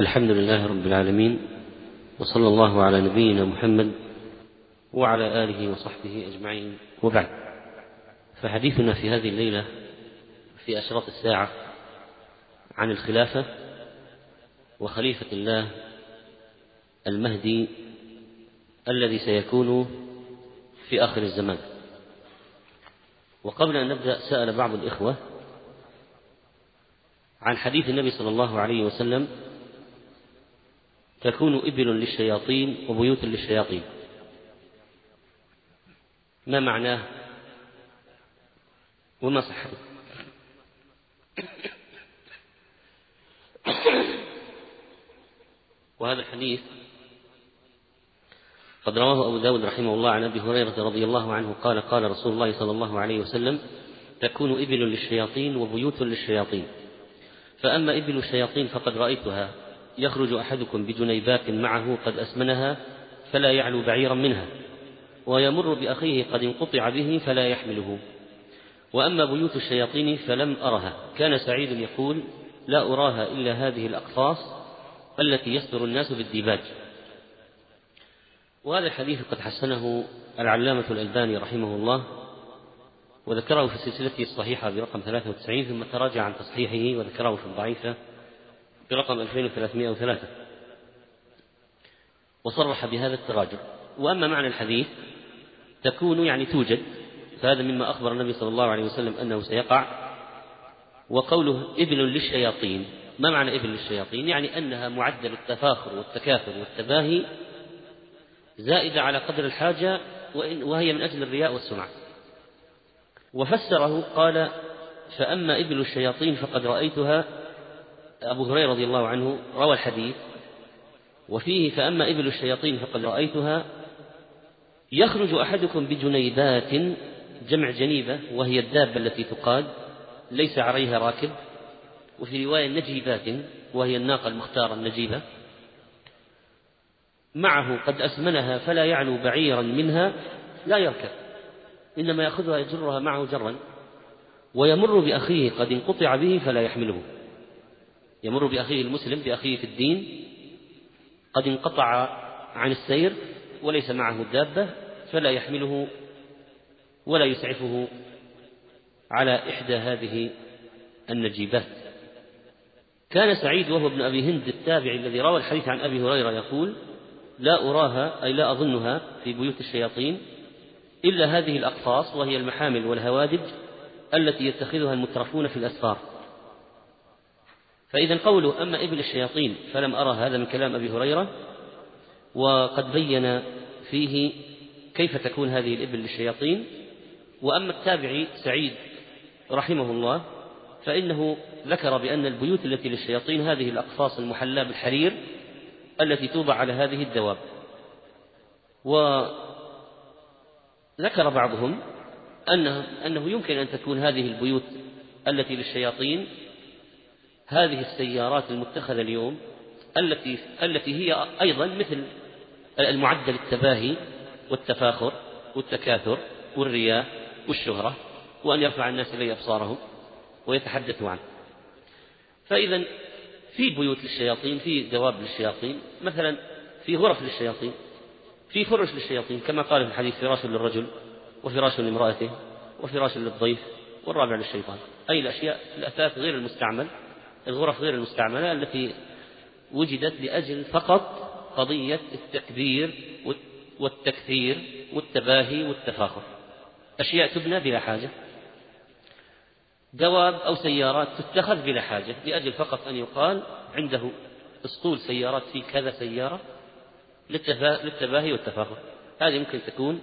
الحمد لله رب العالمين وصلى الله على نبينا محمد وعلى آله وصحبه أجمعين. وبعد فحديثنا في هذه الليلة في أشراط الساعة عن الخلافة وخليفة الله المهدي الذي سيكون في آخر الزمان. وقبل أن نبدأ سأل بعض الإخوة عن حديث النبي صلى الله عليه وسلم تكون إبل للشياطين وبيوت للشياطين. ما معناه وما صحته وهذا الحديث قد رواه أبو داود رحمه الله عن أبي هريرة رضي الله عنه قال قال رسول الله صلى الله عليه وسلم تكون إبل للشياطين وبيوت للشياطين. فأما إبل الشياطين فقد رأيتها. يخرج أحدكم بجنيبات معه قد أسمنها فلا يعلو بعيرا منها ويمر بأخيه قد انقطع به فلا يحمله. وأما بيوت الشياطين فلم أرها. كان سعيد يقول لا أراها إلا هذه الأقفاص التي يصدر الناس بالديباج. وهذا الحديث قد حسنه العلامة الألباني رحمه الله وذكره في سلسلته الصحيحة برقم 93 ثم تراجع عن تصحيحه وذكره في الضعيفة. برقم 2303 وصرح بهذا التراجع. وأما معنى الحديث تكون يعني توجد فهذا مما أخبر النبي صلى الله عليه وسلم أنه سيقع. وقوله ابن للشياطين ما معنى ابن للشياطين؟ يعني أنها معدل التفاخر والتكاثر والتباهي زائدة على قدر الحاجة وهي من أجل الرياء والسمعة. وفسره قال فأما إبل الشياطين فقد رأيتها أبو هريرة رضي الله عنه روى الحديث وفيه فأما إبل الشياطين فقد رأيتها يخرج أحدكم بجنيبات جمع جنيبة وهي الدابة التي تقاد ليس عليها راكب وفي رواية نجيبات وهي الناقة المختارة النجيبة معه قد أسمنها فلا يعلو بعيرا منها لا يركب إنما يأخذها يجرها معه جرا ويمر بأخيه قد انقطع به فلا يحمله. يمر بأخيه المسلم بأخيه في الدين قد انقطع عن السير وليس معه دابة فلا يحمله ولا يسعفه على إحدى هذه النجيبات. كان سعيد وهو ابن أبي هند التابعي الذي روى الحديث عن أبي هريرة يقول لا أراها أي لا أظنها في بيوت الشياطين إلا هذه الأقفاص وهي المحامل والهوادج التي يتخذها المترفون في الأسفار. فإذا قوله أما إبل الشياطين فلم أرى هذا من كلام أبي هريرة وقد بين فيه كيف تكون هذه الإبل للشياطين. وأما التابعي سعيد رحمه الله فإنه ذكر بأن البيوت التي للشياطين هذه الأقفاص المحلاة بالحرير التي توضع على هذه الدواب. وذكر بعضهم أنه, أنه يمكن أن تكون هذه البيوت التي للشياطين هذه السيارات المتخذة اليوم التي التي هي أيضا مثل المعدل التباهي والتفاخر والتكاثر والرياء والشهرة وأن يرفع الناس إليه أبصارهم ويتحدثوا عنه. فإذا في بيوت للشياطين في دواب للشياطين مثلا في غرف للشياطين في فرش للشياطين كما قال في الحديث فراش للرجل وفراش لامرأته وفراش للضيف والرابع للشيطان. أي الأشياء الأثاث غير المستعمل الغرف غير المستعملة التي وجدت لأجل فقط قضية التكبير والتكثير والتباهي والتفاخر. أشياء تبنى بلا حاجة. دواب أو سيارات تتخذ بلا حاجة لأجل فقط أن يقال عنده أسطول سيارات في كذا سيارة للتباهي والتفاخر. هذه ممكن تكون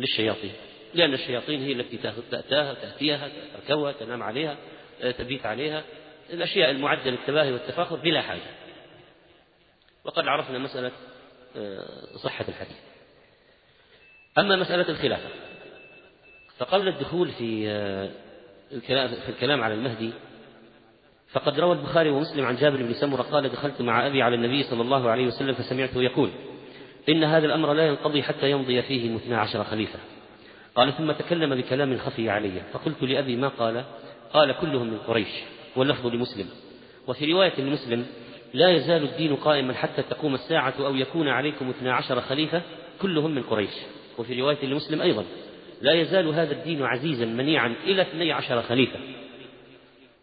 للشياطين لأن الشياطين هي التي تأتاها تأتيها تركبها تنام عليها تبيت عليها. الأشياء المعدة للتباهي والتفاخر بلا حاجة. وقد عرفنا مسألة آه، صحة الحديث. أما مسألة الخلافة فقبل الدخول في آه، الكلام في الكلام على المهدي فقد روى البخاري ومسلم عن جابر بن سمرة قال دخلت مع أبي على النبي صلى الله عليه وسلم فسمعته يقول إن هذا الأمر لا ينقضي حتى يمضي فيه اثنا عشر خليفة. قال ثم تكلم بكلام خفي علي فقلت لأبي ما قال؟ قال كلهم من قريش. واللفظ لمسلم. وفي رواية لمسلم لا يزال الدين قائما حتى تقوم الساعة أو يكون عليكم اثنا عشر خليفة كلهم من قريش. وفي رواية لمسلم أيضا لا يزال هذا الدين عزيزا منيعا إلى اثني عشر خليفة.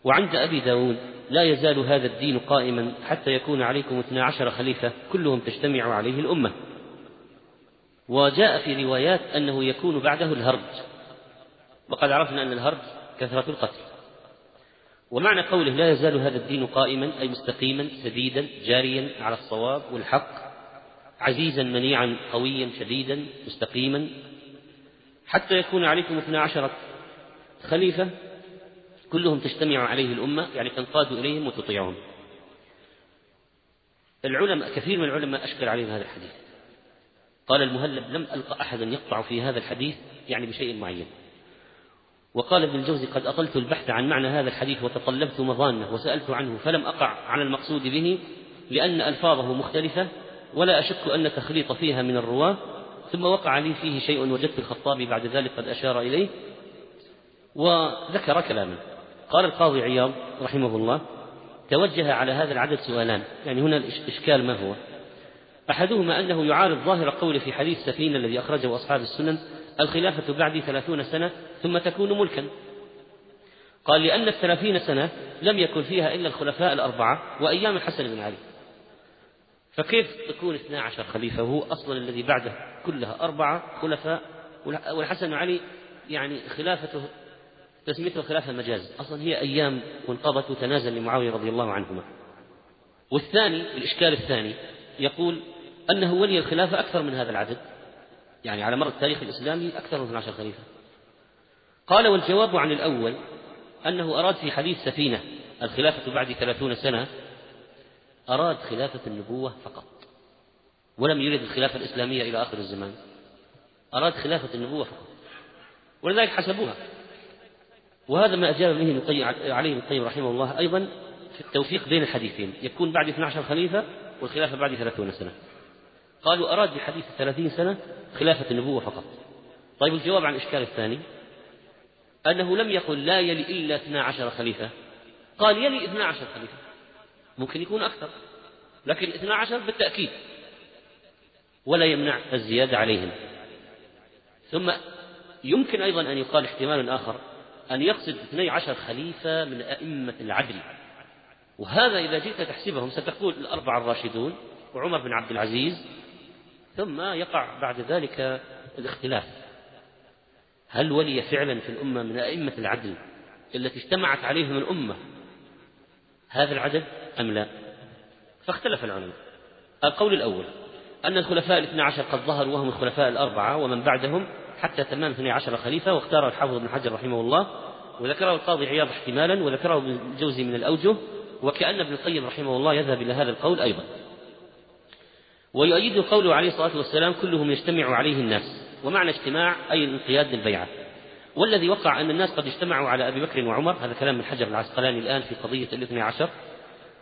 وعند أبي داود لا يزال هذا الدين قائما حتى يكون عليكم اثنا عشر خليفة كلهم تجتمع عليه الأمة. وجاء في روايات أنه يكون بعده الهرج. وقد عرفنا أن الهرج كثرة القتل. ومعنى قوله لا يزال هذا الدين قائما أي مستقيما سديدا جاريا على الصواب والحق عزيزا منيعا قويا شديدا مستقيما. حتى يكون عليكم اثنا عشرة خليفة كلهم تجتمع عليه الأمة يعني تنقاد إليهم وتطيعهم. العلماء كثير من العلماء أشكل عليهم هذا الحديث. قال المهلب لم ألقى أحدا يقطع في هذا الحديث يعني بشيء معين. وقال ابن الجوزي قد أطلت البحث عن معنى هذا الحديث وتطلبت مظانة وسألت عنه فلم أقع على المقصود به لأن ألفاظه مختلفة ولا أشك أن تخليط فيها من الرواة ثم وقع لي فيه شيء وجدت الخطابي بعد ذلك قد أشار إليه وذكر كلاما. قال القاضي عياض رحمه الله توجه على هذا العدد سؤالان يعني هنا الإشكال ما هو؟ أحدهما أنه يعارض ظاهر قول في حديث سفينة الذي أخرجه أصحاب السنن الخلافة بعد ثلاثون سنة ثم تكون ملكا. قال لأن الثلاثين سنة لم يكن فيها إلا الخلفاء الأربعة وأيام الحسن بن علي. فكيف تكون اثنا عشر خليفة؟ هو أصلا الذي بعده كلها أربعة خلفاء والحسن بن علي يعني خلافته تسميته خلافة مجاز أصلا هي أيام وانقضت وتنازل لمعاوية رضي الله عنهما. والثاني الإشكال الثاني يقول أنه ولي الخلافة أكثر من هذا العدد. يعني على مر التاريخ الإسلامي أكثر من 12 خليفة. قال والجواب عن الأول أنه أراد في حديث سفينة الخلافة بعد ثلاثون سنة أراد خلافة النبوة فقط ولم يرد الخلافة الإسلامية إلى آخر الزمان أراد خلافة النبوة فقط ولذلك حسبوها. وهذا ما أجاب به عليه ابن القيم رحمه الله أيضا في التوفيق بين الحديثين يكون بعد 12 خليفة والخلافة بعد 30 سنة. قالوا أراد بحديث 30 سنة خلافة النبوة فقط. طيب الجواب عن الإشكال الثاني أنه لم يقل لا يلي إلا 12 خليفة. قال يلي 12 خليفة. ممكن يكون أكثر. لكن 12 بالتأكيد. ولا يمنع الزيادة عليهم. ثم يمكن أيضا أن يقال احتمال آخر أن يقصد 12 خليفة من أئمة العدل. وهذا إذا جئت تحسبهم ستقول الأربعة الراشدون وعمر بن عبد العزيز. ثم يقع بعد ذلك الاختلاف. هل ولي فعلا في الأمة من أئمة العدل التي اجتمعت عليهم الأمة هذا العدد أم لا؟ فاختلف العلماء. القول الأول أن الخلفاء الاثنى عشر قد ظهروا وهم الخلفاء الأربعة ومن بعدهم حتى تمام اثني عشر خليفة واختار الحافظ بن حجر رحمه الله وذكره القاضي عياض احتمالا وذكره ابن الجوزي من الأوجه وكأن ابن القيم رحمه الله يذهب إلى هذا القول أيضا. ويؤيد قوله عليه الصلاة والسلام كلهم يجتمع عليه الناس. ومعنى اجتماع أي الانقياد للبيعة. والذي وقع أن الناس قد اجتمعوا على أبي بكر وعمر هذا كلام من حجر العسقلاني الآن في قضية الاثني عشر.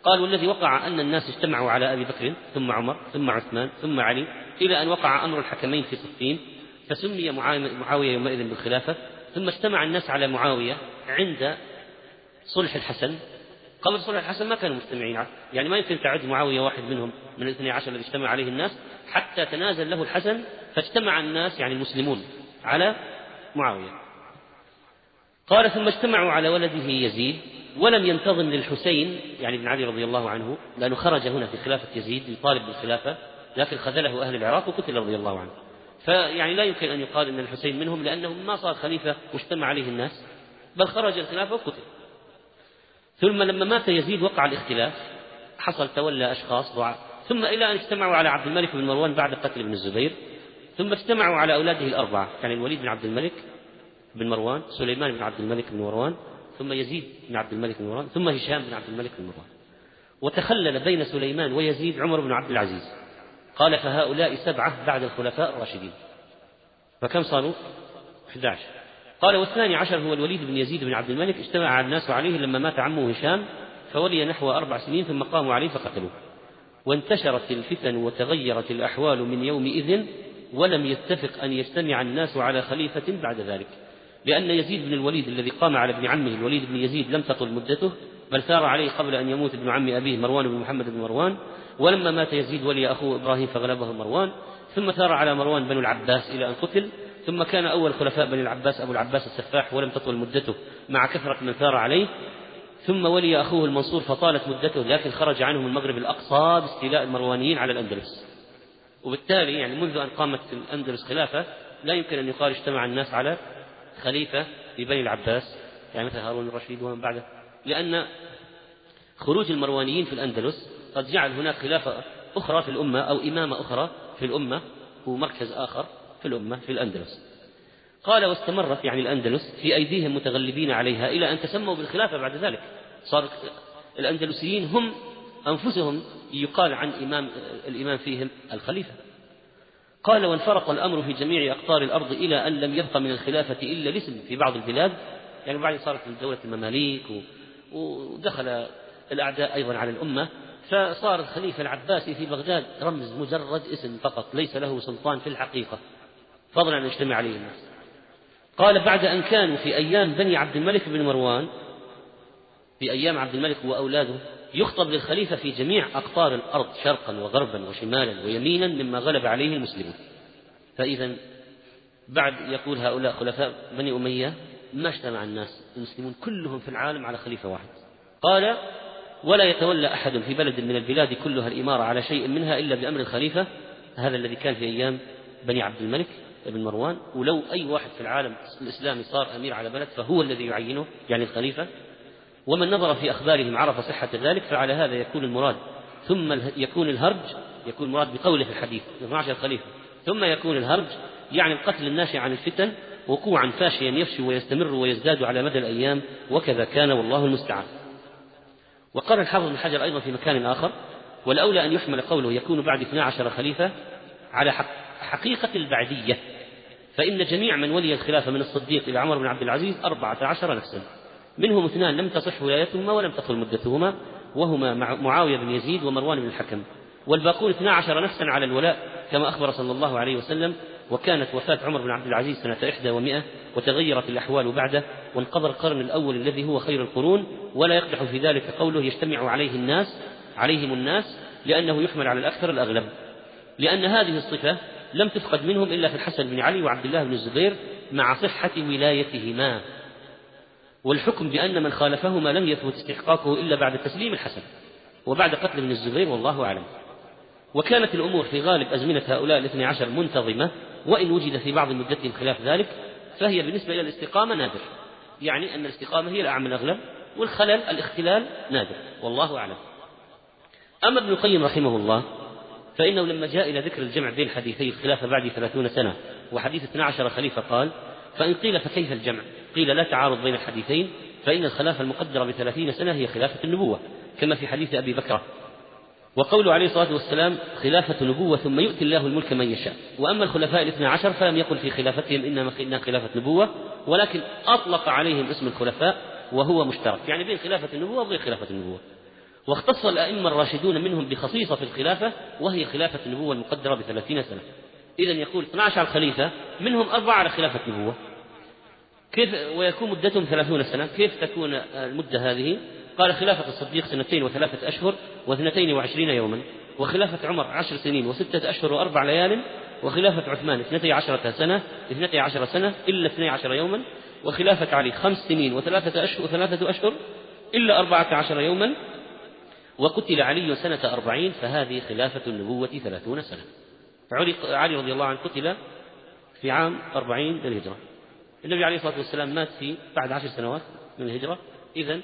قال والذي وقع أن الناس اجتمعوا على أبي بكر ثم عمر ثم عثمان ثم علي إلى أن وقع أمر الحكمين في صفين فسمي معاوية يومئذ بالخلافة. ثم اجتمع الناس على معاوية عند صلح الحسن. قبل صلح الحسن ما كانوا مجتمعين يعني ما يمكن تعد معاوية واحد منهم من الاثني عشر الذي اجتمع عليه الناس حتى تنازل له الحسن فاجتمع الناس يعني المسلمون على معاوية. قال ثم اجتمعوا على ولده يزيد ولم ينتظم للحسين يعني بن علي رضي الله عنه لأنه خرج هنا في خلافة يزيد يطالب بالخلافة لكن خذله أهل العراق وقتل رضي الله عنه. فيعني لا يمكن أن يقال أن الحسين منهم لأنه ما صار خليفة واجتمع عليه الناس بل خرج الخلافة وقتل. ثم لما مات يزيد وقع الاختلاف حصل تولى أشخاص ضعف. ثم إلى أن اجتمعوا على عبد الملك بن مروان بعد قتل ابن الزبير ثم اجتمعوا على أولاده الأربعة. يعني الوليد بن عبد الملك بن مروان سليمان بن عبد الملك بن مروان ثم يزيد بن عبد الملك بن مروان ثم هشام بن عبد الملك بن مروان. وتخلل بين سليمان ويزيد عمر بن عبد العزيز. قال فهؤلاء سبعة بعد الخلفاء الراشدين. فكم صاروا 11 قال والثاني عشر هو الوليد بن يزيد بن عبد الملك. اجتمع الناس عليه لما مات عمه هشام فولي نحو أربع سنين ثم قاموا عليه فقتلوه. وانتشرت الفتن وتغيرت الأحوال من يومئذ ولم يتفق أن يجتمع الناس على خليفة بعد ذلك لأن يزيد بن الوليد الذي قام على ابن عمه الوليد بن يزيد لم تطل مدته بل ثار عليه قبل أن يموت ابن عم أبيه مروان بن محمد بن مروان ولما مات يزيد ولي أخوه إبراهيم فغلبه مروان ثم ثار على مروان بن العباس إلى أن قتل ثم كان أول خلفاء بني العباس أبو العباس السفاح ولم تطول مدته مع كثرة من ثار عليه ثم ولي أخوه المنصور فطالت مدته لكن خرج عنهم المغرب الأقصى باستيلاء المروانيين على الأندلس. وبالتالي يعني منذ أن قامت الأندلس خلافة لا يمكن أن يقال اجتمع الناس على خليفة في بني العباس يعني مثل هارون الرشيد ومن بعده. لأن خروج المروانيين في الأندلس قد جعل هناك خلافة أخرى في الأمة أو إمامة أخرى في الأمة ومركز آخر في الأمة في الأندلس. قال واستمرت يعني الأندلس في أيديهم متغلبين عليها إلى أن تسموا بالخلافة بعد ذلك. صار الأندلسيين هم أنفسهم يقال عن إمام الإمام فيهم الخليفة. قال وانفرق الأمر في جميع أقطار الأرض إلى أن لم يبق من الخلافة إلا الاسم في بعض البلاد. يعني بعد صارت دولة المماليك ودخل الأعداء أيضا على الأمة. فصار الخليفة العباسي في بغداد رمز مجرد اسم فقط ليس له سلطان في الحقيقة. فضلا أن يجتمع عليه الناس. قال بعد أن كانوا في أيام بني عبد الملك بن مروان في أيام عبد الملك وأولاده يخطب للخليفة في جميع أقطار الأرض شرقا وغربا وشمالا ويمينا مما غلب عليه المسلمون. فإذا بعد يقول هؤلاء خلفاء بني أمية ما اجتمع الناس المسلمون كلهم في العالم على خليفة واحد. قال ولا يتولى أحد في بلد من البلاد كلها الإمارة على شيء منها إلا بأمر الخليفة. هذا الذي كان في أيام بني عبد الملك بن مروان. ولو أي واحد في العالم الإسلامي صار أمير على بلد فهو الذي يعينه يعني الخليفة. ومن نظر في أخبارهم عرف صحة ذلك فعلى هذا يكون المراد. ثم يكون الهرج يكون المراد بقوله في الحديث 12 خليفة ثم يكون الهرج يعني القتل الناشئ عن الفتن وقوعا فاشيا يفشي ويستمر ويزداد على مدى الأيام وكذا كان والله المستعان. وقال الحافظ بن حجر أيضا في مكان آخر والأولى أن يحمل قوله يكون بعد 12 خليفة على حقيقة البعدية. فإن جميع من ولي الخلافة من الصديق إلى عمر بن عبد العزيز أربعة عشر نفسا. منهم اثنان لم تصح ولايتهما ولم تطل مدتهما وهما معاوية بن يزيد ومروان بن الحكم. والباقون اثنا عشر نفسا على الولاء كما أخبر صلى الله عليه وسلم وكانت وفاة عمر بن عبد العزيز سنة إحدى ومائة وتغيرت الأحوال بعده وانقضى القرن الأول الذي هو خير القرون ولا يقدح في ذلك قوله يجتمع عليه الناس عليهم الناس لأنه يحمل على الأكثر الأغلب. لأن هذه الصفة لم تفقد منهم إلا في الحسن بن علي وعبد الله بن الزبير مع صحة ولايتهما. والحكم بأن من خالفهما لم يثبت استحقاقه إلا بعد تسليم الحسن وبعد قتل ابن الزبير والله أعلم. وكانت الأمور في غالب أزمنة هؤلاء الاثني عشر منتظمة وإن وجد في بعض مدتهم خلاف ذلك فهي بالنسبة إلى الاستقامة نادر. يعني أن الاستقامة هي الأعم الأغلب والخلل الاختلال نادر والله أعلم. أما ابن القيم رحمه الله فإنه لما جاء إلى ذكر الجمع بين حديثي الخلافة بعد ثلاثون سنة وحديث 12 خليفة قال فإن قيل فكيف الجمع؟ قيل لا تعارض بين الحديثين فإن الخلافة المقدرة بثلاثين سنة هي خلافة النبوة كما في حديث أبي بكرة وقوله عليه الصلاة والسلام خلافة نبوة ثم يؤتي الله الملك من يشاء. وأما الخلفاء الاثنى عشر فلم يقل في خلافتهم إنما إنها خلافة نبوة ولكن أطلق عليهم اسم الخلفاء وهو مشترك. يعني بين خلافة النبوة وغير خلافة النبوة. واختص الأئمة الراشدون منهم بخصيصة في الخلافة وهي خلافة النبوة المقدرة بثلاثين سنة. إذا يقول 12 خليفة منهم أربعة على خلافة النبوة. كيف ويكون مدتهم ثلاثون سنة؟ كيف تكون المدة هذه؟ قال خلافة الصديق سنتين وثلاثة أشهر واثنتين وعشرين يوما وخلافة عمر عشر سنين وستة أشهر وأربع ليال وخلافة عثمان اثنتي عشرة سنة اثنتي عشر سنة إلا اثني عشر يوما وخلافة علي خمس سنين وثلاثة أشهر وثلاثة أشهر إلا أربعة عشر يوما وقتل علي سنة أربعين فهذه خلافة النبوة ثلاثون سنة. علي رضي الله عنه قتل في عام أربعين للهجرة. النبي عليه الصلاة والسلام مات في بعد عشر سنوات من الهجرة. إذا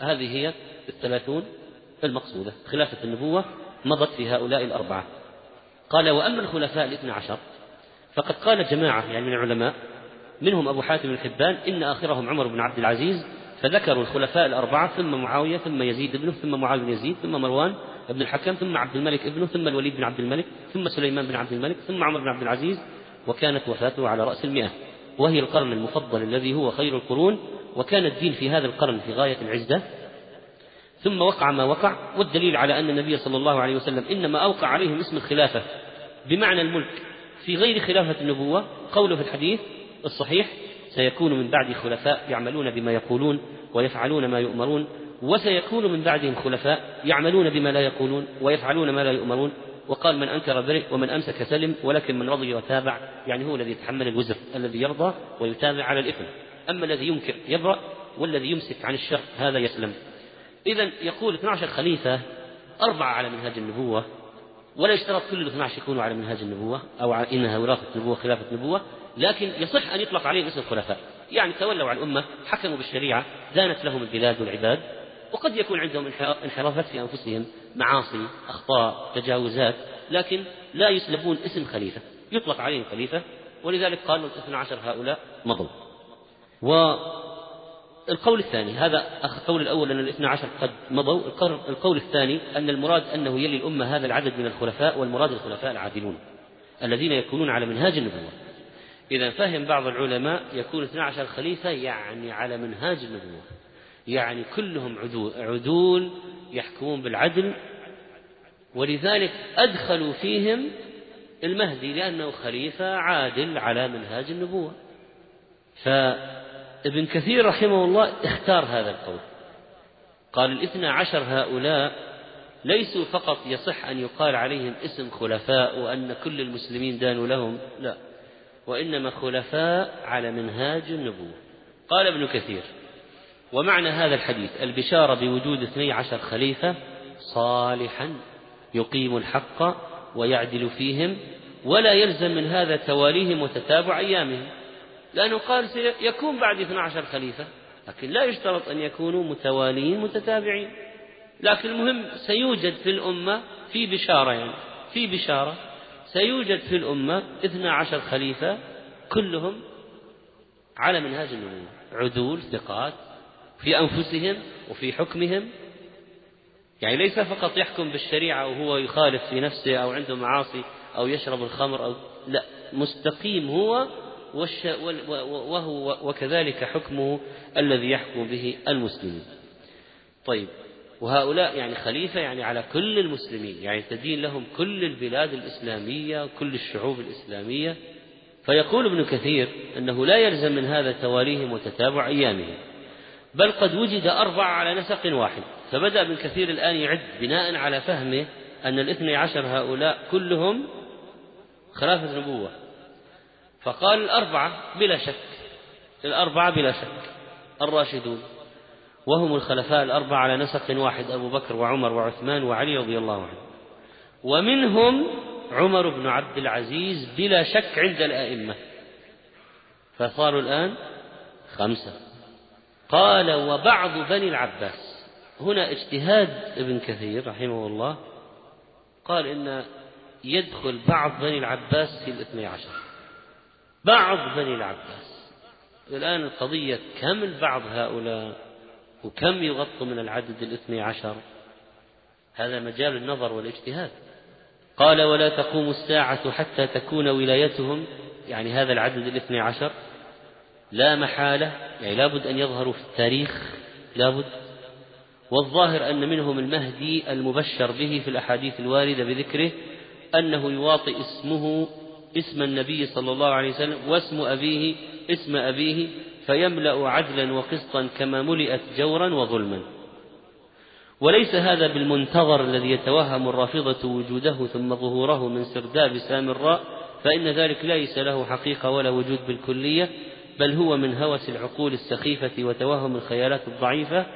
هذه هي الثلاثون المقصودة. خلافة النبوة مضت في هؤلاء الأربعة. قال وأما الخلفاء الاثنى عشر فقد قال جماعة يعني من العلماء منهم أبو حاتم الحبان إن آخرهم عمر بن عبد العزيز فذكروا الخلفاء الأربعة ثم معاوية ثم يزيد ابنه ثم معاوية بن يزيد ثم مروان بن الحكم ثم عبد الملك ابنه ثم الوليد بن عبد الملك ثم سليمان بن عبد الملك ثم عمر بن عبد العزيز وكانت وفاته على رأس المئة. وهي القرن المفضل الذي هو خير القرون وكان الدين في هذا القرن في غاية العزة. ثم وقع ما وقع والدليل على أن النبي صلى الله عليه وسلم إنما أوقع عليهم اسم الخلافة بمعنى الملك في غير خلافة النبوة. قوله في الحديث الصحيح سيكون من بعد خلفاء يعملون بما يقولون ويفعلون ما يؤمرون وسيكون من بعدهم خلفاء يعملون بما لا يقولون ويفعلون ما لا يؤمرون. وقال من أنكر برئ ومن أمسك سلم ولكن من رضي وتابع يعني هو الذي يتحمل الوزر الذي يرضى ويتابع على الإثم. أما الذي ينكر يبرأ والذي يمسك عن الشر هذا يسلم. إذا يقول 12 خليفة أربعة على منهاج النبوة ولا يشترط كل ال 12 يكونوا على منهاج النبوة أو إنها وراثة نبوة خلافة نبوة لكن يصح أن يطلق عليهم اسم الخلفاء. يعني تولوا على الأمة حكموا بالشريعة دانت لهم البلاد والعباد وقد يكون عندهم انحرافات في أنفسهم. معاصي أخطاء تجاوزات لكن لا يسلبون اسم خليفة يطلق عليهم خليفة ولذلك قال الاثنى عشر هؤلاء مضوا والقول الثاني هذا القول الأول أن الاثنى عشر قد مضوا القول الثاني أن المراد أنه يلي الأمة هذا العدد من الخلفاء والمراد الخلفاء العادلون الذين يكونون على منهاج النبوة. إذا فهم بعض العلماء يكون 12 خليفة يعني على منهاج النبوة يعني كلهم عدول, عدول يحكمون بالعدل ولذلك أدخلوا فيهم المهدي لأنه خليفة عادل على منهاج النبوة. فابن كثير رحمه الله اختار هذا القول. قال الاثنى عشر هؤلاء ليسوا فقط يصح أن يقال عليهم اسم خلفاء وأن كل المسلمين دانوا لهم لا وإنما خلفاء على منهاج النبوة. قال ابن كثير ومعنى هذا الحديث البشارة بوجود اثني عشر خليفة صالحا يقيم الحق ويعدل فيهم ولا يلزم من هذا تواليهم وتتابع أيامهم. لأنه قال سيكون بعد 12 خليفة لكن لا يشترط أن يكونوا متوالين متتابعين. لكن المهم سيوجد في الأمة في بشارة يعني في بشارة سيوجد في الأمة 12 خليفة كلهم على منهاج النبوة عدول ثقات في أنفسهم وفي حكمهم. يعني ليس فقط يحكم بالشريعة وهو يخالف في نفسه أو عنده معاصي أو يشرب الخمر أو لا مستقيم هو وهو وكذلك حكمه الذي يحكم به المسلمين. طيب وهؤلاء يعني خليفة يعني على كل المسلمين يعني تدين لهم كل البلاد الإسلامية وكل الشعوب الإسلامية. فيقول ابن كثير أنه لا يلزم من هذا تواليهم وتتابع أيامهم. بل قد وجد أربعة على نسق واحد. فبدأ ابن كثير الآن يعد بناء على فهمه أن الاثني عشر هؤلاء كلهم خلافة نبوة فقال الأربعة بلا شك الأربعة بلا شك الراشدون وهم الخلفاء الأربعة على نسق واحد أبو بكر وعمر وعثمان وعلي رضي الله عنه. ومنهم عمر بن عبد العزيز بلا شك عند الأئمة. فصاروا الآن خمسة. قال وبعض بني العباس. هنا اجتهاد ابن كثير رحمه الله. قال إن يدخل بعض بني العباس في الاثني عشر. بعض بني العباس. الآن القضية كم البعض هؤلاء وكم يغطوا من العدد الاثني عشر؟ هذا مجال النظر والاجتهاد. قال ولا تقوم الساعة حتى تكون ولايتهم يعني هذا العدد الاثني عشر لا محالة يعني لابد أن يظهروا في التاريخ لابد والظاهر أن منهم المهدي المبشر به في الأحاديث الواردة بذكره أنه يواطئ اسمه اسم النبي صلى الله عليه وسلم واسم أبيه اسم أبيه فيملأ عدلا وقسطا كما ملئت جورا وظلما. وليس هذا بالمنتظر الذي يتوهم الرافضة وجوده ثم ظهوره من سرداب سامراء فإن ذلك ليس له حقيقة ولا وجود بالكلية. بل هو من هوس العقول السخيفة وتوهم الخيالات الضعيفة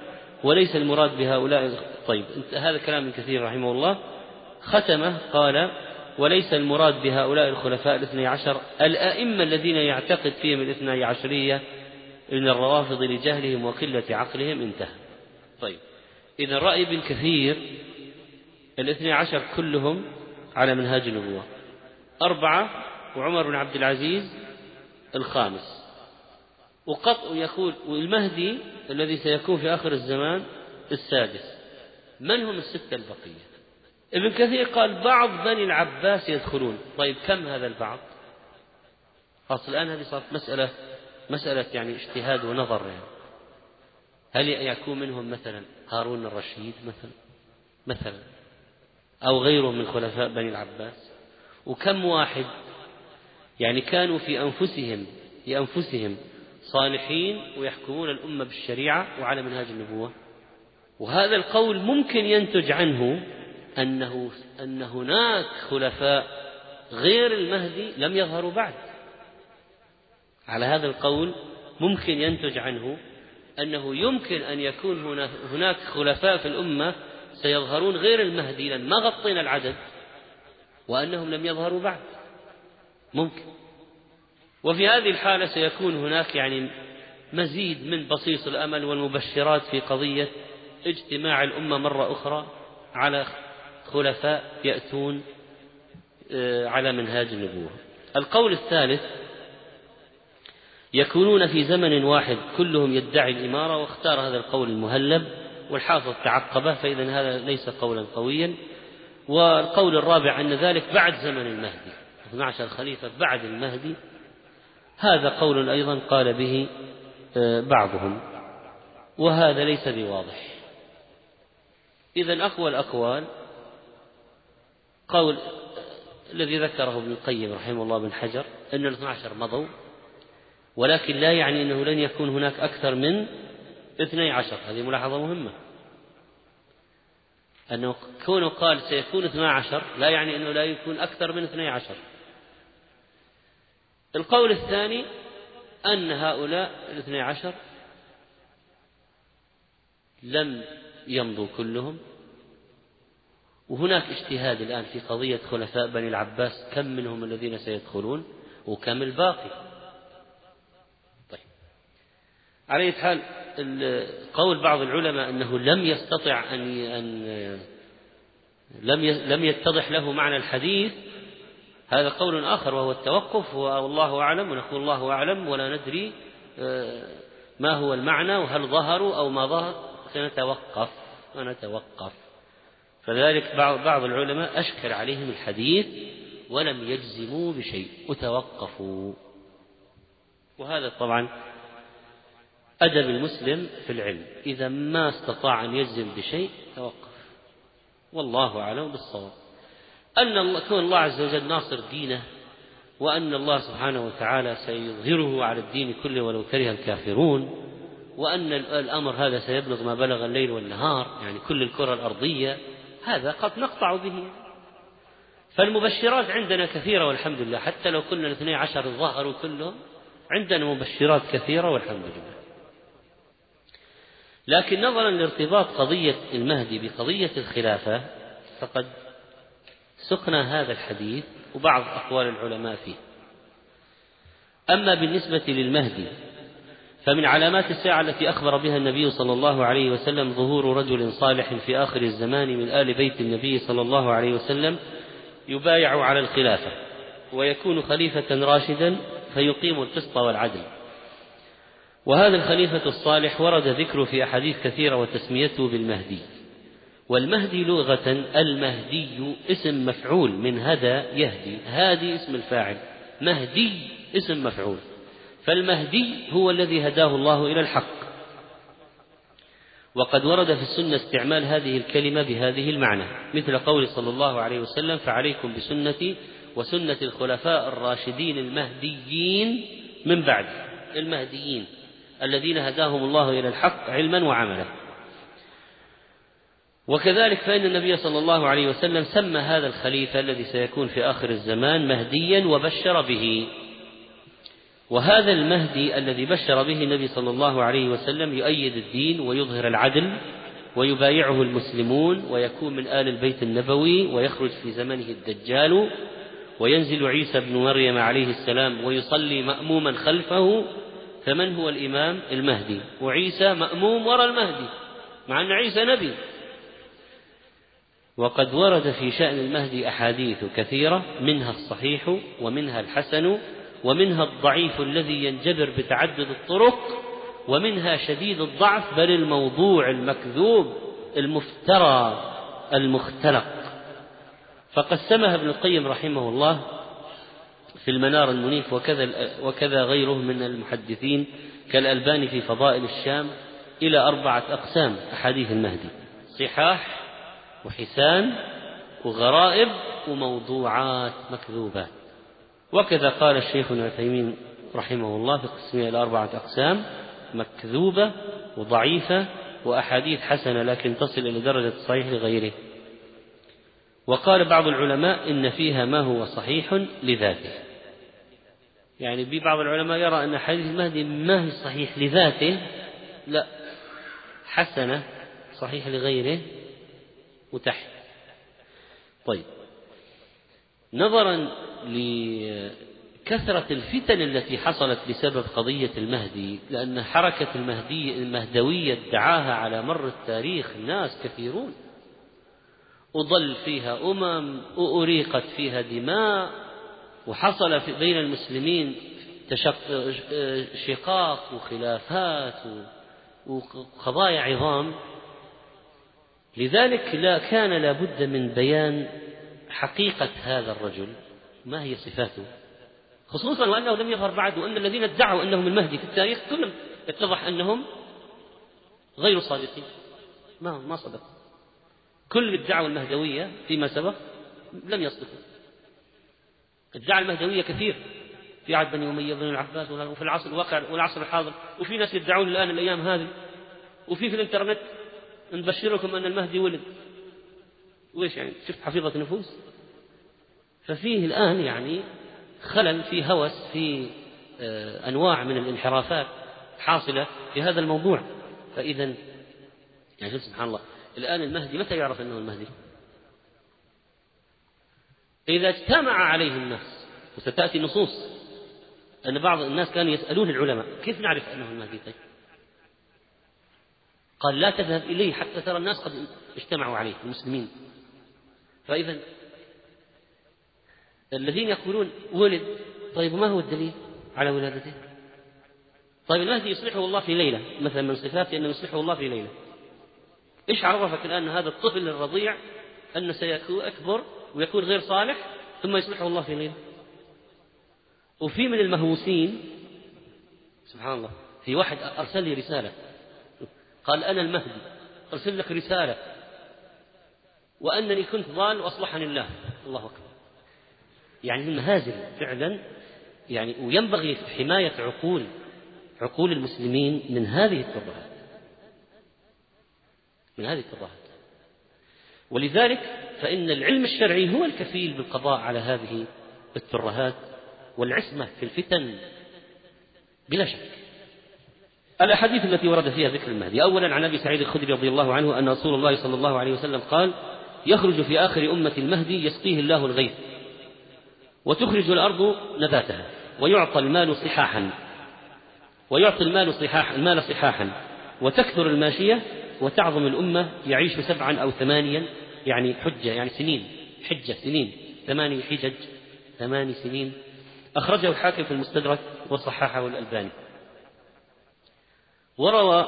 وليس المراد بهؤلاء طيب هذا كلام من كثير رحمه الله. ختمه قال وليس المراد بهؤلاء الخلفاء الاثني عشر الأئمة الذين يعتقد فيهم الاثني عشرية من الروافض لجهلهم وقلة عقلهم انتهى. طيب إذا رأي ابن كثير الاثني عشر كلهم على منهاج النبوة. أربعة وعمر بن عبد العزيز الخامس. وقط يقول والمهدي الذي سيكون في آخر الزمان السادس. من هم الستة البقية؟ ابن كثير قال بعض بني العباس يدخلون. طيب كم هذا البعض؟ خلاص الآن هذه صارت مسألة مسألة يعني اجتهاد ونظر يعني. هل يكون منهم مثلا هارون الرشيد مثلا؟ مثلا. أو غيره من خلفاء بني العباس؟ وكم واحد؟ يعني كانوا في أنفسهم في أنفسهم صالحين ويحكمون الأمة بالشريعة وعلى منهاج النبوة. وهذا القول ممكن ينتج عنه أنه أن هناك خلفاء غير المهدي لم يظهروا بعد. على هذا القول ممكن ينتج عنه أنه يمكن أن يكون هناك خلفاء في الأمة سيظهرون غير المهدي لأن ما غطينا العدد وأنهم لم يظهروا بعد. ممكن. وفي هذه الحالة سيكون هناك يعني مزيد من بصيص الأمل والمبشرات في قضية اجتماع الأمة مرة أخرى على خلفاء يأتون آه، على منهاج النبوة. القول الثالث يكونون في زمن واحد كلهم يدعي الإمارة واختار هذا القول المهلب والحافظ تعقبه فإذا هذا ليس قولا قويا. والقول الرابع أن ذلك بعد زمن المهدي 12 خليفة بعد المهدي. هذا قول أيضا قال به آه، بعضهم وهذا ليس بواضح. إذا أقوى الأقوال قول الذي ذكره ابن القيم رحمه الله بن حجر أن الاثنى عشر مضوا ولكن لا يعني أنه لن يكون هناك أكثر من اثني عشر. هذه ملاحظة مهمة. أنه كونه قال سيكون اثنى عشر لا يعني أنه لا يكون أكثر من اثني عشر. القول الثاني أن هؤلاء الاثني عشر لم يمضوا كلهم. وهناك اجتهاد الآن في قضية خلفاء بني العباس كم منهم الذين سيدخلون وكم الباقي؟ طيب. على حال قول بعض العلماء أنه لم يستطع أن لم لم يتضح له معنى الحديث هذا قول آخر وهو التوقف والله أعلم ونقول الله أعلم ولا ندري آه، ما هو المعنى وهل ظهروا أو ما ظهر. سنتوقف ونتوقف فذلك بعض العلماء أشكل عليهم الحديث ولم يجزموا بشيء وتوقفوا. وهذا طبعا أدب المسلم في العلم. إذا ما استطاع أن يجزم بشيء توقف. والله أعلم بالصواب. أن الله كون الله عز وجل ناصر دينه وأن الله سبحانه وتعالى سيظهره على الدين كله ولو كره الكافرون وأن الأمر هذا سيبلغ ما بلغ الليل والنهار يعني كل الكرة الأرضية هذا قد نقطع به. فالمبشرات عندنا كثيرة والحمد لله حتى لو كنا الاثني عشر ظهروا كلهم عندنا مبشرات كثيرة والحمد لله. لكن نظرا لارتباط قضية المهدي بقضية الخلافة فقد سقنا هذا الحديث وبعض أقوال العلماء فيه. أما بالنسبة للمهدي فمن علامات الساعة التي أخبر بها النبي صلى الله عليه وسلم ظهور رجل صالح في آخر الزمان من آل بيت النبي صلى الله عليه وسلم يبايع على الخلافة ويكون خليفة راشدا فيقيم القسط والعدل. وهذا الخليفة الصالح ورد ذكره في أحاديث كثيرة وتسميته بالمهدي. والمهدي لغة المهدي اسم مفعول من هدى يهدي. هادي اسم الفاعل. مهدي اسم مفعول. فالمهدي هو الذي هداه الله إلى الحق. وقد ورد في السنة استعمال هذه الكلمة بهذه المعنى مثل قول صلى الله عليه وسلم فعليكم بسنتي وسنة الخلفاء الراشدين المهديين من بعد. المهديين الذين هداهم الله إلى الحق علما وعملا. وكذلك فإن النبي صلى الله عليه وسلم سمى هذا الخليفة الذي سيكون في آخر الزمان مهديا وبشر به. وهذا المهدي الذي بشر به النبي صلى الله عليه وسلم يؤيد الدين ويظهر العدل ويبايعه المسلمون ويكون من آل البيت النبوي ويخرج في زمنه الدجال وينزل عيسى بن مريم عليه السلام ويصلي مأموما خلفه. فمن هو الإمام؟ المهدي. وعيسى مأموم وراء المهدي مع أن عيسى نبي. وقد ورد في شأن المهدي أحاديث كثيرة منها الصحيح ومنها الحسن ومنها الضعيف الذي ينجبر بتعدد الطرق ومنها شديد الضعف بل الموضوع المكذوب المفترى المختلق. فقسمها ابن القيم رحمه الله في المنار المنيف وكذا وكذا غيره من المحدثين كالألباني في فضائل الشام إلى أربعة أقسام أحاديث المهدي صحاح وحسان وغرائب وموضوعات مكذوبات وكذا قال الشيخ ابن رحمه الله في قسمها إلى أربعة أقسام مكذوبة وضعيفة وأحاديث حسنة لكن تصل إلى درجة الصحيح لغيره. وقال بعض العلماء إن فيها ما هو صحيح لذاته. يعني بعض العلماء يرى أن حديث المهدي ما هي صحيح لذاته لا حسنة صحيح لغيره وتحت. طيب. نظرا لكثرة الفتن التي حصلت بسبب قضية المهدي لأن حركة المهدي المهدوية ادعاها على مر التاريخ ناس كثيرون. أضل فيها أمم وأريقت فيها دماء وحصل في بين المسلمين شقاق وخلافات وقضايا عظام. لذلك لا كان لابد من بيان حقيقة هذا الرجل. ما هي صفاته؟ خصوصا وأنه لم يظهر بعد وأن الذين ادعوا أنهم المهدي في التاريخ كلهم اتضح أنهم غير صادقين. ما ما صدق. كل الدعوة المهدوية فيما سبق لم يصدقوا. ادعى المهدوية كثير. في عهد بني أمية بن العباس وفي العصر الواقع والعصر الحاضر وفي ناس يدعون الآن الأيام هذه وفي في الإنترنت. نبشركم أن المهدي ولد. وإيش يعني؟ شفت حفيظة نفوس ففيه الآن يعني خلل في هوس في آه، أنواع من الانحرافات حاصلة في هذا الموضوع. فإذا يعني شوف سبحان الله الآن المهدي متى يعرف أنه المهدي؟ إذا اجتمع عليه الناس وستأتي نصوص أن بعض الناس كانوا يسألون العلماء كيف نعرف أنه المهدي؟ طيب قال لا تذهب إليه حتى ترى الناس قد اجتمعوا عليه المسلمين. فإذا الذين يقولون ولد طيب ما هو الدليل على ولادته؟ طيب المهدي يصلحه الله في ليلة مثلا من صفاته أنه يصلحه الله في ليلة. إيش عرفك الآن هذا الطفل الرضيع أنه سيكون أكبر ويكون غير صالح ثم يصلحه الله في ليلة؟ وفي من المهووسين سبحان الله في واحد أرسل لي رسالة. قال أنا المهدي. أرسل لك رسالة. وأنني كنت ضال وأصلحني الله. الله أكبر. يعني المهازل فعلا. يعني وينبغي حماية عقول عقول المسلمين من هذه الترهات من هذه الترهات ولذلك فإن العلم الشرعي هو الكفيل بالقضاء على هذه الترهات والعصمة في الفتن. بلا شك. الأحاديث التي ورد فيها ذكر المهدي. أولا عن أبي سعيد الخدري رضي الله عنه أن رسول الله صلى الله عليه وسلم قال يخرج في آخر أمة المهدي يسقيه الله الغيث وتخرج الأرض نباتها ويعطى المال صحاحا ويعطي المال صحاح المال صحاحا وتكثر الماشية وتعظم الأمة يعيش سبعا أو ثمانيا يعني حجة يعني سنين حجة سنين ثماني حجج ثماني سنين. أخرجه الحاكم في المستدرك وصححه الألباني. وروى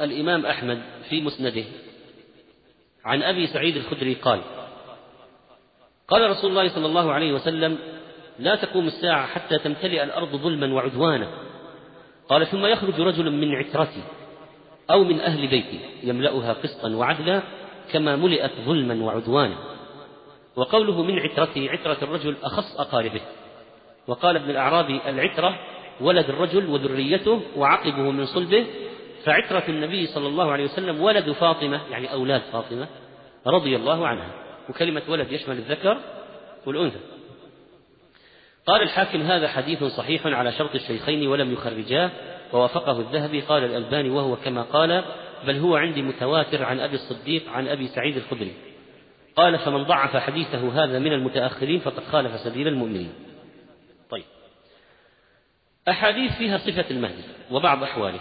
الإمام أحمد في مسنده. عن أبي سعيد الخدري قال قال رسول الله صلى الله عليه وسلم لا تقوم الساعة حتى تمتلئ الأرض ظلما وعدوانا. قال ثم يخرج رجل من عترتي أو من أهل بيتي يملأها قسطا وعدلا كما ملئت ظلما وعدوانا. وقوله من عترتي عترة الرجل أخص أقاربه. وقال ابن الأعرابي العترة ولد الرجل وذريته وعقبه من صلبه فعترة النبي صلى الله عليه وسلم ولد فاطمة يعني أولاد فاطمة رضي الله عنها وكلمة ولد يشمل الذكر والأنثى. قال الحاكم هذا حديث صحيح على شرط الشيخين ولم يخرجاه ووافقه الذهبي قال الألباني وهو كما قال بل هو عندي متواتر عن أبي الصديق عن أبي سعيد الخدري قال فمن ضعف حديثه هذا من المتأخرين فقد خالف سبيل المؤمنين أحاديث فيها صفة المهدي وبعض أحواله.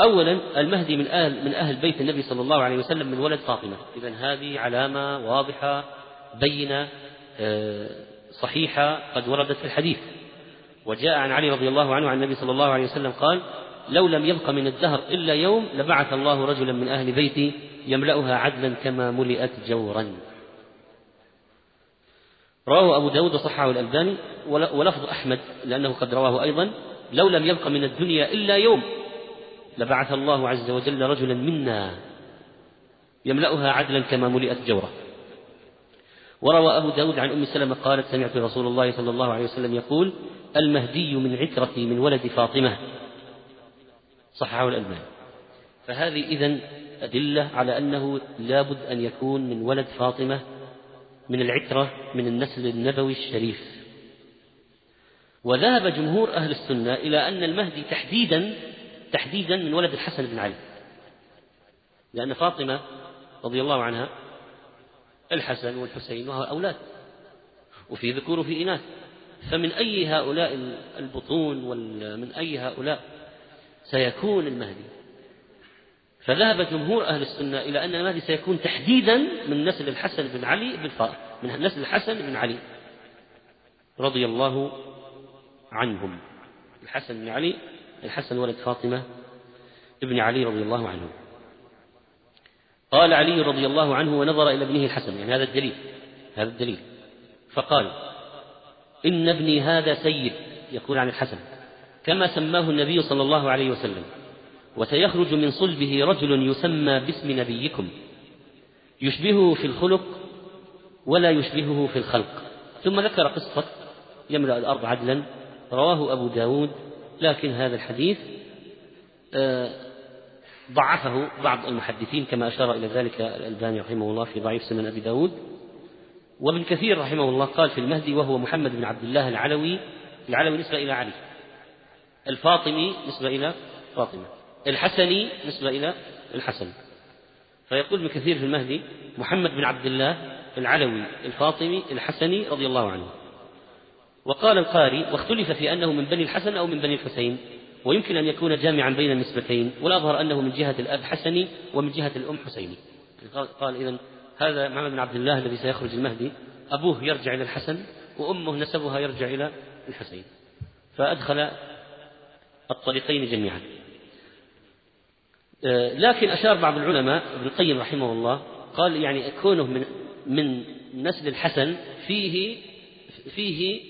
أولا المهدي من أهل من أهل بيت النبي صلى الله عليه وسلم من ولد فاطمة. إذا هذه علامة واضحة بينة آه، صحيحة قد وردت في الحديث. وجاء عن علي رضي الله عنه عن النبي صلى الله عليه وسلم قال لو لم يبق من الدهر إلا يوم لبعث الله رجلا من أهل بيتي يملأها عدلا كما ملئت جورا. رواه أبو داود وصححه الألباني ولفظ أحمد لأنه قد رواه أيضا لو لم يبق من الدنيا إلا يوم لبعث الله عز وجل رجلا منا يملأها عدلا كما ملئت جورا وروى أبو داود عن أم سلمة قالت سمعت رسول الله صلى الله عليه وسلم يقول المهدي من عترتي من ولد فاطمة. صححه الألباني. فهذه إذن أدلة على أنه لابد أن يكون من ولد فاطمة من العترة من النسل النبوي الشريف. وذهب جمهور أهل السنة إلى أن المهدي تحديدا تحديدا من ولد الحسن بن علي. لأن فاطمة رضي الله عنها الحسن والحسين أولاد. وفي ذكور وفي إناث. فمن أي هؤلاء البطون ومن أي هؤلاء سيكون المهدي؟ فذهب جمهور أهل السنة إلى أن المهدي سيكون تحديدا من نسل الحسن بن علي بن من نسل الحسن بن علي رضي الله عنهم. الحسن بن علي الحسن ولد فاطمة ابن علي رضي الله عنه. قال علي رضي الله عنه ونظر إلى ابنه الحسن يعني هذا الدليل هذا الدليل. فقال إن ابني هذا سيد. يقول عن الحسن كما سماه النبي صلى الله عليه وسلم. وسيخرج من صلبه رجل يسمى باسم نبيكم. يشبهه في الخلق ولا يشبهه في الخلق. ثم ذكر قصة يملأ الأرض عدلا. رواه أبو داود لكن هذا الحديث آه، ضعفه بعض المحدثين كما أشار إلى ذلك الألباني رحمه الله في ضعيف سنن أبي داود. وابن كثير رحمه الله قال في المهدي وهو محمد بن عبد الله العلوي العلوي نسبة إلى علي. الفاطمي نسبة إلى فاطمة. الحسني نسبة إلى الحسن. فيقول ابن كثير في المهدي محمد بن عبد الله العلوي الفاطمي الحسني رضي الله عنه. وقال القاري واختلف في أنه من بني الحسن أو من بني الحسين ويمكن أن يكون جامعا بين النسبتين والأظهر أنه من جهة الأب حسني ومن جهة الأم حسيني. قال إذا هذا محمد بن عبد الله الذي سيخرج المهدي أبوه يرجع إلى الحسن وأمه نسبها يرجع إلى الحسين. فأدخل الطريقين جميعا. لكن أشار بعض العلماء ابن القيم رحمه الله قال يعني كونه من من نسل الحسن فيه فيه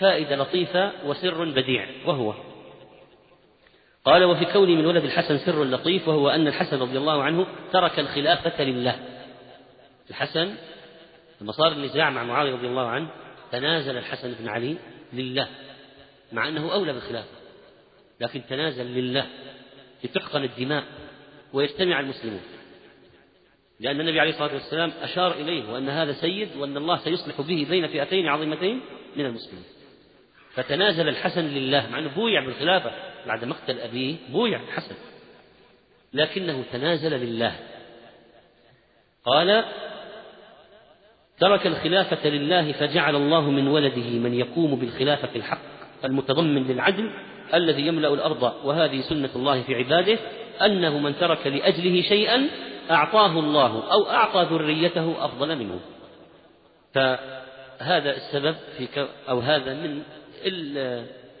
فائدة لطيفة وسر بديع وهو. قال وفي كوني من ولد الحسن سر لطيف وهو أن الحسن رضي الله عنه ترك الخلافة لله. الحسن لما صار النزاع مع معاوية رضي الله عنه تنازل الحسن بن علي لله مع أنه أولى بالخلافة لكن تنازل لله. لتحقن الدماء ويجتمع المسلمون. لأن النبي عليه الصلاة والسلام أشار إليه وأن هذا سيد وأن الله سيصلح به بين فئتين عظيمتين من المسلمين. فتنازل الحسن لله مع أنه بويع بالخلافة بعد مقتل أبيه بويع الحسن لكنه تنازل لله. قال ترك الخلافة لله فجعل الله من ولده من يقوم بالخلافة الحق المتضمن للعدل الذي يملأ الأرض وهذه سنة الله في عباده أنه من ترك لأجله شيئا أعطاه الله أو أعطى ذريته أفضل منه. فهذا السبب في أو هذا من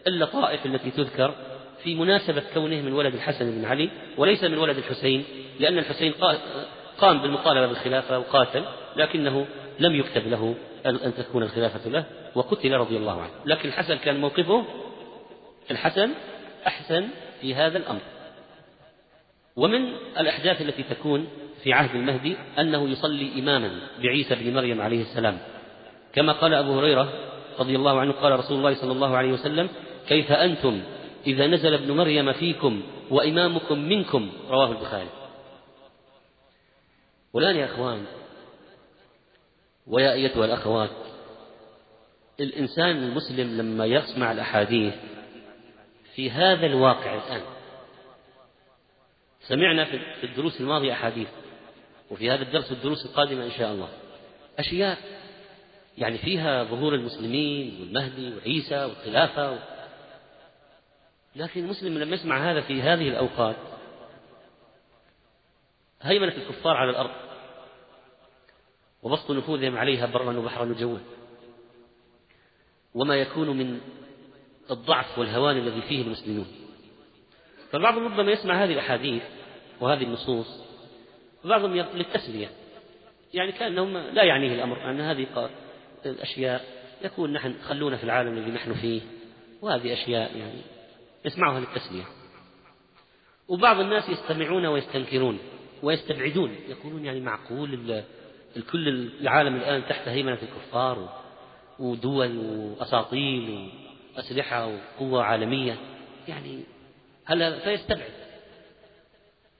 اللطائف التي تذكر في مناسبة كونه من ولد الحسن بن علي وليس من ولد الحسين لأن الحسين قام بالمطالبة بالخلافة وقاتل لكنه لم يكتب له أن تكون الخلافة له وقتل رضي الله عنه. لكن الحسن كان موقفه الحسن أحسن في هذا الأمر. ومن الأحداث التي تكون في عهد المهدي أنه يصلي إماما بعيسى بن مريم عليه السلام. كما قال أبو هريرة رضي الله عنه قال رسول الله صلى الله عليه وسلم كيف أنتم إذا نزل ابن مريم فيكم وإمامكم منكم؟ رواه البخاري. والآن يا أخوان ويا أيتها الأخوات الإنسان المسلم لما يسمع الأحاديث في هذا الواقع الآن. سمعنا في الدروس الماضية أحاديث وفي هذا الدرس الدروس القادمة إن شاء الله. أشياء يعني فيها ظهور المسلمين والمهدي وعيسى والخلافة و... لكن المسلم لما يسمع هذا في هذه الأوقات. هيمنة الكفار على الأرض. وبسط نفوذهم عليها برا وبحرا وجوا. وما يكون من الضعف والهوان الذي فيه المسلمون. فالبعض ربما يسمع هذه الأحاديث وهذه النصوص وبعضهم للتسلية يعني كأنهم لا يعنيه الأمر أن هذه الأشياء يكون نحن خلونا في العالم الذي نحن فيه وهذه أشياء يعني يسمعها للتسلية وبعض الناس يستمعون ويستنكرون ويستبعدون يقولون يعني معقول الكل العالم الآن تحت هيمنة الكفار ودول وأساطيل وأسلحة وقوة عالمية يعني هل فيستبعد؟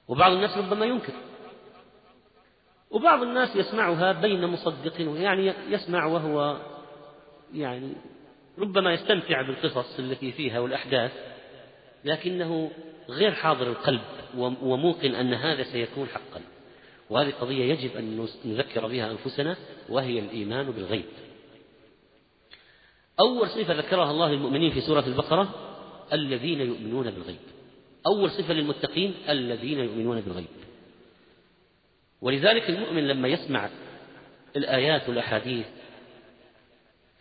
وبعض الناس ربما ينكر. وبعض الناس يسمعها بين مصدق يعني يسمع وهو يعني ربما يستمتع بالقصص التي فيها والأحداث لكنه غير حاضر القلب وموقن أن هذا سيكون حقا. وهذه قضية يجب أن نذكر بها أنفسنا وهي الإيمان بالغيب. أول صفة ذكرها الله للمؤمنين في سورة البقرة الذين يؤمنون بالغيب. أول صفة للمتقين الذين يؤمنون بالغيب. ولذلك المؤمن لما يسمع الآيات والأحاديث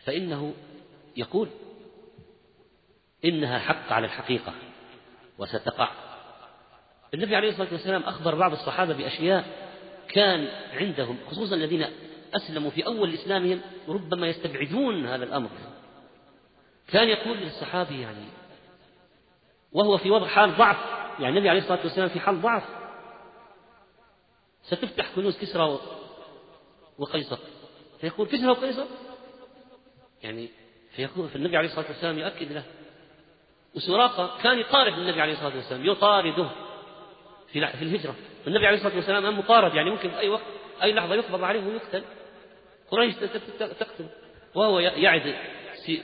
فإنه يقول إنها حق على الحقيقة وستقع. النبي عليه الصلاة والسلام أخبر بعض الصحابة بأشياء كان عندهم خصوصا الذين أسلموا في أول إسلامهم ربما يستبعدون هذا الأمر. كان يقول للصحابي يعني وهو في وضع حال ضعف يعني النبي عليه الصلاة والسلام في حال ضعف. ستفتح كنوز كسرى وقيصر. فيقول كسرى وقيصر؟ يعني فيقول فالنبي عليه الصلاة والسلام يؤكد له. وسراقة كان يطارد النبي عليه الصلاة والسلام يطارده في في الهجرة. النبي عليه الصلاة والسلام مطارد يعني ممكن في أي وقت أي لحظة يقبض عليه ويقتل. قريش تقتل وهو يعد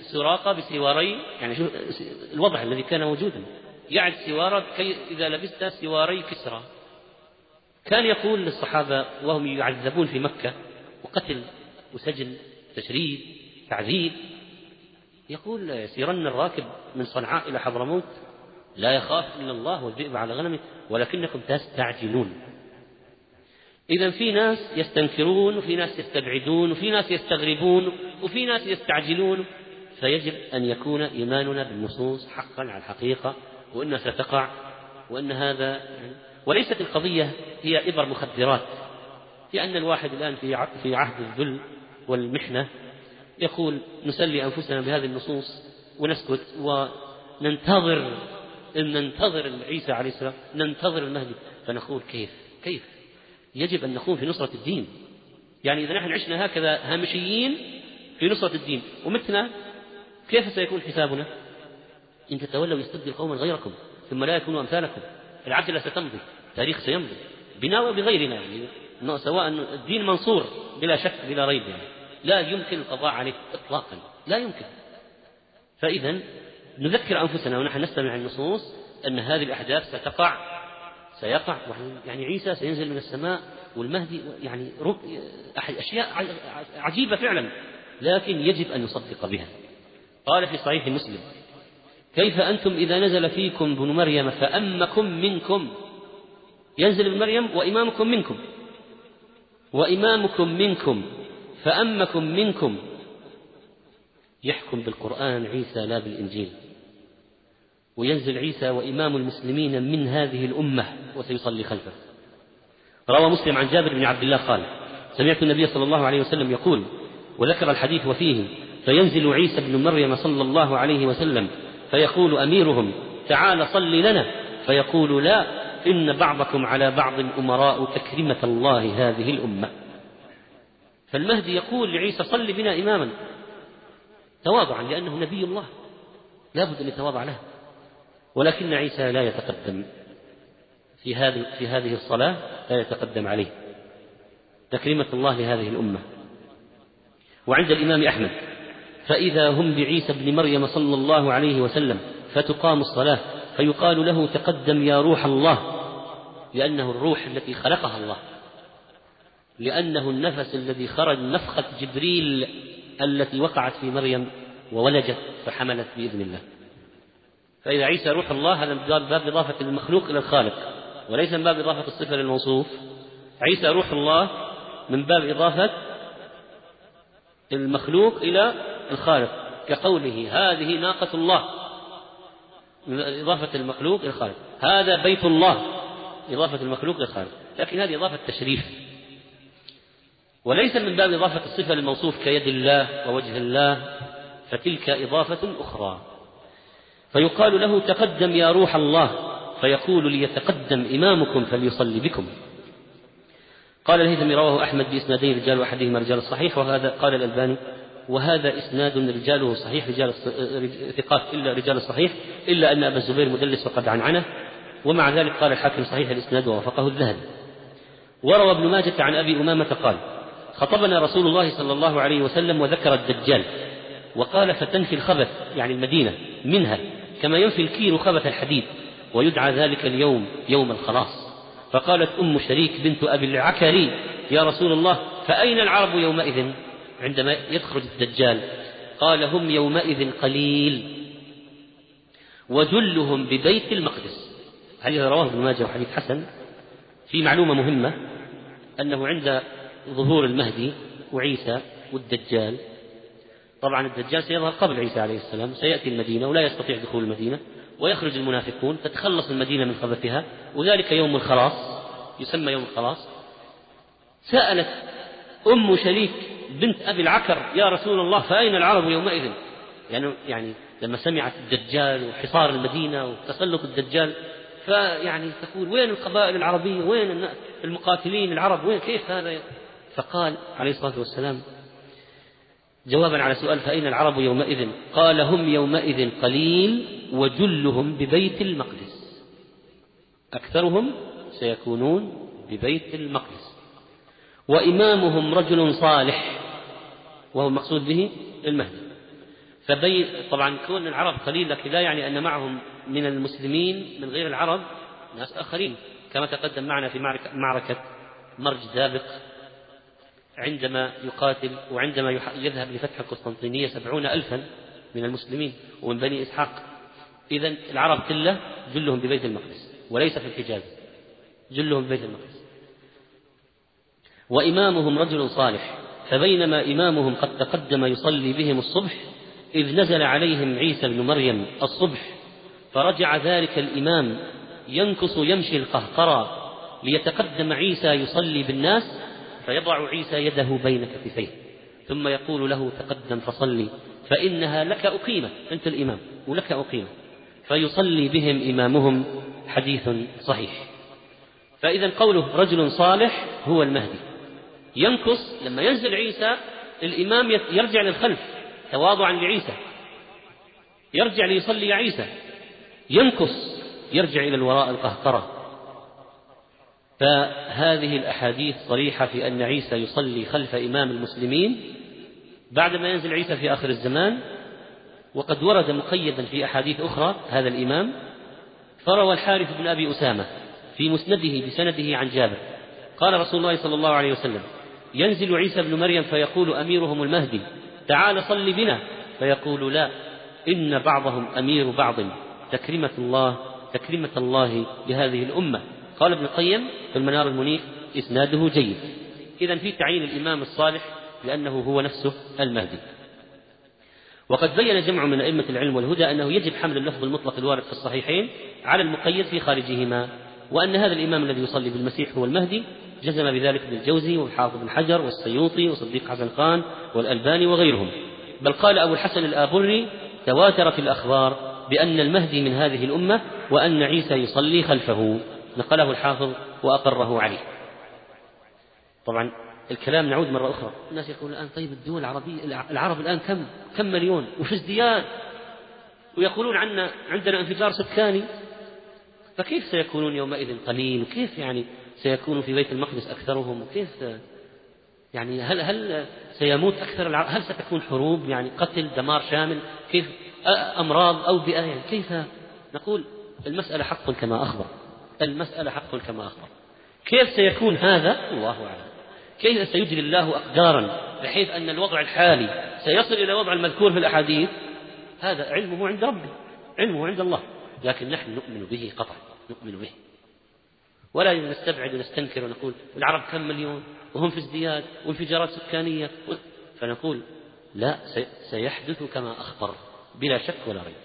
سراقة بسواري يعني شوف الوضع الذي كان موجودا. يعد سوارة كي إذا لبست سواري كسرى. كان يقول للصحابة وهم يعذبون في مكة وقتل وسجن تشريد تعذيب. يقول يسيرن الراكب من صنعاء إلى حضرموت لا يخاف إلا الله والذئب على غنمه ولكنكم تستعجلون. إذا في ناس يستنكرون وفي ناس يستبعدون وفي ناس يستغربون وفي ناس يستعجلون. فيجب أن يكون إيماننا بالنصوص حقا على الحقيقة وأنها ستقع وأن هذا وليست القضية هي إبر مخدرات لأن الواحد الآن في في عهد الذل والمحنة يقول نسلي أنفسنا بهذه النصوص ونسكت وننتظر إن ننتظر عيسى عليه السلام ننتظر المهدي فنقول كيف؟ كيف؟ يجب أن نكون في نصرة الدين. يعني إذا نحن عشنا هكذا هامشيين في نصرة الدين ومتنا كيف سيكون حسابنا؟ إن تتولوا يستبدل قوما غيركم ثم لا يكونوا أمثالكم. العجلة ستمضي التاريخ سيمضي. بنا وبغيرنا يعني سواء الدين منصور بلا شك بلا ريب يعني. لا يمكن القضاء عليه إطلاقا لا يمكن. فإذا نذكر أنفسنا ونحن نستمع النصوص أن هذه الأحداث ستقع سيقع يعني عيسى سينزل من السماء والمهدي يعني أشياء عجيبة فعلا لكن يجب أن نصدق بها. قال في صحيح مسلم كيف أنتم إذا نزل فيكم ابن مريم فأمكم منكم؟ ينزل ابن مريم وإمامكم منكم وإمامكم منكم فأمكم منكم. يحكم بالقرآن عيسى لا بالإنجيل وينزل عيسى وإمام المسلمين من هذه الأمة وسيصلي خلفه. روى مسلم عن جابر بن عبد الله قال سمعت النبي صلى الله عليه وسلم يقول وذكر الحديث وفيه فينزل عيسى بن مريم صلى الله عليه وسلم فيقول أميرهم تعال صل لنا. فيقول لا إن بعضكم على بعض أمراء تكرمة الله هذه الأمة. فالمهدي يقول لعيسى صل بنا إماما. تواضعا لأنه نبي الله. لا بد أن يتواضع له. ولكن عيسى لا يتقدم. في هذه في هذه الصلاة لا يتقدم عليه. تكريمة الله لهذه الأمة. وعند الإمام أحمد فإذا هم بعيسى بن مريم صلى الله عليه وسلم فتقام الصلاة فيقال له تقدم يا روح الله لأنه الروح التي خلقها الله لأنه النفس الذي خرج نفخة جبريل التي وقعت في مريم وولجت فحملت بإذن الله. فإذا عيسى روح الله هذا باب إضافة المخلوق إلى الخالق وليس من باب إضافة الصفة للموصوف عيسى روح الله من باب إضافة المخلوق إلى الخالق كقوله هذه ناقة الله. إضافة المخلوق إلى الخالق. هذا بيت الله. إضافة المخلوق إلى الخالق. لكن هذه إضافة تشريف. وليس من باب إضافة الصفة للموصوف كيد الله ووجه الله فتلك إضافة أخرى. فيقال له تقدم يا روح الله فيقول ليتقدم إمامكم فليصلي بكم. قال الهيثمي رواه أحمد بإسنادين رجال أحدهما رجال الصحيح وهذا قال الألباني. وهذا إسناد رجاله صحيح رجال ثقات إلا رجال الصحيح إلا أن أبا الزبير مدلس وقد عنعنه ومع ذلك قال الحاكم صحيح الإسناد ووافقه الذهبي وروى ابن ماجة عن أبي أمامة قال خطبنا رسول الله صلى الله عليه وسلم وذكر الدجال وقال فتنفي الخبث يعني المدينة منها كما ينفي الكير خبث الحديد ويدعى ذلك اليوم يوم الخلاص. فقالت أم شريك بنت أبي العكري يا رسول الله فأين العرب يومئذ؟ عندما يخرج الدجال قال هم يومئذ قليل وجلهم ببيت المقدس. حديث رواه ابن ماجه وحديث حسن؟ في معلومة مهمة أنه عند ظهور المهدي وعيسى والدجال طبعا الدجال سيظهر قبل عيسى عليه السلام سيأتي المدينة ولا يستطيع دخول المدينة ويخرج المنافقون تتخلص المدينة من خبثها وذلك يوم الخلاص يسمى يوم الخلاص. سألت أم شريك بنت أبي العكر يا رسول الله فأين العرب يومئذ؟ يعني يعني لما سمعت الدجال وحصار المدينة وتسلط الدجال فيعني تقول وين القبائل العربية؟ وين المقاتلين العرب؟ وين كيف هذا؟ فقال عليه الصلاة والسلام جوابا على سؤال فأين العرب يومئذ؟ قال هم يومئذ قليل وجلهم ببيت المقدس. أكثرهم سيكونون ببيت المقدس. وإمامهم رجل صالح وهو المقصود به المهدي. فبين طبعا كون العرب قليل لكن لا يعني أن معهم من المسلمين من غير العرب ناس آخرين. كما تقدم معنا في معركة مرج دابق عندما يقاتل وعندما يذهب لفتح القسطنطينية سبعون ألفا من المسلمين ومن بني إسحاق. إذا العرب كله جلهم ببيت المقدس وليس في الحجاز جلهم ببيت المقدس. وإمامهم رجل صالح فبينما إمامهم قد تقدم يصلي بهم الصبح إذ نزل عليهم عيسى بن مريم الصبح فرجع ذلك الإمام ينكص يمشي القهقرى ليتقدم عيسى يصلي بالناس فيضع عيسى يده بين كتفيه ثم يقول له تقدم فصلي فإنها لك أقيمة أنت الإمام ولك أقيمة فيصلي بهم إمامهم حديث صحيح. فإذا قوله رجل صالح هو المهدي. ينكص لما ينزل عيسى الإمام يرجع للخلف تواضعا لعيسى. يرجع ليصلي عيسى. ينكص يرجع إلى الوراء القهقرة فهذه الأحاديث صريحة في أن عيسى يصلي خلف إمام المسلمين بعدما ينزل عيسى في آخر الزمان وقد ورد مقيدا في أحاديث أخرى هذا الإمام. فروى الحارث بن أبي أسامة في مسنده بسنده عن جابر. قال رسول الله صلى الله عليه وسلم ينزل عيسى بن مريم فيقول أميرهم المهدي تعال صل بنا. فيقول لا إن بعضهم أمير بعض. تكرمة الله تكرمة الله لهذه الأمة. قال ابن القيم في المنار المنيف إسناده جيد. إذا في تعيين الإمام الصالح لأنه هو نفسه المهدي. وقد بين جمع من أئمة العلم والهدى أنه يجب حمل اللفظ المطلق الوارد في الصحيحين على المقيد في خارجهما وأن هذا الإمام الذي يصلي بالمسيح هو المهدي جزم بذلك ابن الجوزي والحافظ بن حجر والسيوطي وصديق حسن خان والألباني وغيرهم. بل قال أبو الحسن الآبري تواترت الأخبار بأن المهدي من هذه الأمة وأن عيسى يصلي خلفه. نقله الحافظ وأقره عليه. طبعا الكلام نعود مرة أخرى. الناس يقولون الآن طيب الدول العربية العرب الآن كم كم مليون؟ وفي ازدياد؟ ويقولون عنا عندنا انفجار سكاني. فكيف سيكونون يومئذ قليل؟ وكيف يعني سيكون في بيت المقدس أكثرهم وكيف يعني هل هل سيموت أكثر هل ستكون حروب؟ يعني قتل دمار شامل؟ كيف؟ أمراض أو بيئة؟ يعني كيف؟ نقول المسألة حق كما أخبر. المسألة حق كما أخبر. كيف سيكون هذا؟ الله أعلم. كيف سيجري الله أقدارا بحيث أن الوضع الحالي سيصل إلى وضع المذكور في الأحاديث؟ هذا علمه عند ربه علمه عند الله. لكن نحن نؤمن به قطعا نؤمن به. ولا نستبعد ونستنكر ونقول العرب كم مليون وهم في ازدياد وانفجارات سكانية فنقول لا سيحدث كما أخبر بلا شك ولا ريب.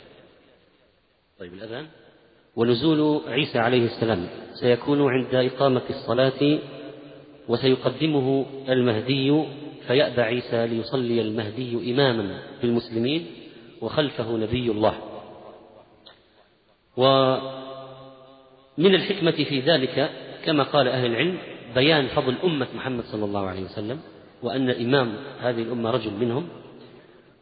طيب الأذان. ونزول عيسى عليه السلام سيكون عند إقامة الصلاة وسيقدمه المهدي فيأبى عيسى ليصلي المهدي إماما بالمسلمين وخلفه نبي الله. ومن الحكمة في ذلك كما قال أهل العلم بيان فضل أمة محمد صلى الله عليه وسلم وأن إمام هذه الأمة رجل منهم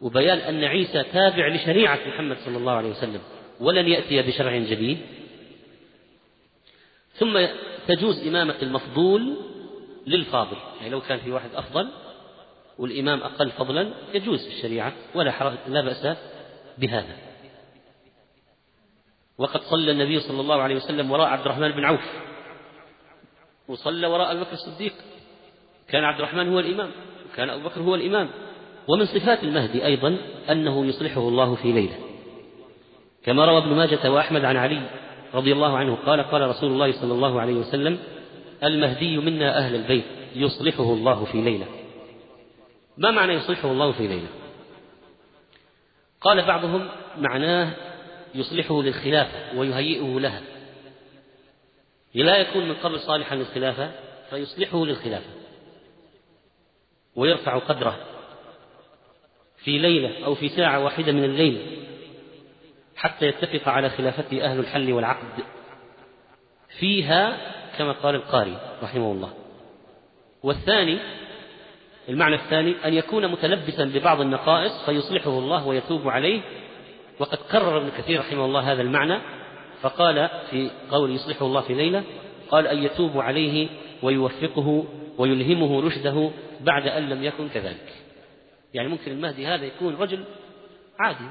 وبيان أن عيسى تابع لشريعة محمد صلى الله عليه وسلم ولن يأتي بشرع جديد. ثم تجوز إمامة المفضول للفاضل يعني لو كان في واحد أفضل والإمام أقل فضلا يجوز في الشريعة ولا لا بأس بهذا. وقد صلى النبي صلى الله عليه وسلم وراء عبد الرحمن بن عوف. وصلى وراء أبي بكر الصديق. كان عبد الرحمن هو الإمام. وكان أبو بكر هو الإمام. ومن صفات المهدي أيضا أنه يصلحه الله في ليلة. كما روى ابن ماجة وأحمد عن علي رضي الله عنه قال قال رسول الله صلى الله عليه وسلم المهدي منا أهل البيت يصلحه الله في ليلة. ما معنى يصلحه الله في ليلة؟ قال بعضهم معناه يصلحه للخلافة ويهيئه لها. لا يكون من قبل صالحا للخلافة فيصلحه للخلافة. ويرفع قدره في ليلة أو في ساعة واحدة من الليل حتى يتفق على خلافته أهل الحل والعقد فيها كما قال القاري رحمه الله. والثاني المعنى الثاني أن يكون متلبسا ببعض النقائص فيصلحه الله ويتوب عليه وقد كرر ابن كثير رحمه الله هذا المعنى فقال في قول يصلحه الله في ليلة قال أن يتوب عليه ويوفقه ويلهمه رشده بعد أن لم يكن كذلك. يعني ممكن المهدي هذا يكون رجل عادي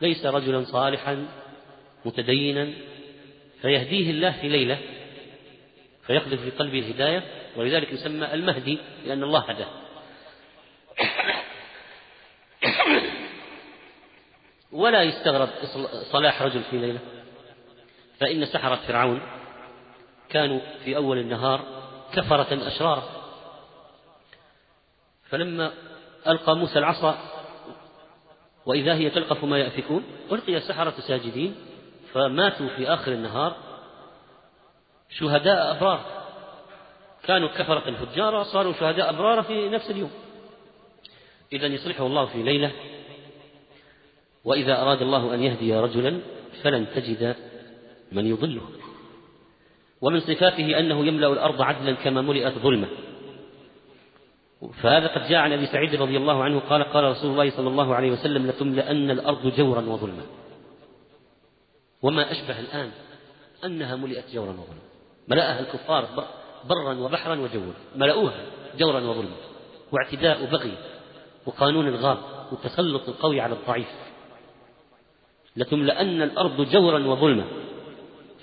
ليس رجلا صالحا متدينا فيهديه الله في ليلة فيقذف في قلبه الهداية ولذلك يسمى المهدي لأن الله هداه. ولا يستغرب صلاح رجل في ليلة. فإن سحرة فرعون كانوا في أول النهار كفرة أشرارا. فلما ألقى موسى العصا وإذا هي تلقف ما يأفكون ألقي السحرة ساجدين فماتوا في آخر النهار شهداء أبرار. كانوا كفرة فجارا صاروا شهداء أبرار في نفس اليوم. إذا يصلحه الله في ليلة وإذا أراد الله أن يهدي رجلا فلن تجد من يضله. ومن صفاته أنه يملأ الأرض عدلا كما ملئت ظلمة. فهذا قد جاء عن أبي سعيد رضي الله عنه قال قال رسول الله صلى الله عليه وسلم لتملأن الأرض جورا وظلما. وما أشبه الآن أنها ملئت جورا وظلما. ملأها الكفار برا وبحرا وجوا ملأوها جورا وظلما. واعتداء وبغي وقانون الغاب والتسلط القوي على الضعيف. لتملأن الأرض جورا وظلما.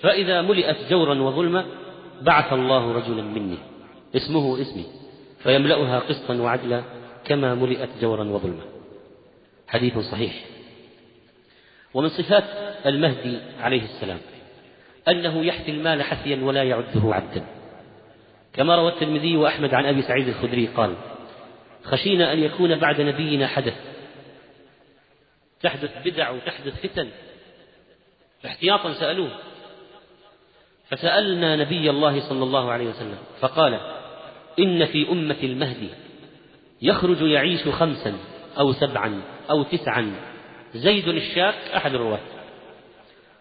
فإذا ملئت جورا وظلما بعث الله رجلا مني اسمه اسمي فيملأها قسطا وعدلا كما ملئت جورا وظلما. حديث صحيح. ومن صفات المهدي عليه السلام أنه يحثي المال حثيا ولا يعده عدا. كما روى الترمذي وأحمد عن أبي سعيد الخدري قال خشينا أن يكون بعد نبينا حدث تحدث بدع وتحدث فتن احتياطا سألوه. فسألنا نبي الله صلى الله عليه وسلم فقال إن في أمة المهدي يخرج يعيش خمسا أو سبعا أو تسعا زيد الشاك أحد الرواة.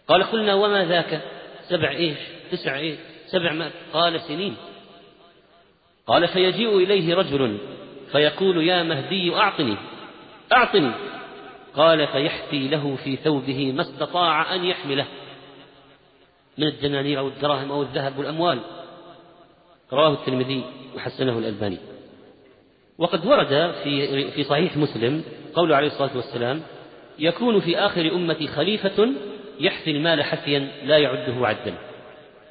قال قلنا وما ذاك؟ سبع إيش؟ تسع إيش سبع ما؟ قال سنين. قال فيجيء إليه رجل فيقول يا مهدي أعطني أعطني. قال فيحفي له في ثوبه ما استطاع أن يحمله من الدنانير أو الدراهم أو الذهب والأموال. رواه الترمذي وحسنه الألباني. وقد ورد في في صحيح مسلم قوله عليه الصلاة والسلام يكون في آخر أمتي خليفة يحفي المال حفيا لا يعده عدا.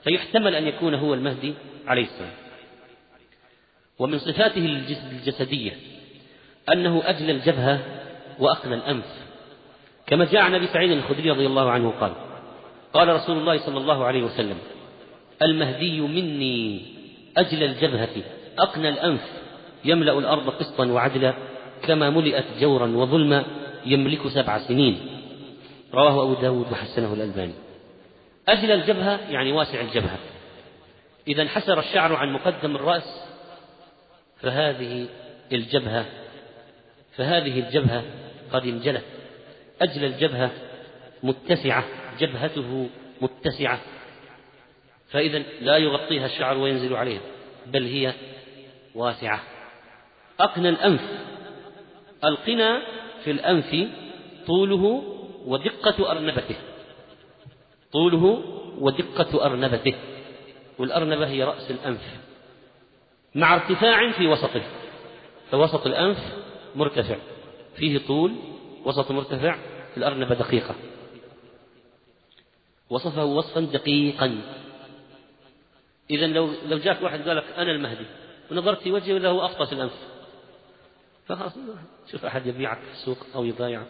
فيحتمل أن يكون هو المهدي عليه السلام. ومن صفاته الجسدية أنه أجل الجبهة وأقنى الأنف كما جاء عن أبي سعيد الخدري رضي الله عنه قال قال رسول الله صلى الله عليه وسلم المهدي مني أجل الجبهة أقنى الأنف يملأ الأرض قسطا وعدلا كما ملئت جورا وظلما يملك سبع سنين. رواه أبو داود وحسنه الألباني. أجل الجبهة يعني واسع الجبهة. إذا انحسر الشعر عن مقدم الرأس فهذه الجبهة فهذه الجبهة قد انجلت أجل الجبهة متسعة جبهته متسعة. فإذا لا يغطيها الشعر وينزل عليها بل هي واسعة. أقنى الأنف. القنا في الأنف طوله ودقة أرنبته. طوله ودقة أرنبته. والأرنبة هي رأس الأنف. مع ارتفاع في وسطه. فوسط الأنف مرتفع. فيه طول وسط مرتفع الأرنبة دقيقة. وصفه وصفا دقيقا. إذا لو لو جاك واحد قال لك أنا المهدي ونظرت في وجهه إذا هو أفطس الأنف. فخلاص شوف أحد يبيعك في السوق أو يبايعك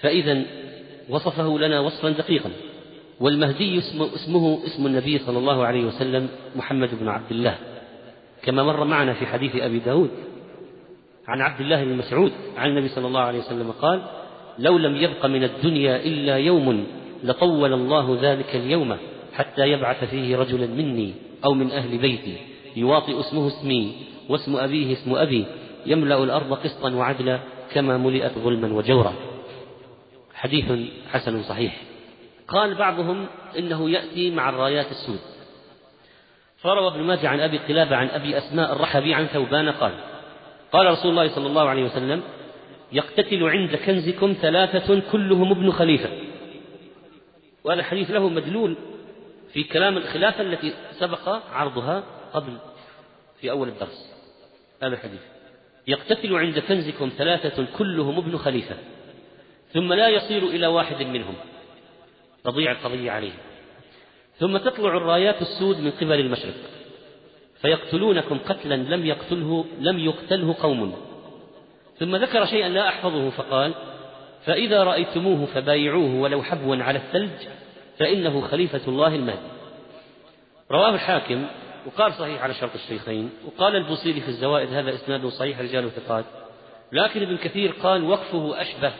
فإذا وصفه لنا وصفا دقيقا. والمهدي اسمه, اسمه اسم النبي صلى الله عليه وسلم محمد بن عبد الله. كما مر معنا في حديث أبي داود. عن عبد الله بن مسعود عن النبي صلى الله عليه وسلم قال لو لم يبق من الدنيا إلا يوم لطول الله ذلك اليوم حتى يبعث فيه رجلا مني أو من أهل بيتي يواطئ اسمه اسمي واسم أبيه اسم أبي يملأ الأرض قسطا وعدلا كما ملئت ظلما وجورا. حديث حسن صحيح. قال بعضهم إنه يأتي مع الرايات السود. فروى ابن ماجه عن أبي قلابة عن أبي أسماء الرحبي عن ثوبان قال قال رسول الله صلى الله عليه وسلم يقتتل عند كنزكم ثلاثة كلهم ابن خليفة. وهذا الحديث له مدلول في كلام الخلافة التي سبق عرضها قبل في أول الدرس. هذا الحديث. يقتتل عند كنزكم ثلاثة كلهم ابن خليفة ثم لا يصير إلى واحد منهم. تضيع القضية عليهم ثم تطلع الرايات السود من قبل المشرق. فيقتلونكم قتلا لم يقتله لم يقتله قوم. ثم ذكر شيئا لا أحفظه فقال فإذا رأيتموه فبايعوه ولو حبوا على الثلج فإنه خليفة الله المهدي. رواه الحاكم وقال صحيح على شرط الشيخين وقال البوصيري في الزوائد هذا اسناده صحيح رجال ثقات لكن ابن كثير قال وقفه أشبه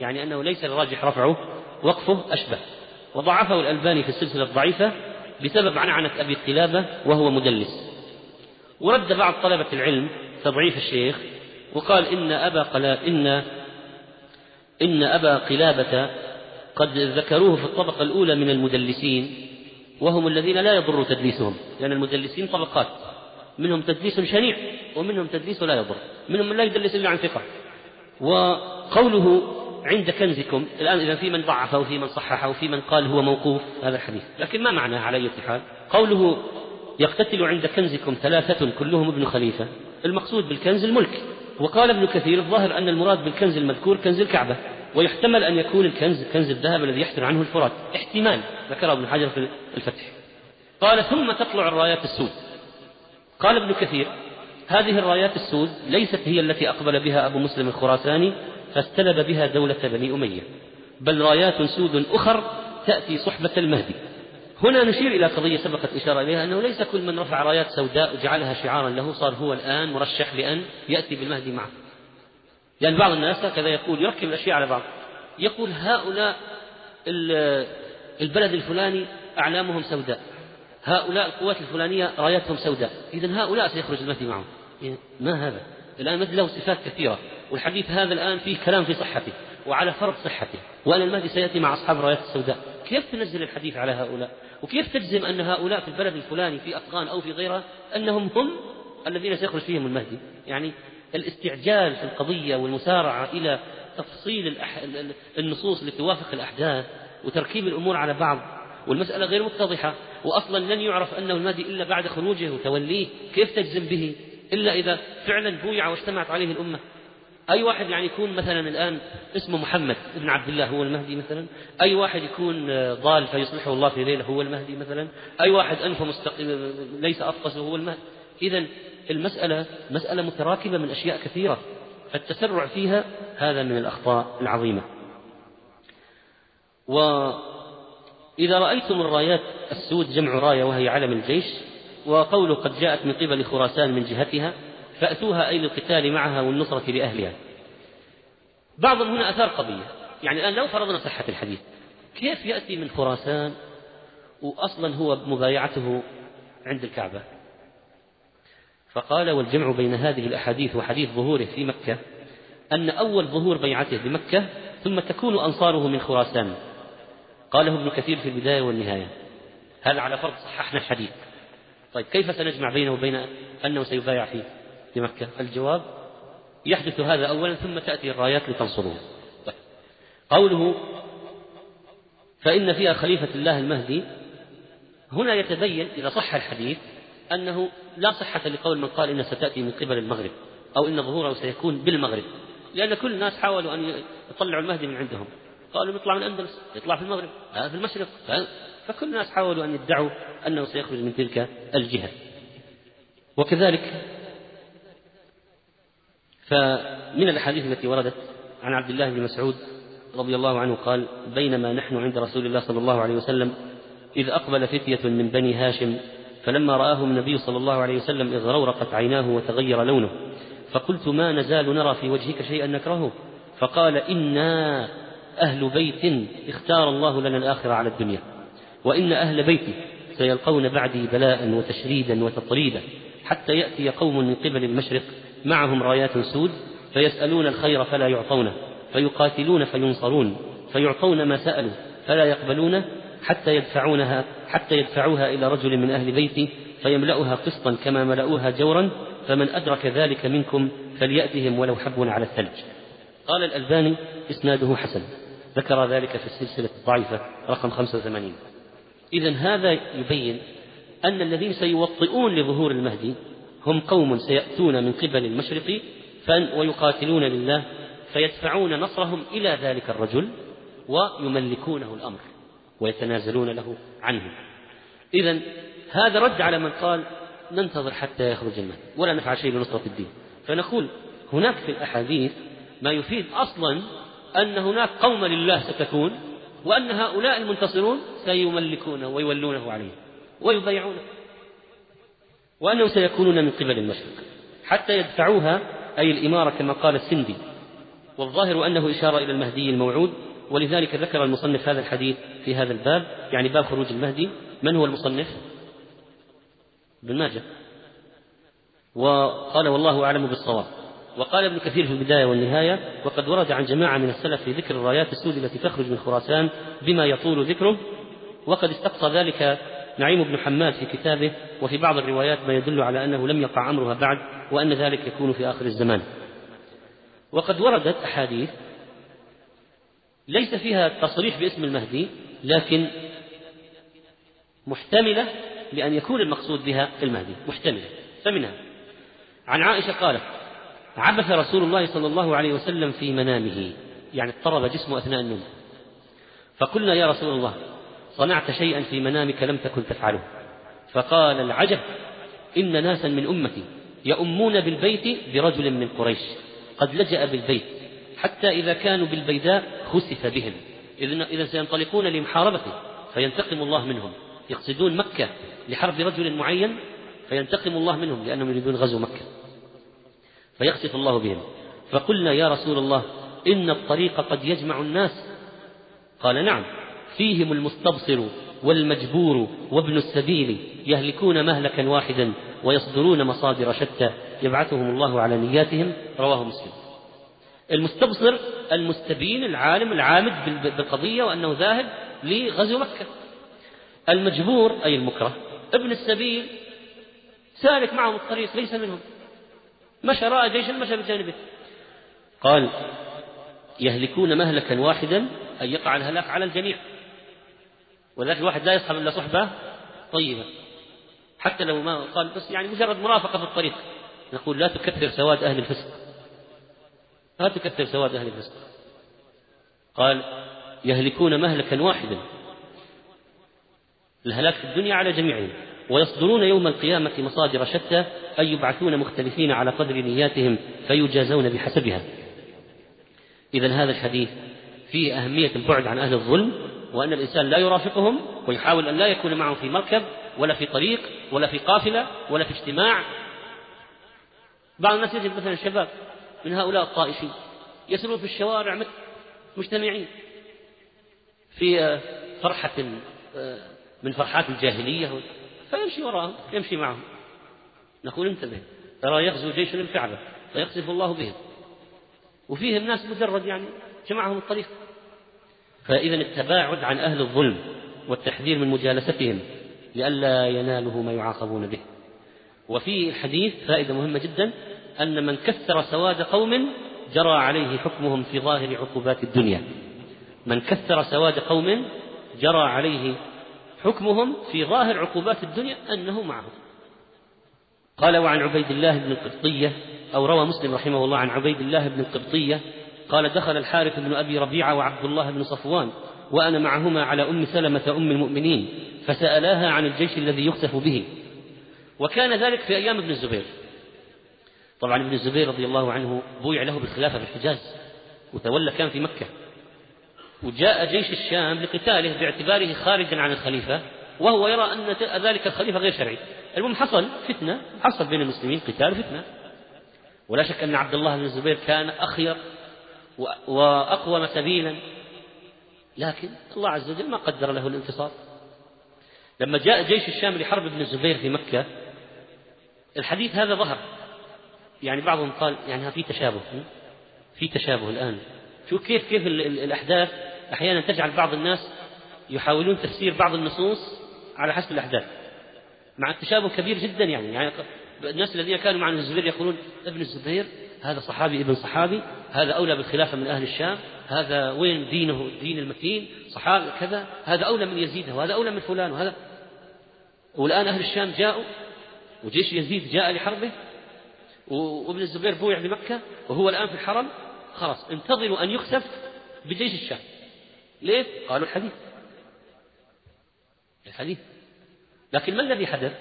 يعني أنه ليس الراجح رفعه وقفه أشبه. وضعفه الألباني في السلسلة الضعيفة بسبب عنعنة أبي قلابة وهو مدلس. ورد بعض طلبة العلم تضعيف الشيخ وقال إن أبا قلا إن إن أبا قلابة قد ذكروه في الطبقة الأولى من المدلسين وهم الذين لا يضر تدليسهم لأن المدلسين طبقات منهم تدليس شنيع ومنهم تدليس لا يضر منهم من لا يدلس إلا عن ثقة. وقوله عند كنزكم الآن إذا في من ضعفه وفي من صححه وفي من قال هو موقوف هذا الحديث لكن ما معناه على أي حال؟ قوله يقتتل عند كنزكم ثلاثة كلهم ابن خليفة. المقصود بالكنز الملك. وقال ابن كثير الظاهر أن المراد بالكنز المذكور كنز الكعبة. ويحتمل أن يكون الكنز كنز الذهب الذي يحسن عنه الفرات. احتمال ذكره ابن حجر في الفتح. قال ثم تطلع الرايات السود. قال ابن كثير هذه الرايات السود ليست هي التي أقبل بها أبو مسلم الخراساني فاستلب بها دولة بني أمية. بل رايات سود أخر تأتي صحبة المهدي. هنا نشير إلى قضية سبقت إشارة إليها أنه ليس كل من رفع رايات سوداء وجعلها شعارا له صار هو الآن مرشح لأن يأتي بالمهدي معه. لأن بعض الناس هكذا يقول يركب الأشياء على بعض. يقول هؤلاء البلد الفلاني أعلامهم سوداء. هؤلاء القوات الفلانية راياتهم سوداء. إذا هؤلاء سيخرج المهدي معهم. ما هذا؟ الآن المهدي له صفات كثيرة. والحديث هذا الآن فيه كلام في صحته وعلى فرض صحته. وأن المهدي سيأتي مع أصحاب الرايات السوداء كيف تنزل الحديث على هؤلاء؟ وكيف تجزم أن هؤلاء في البلد الفلاني في أفغان أو في غيرها أنهم هم الذين سيخرج فيهم المهدي؟ يعني الاستعجال في القضية والمسارعة إلى تفصيل النصوص لتوافق الأحداث وتركيب الأمور على بعض والمسألة غير متضحة وأصلا لن يعرف أنه المهدي إلا بعد خروجه وتوليه كيف تجزم به؟ إلا إذا فعلا بويع واجتمعت عليه الأمة. أي واحد يعني يكون مثلا الآن اسمه محمد ابن عبد الله هو المهدي مثلا. أي واحد يكون ضال فيصلحه الله في ليلة هو المهدي مثلا. أي واحد أنفه مستقيم ليس أفقس هو المهدي. إذا المسألة مسألة متراكبة من أشياء كثيرة فالتسرع فيها هذا من الأخطاء العظيمة. وإذا رأيتم الرايات السود جمع راية وهي علم الجيش وقوله قد جاءت من قبل خراسان من جهتها فأتوها أي للقتال معها والنصرة لأهلها. بعضهم هنا أثار قضية. يعني الآن لو فرضنا صحة الحديث كيف يأتي من خراسان وأصلا هو مبايعته عند الكعبة؟ فقال والجمع بين هذه الأحاديث وحديث ظهوره في مكة أن أول ظهور بيعته بمكة ثم تكون أنصاره من خراسان. قاله ابن كثير في البداية والنهاية. هذا على فرض صححنا الحديث؟ طيب كيف سنجمع بينه وبين أنه سيبايع فيه؟ في مكة؟ الجواب يحدث هذا أولا ثم تأتي الرايات لتنصره طيب. قوله فإن فيها خليفة الله المهدي هنا يتبين إذا صح الحديث أنه لا صحة لقول من قال إنها ستأتي من قبل المغرب أو إن ظهوره سيكون بالمغرب. لأن كل الناس حاولوا أن يطلعوا المهدي من عندهم. قالوا يطلع من الأندلس يطلع في المغرب هذا في المشرق. فكل الناس حاولوا أن يدعوا أنه سيخرج من تلك الجهة. وكذلك فمن الأحاديث التي وردت عن عبد الله بن مسعود رضي الله عنه قال بينما نحن عند رسول الله صلى الله عليه وسلم إذ أقبل فتية من بني هاشم فلما رآهم النبي صلى الله عليه وسلم اغرورقت عيناه وتغير لونه فقلت ما نزال نرى في وجهك شيئا نكرهه؟ فقال إنا أهل بيت اختار الله لنا الآخرة على الدنيا وإن أهل بيتي سيلقون بعدي بلاء وتشريدا وتطريدا حتى يأتي قوم من قبل المشرق معهم رايات سود فيسألون الخير فلا يعطونه فيقاتلون فينصرون فيعطون ما سألوا فلا يقبلونه حتى يدفعونها حتى يدفعوها إلى رجل من أهل بيتي فيملأها قسطا كما ملأوها جورا فمن أدرك ذلك منكم فليأتهم ولو حب على الثلج. قال الألباني إسناده حسن ذكر ذلك في السلسلة الضعيفة رقم 85 إذا هذا يبين أن الذين سيوطئون لظهور المهدي هم قوم سيأتون من قبل المشرق ويقاتلون لله فيدفعون نصرهم إلى ذلك الرجل ويملكونه الأمر ويتنازلون له عنه. إذا هذا رد على من قال ننتظر حتى يخرج المهدي ولا نفعل شيء لنصرة الدين. فنقول هناك في الأحاديث ما يفيد أصلا أن هناك قوم لله ستكون وأن هؤلاء المنتصرون سيملكونه ويولونه عليه ويبايعونه. وأنهم سيكونون من قبل المشرق. حتى يدفعوها أي الإمارة كما قال السندي. والظاهر أنه إشارة إلى المهدي الموعود ولذلك ذكر المصنف هذا الحديث في هذا الباب يعني باب خروج المهدي. من هو المصنف؟ ابن ماجه. وقال والله أعلم بالصواب. وقال ابن كثير في البداية والنهاية وقد ورد عن جماعة من السلف في ذكر الرايات السود التي تخرج من خراسان بما يطول ذكره وقد استقصى ذلك نعيم بن حماد في كتابه وفي بعض الروايات ما يدل على أنه لم يقع أمرها بعد وأن ذلك يكون في آخر الزمان. وقد وردت أحاديث ليس فيها تصريح باسم المهدي لكن محتملة لأن يكون المقصود بها المهدي محتملة. فمنها عن عائشة قالت عبث رسول الله صلى الله عليه وسلم في منامه يعني اضطرب جسمه أثناء النوم. فقلنا يا رسول الله صنعت شيئا في منامك لم تكن تفعله. فقال العجب إن ناسا من أمتي يؤمون بالبيت برجل من قريش. قد لجأ بالبيت حتى إذا كانوا بالبيداء خسف بهم. إذا سينطلقون لمحاربته فينتقم الله منهم. يقصدون مكة لحرب رجل معين فينتقم الله منهم لأنهم يريدون غزو مكة. فيخسف الله بهم. فقلنا يا رسول الله إن الطريق قد يجمع الناس. قال نعم. فيهم المستبصر والمجبور وابن السبيل يهلكون مهلكا واحدا ويصدرون مصادر شتى يبعثهم الله على نياتهم رواه مسلم. المستبصر المستبين العالم العامد بالقضية وأنه ذاهب لغزو مكة. المجبور أي المكره ابن السبيل سالك معهم الطريق ليس منهم. مشى رأى جيشا مشى بجانبه. قال يهلكون مهلكا واحدا أن يقع الهلاك على الجميع. ولذلك الواحد لا يصحب إلا صحبة طيبة. حتى لو ما قال بس يعني مجرد مرافقة في الطريق. نقول لا تكثر سواد أهل الفسق. لا تكثر سواد أهل الفسق. قال يهلكون مهلكا واحدا. الهلاك في الدنيا على جميعهم. ويصدرون يوم القيامة مصادر شتى أي يبعثون مختلفين على قدر نياتهم فيجازون بحسبها. إذا هذا الحديث فيه أهمية البعد عن أهل الظلم وأن الإنسان لا يرافقهم ويحاول أن لا يكون معهم في مركب ولا في طريق ولا في قافلة ولا في اجتماع. بعض الناس يجد مثلا شباب من هؤلاء الطائشين يسيرون في الشوارع مجتمعين. في فرحة من فرحات الجاهلية. فيمشي وراهم يمشي معهم. نقول انتبه ترى يغزو جيش الكعبة فيقذف الله بهم. وفيهم ناس مجرد يعني جمعهم الطريق. فإذا التباعد عن أهل الظلم والتحذير من مجالستهم لئلا يناله ما يعاقبون به. وفي الحديث فائدة مهمة جدا أن من كثر سواد قوم جرى عليه حكمهم في ظاهر عقوبات الدنيا. من كثر سواد قوم جرى عليه حكمهم في ظاهر عقوبات الدنيا أنه معهم قال وعن عبيد الله بن القبطية أو روى مسلم رحمه الله عن عبيد الله بن القبطية قال دخل الحارث بن أبي ربيعة وعبد الله بن صفوان وأنا معهما على أم سلمة أم المؤمنين فسألاها عن الجيش الذي يخسف به. وكان ذلك في أيام ابن الزبير. طبعا ابن الزبير رضي الله عنه بويع له بالخلافة في الحجاز وتولى كان في مكة. وجاء جيش الشام لقتاله باعتباره خارجا عن الخليفة وهو يرى أن ذلك الخليفة غير شرعي. المهم حصل فتنة حصل بين المسلمين قتال فتنة ولا شك أن عبد الله بن الزبير كان أخير وأقوم سبيلا. لكن الله عز وجل ما قدر له الانتصار. لما جاء جيش الشام لحرب ابن الزبير في مكة الحديث هذا ظهر. يعني بعضهم قال يعني في تشابه في تشابه الآن. شو كيف كيف الأحداث. أحيانا تجعل بعض الناس يحاولون تفسير بعض النصوص على حسب الأحداث. مع التشابه كبير جدا يعني, يعني الناس الذين كانوا مع ابن الزبير يقولون ابن الزبير هذا صحابي ابن صحابي هذا أولى بالخلافة من أهل الشام هذا وين دينه الدين المتين صحابي كذا هذا أولى من يزيد وهذا أولى من فلان وهذا. والآن أهل الشام جاءوا وجيش يزيد جاء لحربه وابن الزبير بويع بمكة وهو الآن في الحرم خلاص انتظروا أن يخسف بجيش الشام. ليه؟ قالوا الحديث. الحديث. لكن ما الذي حدث؟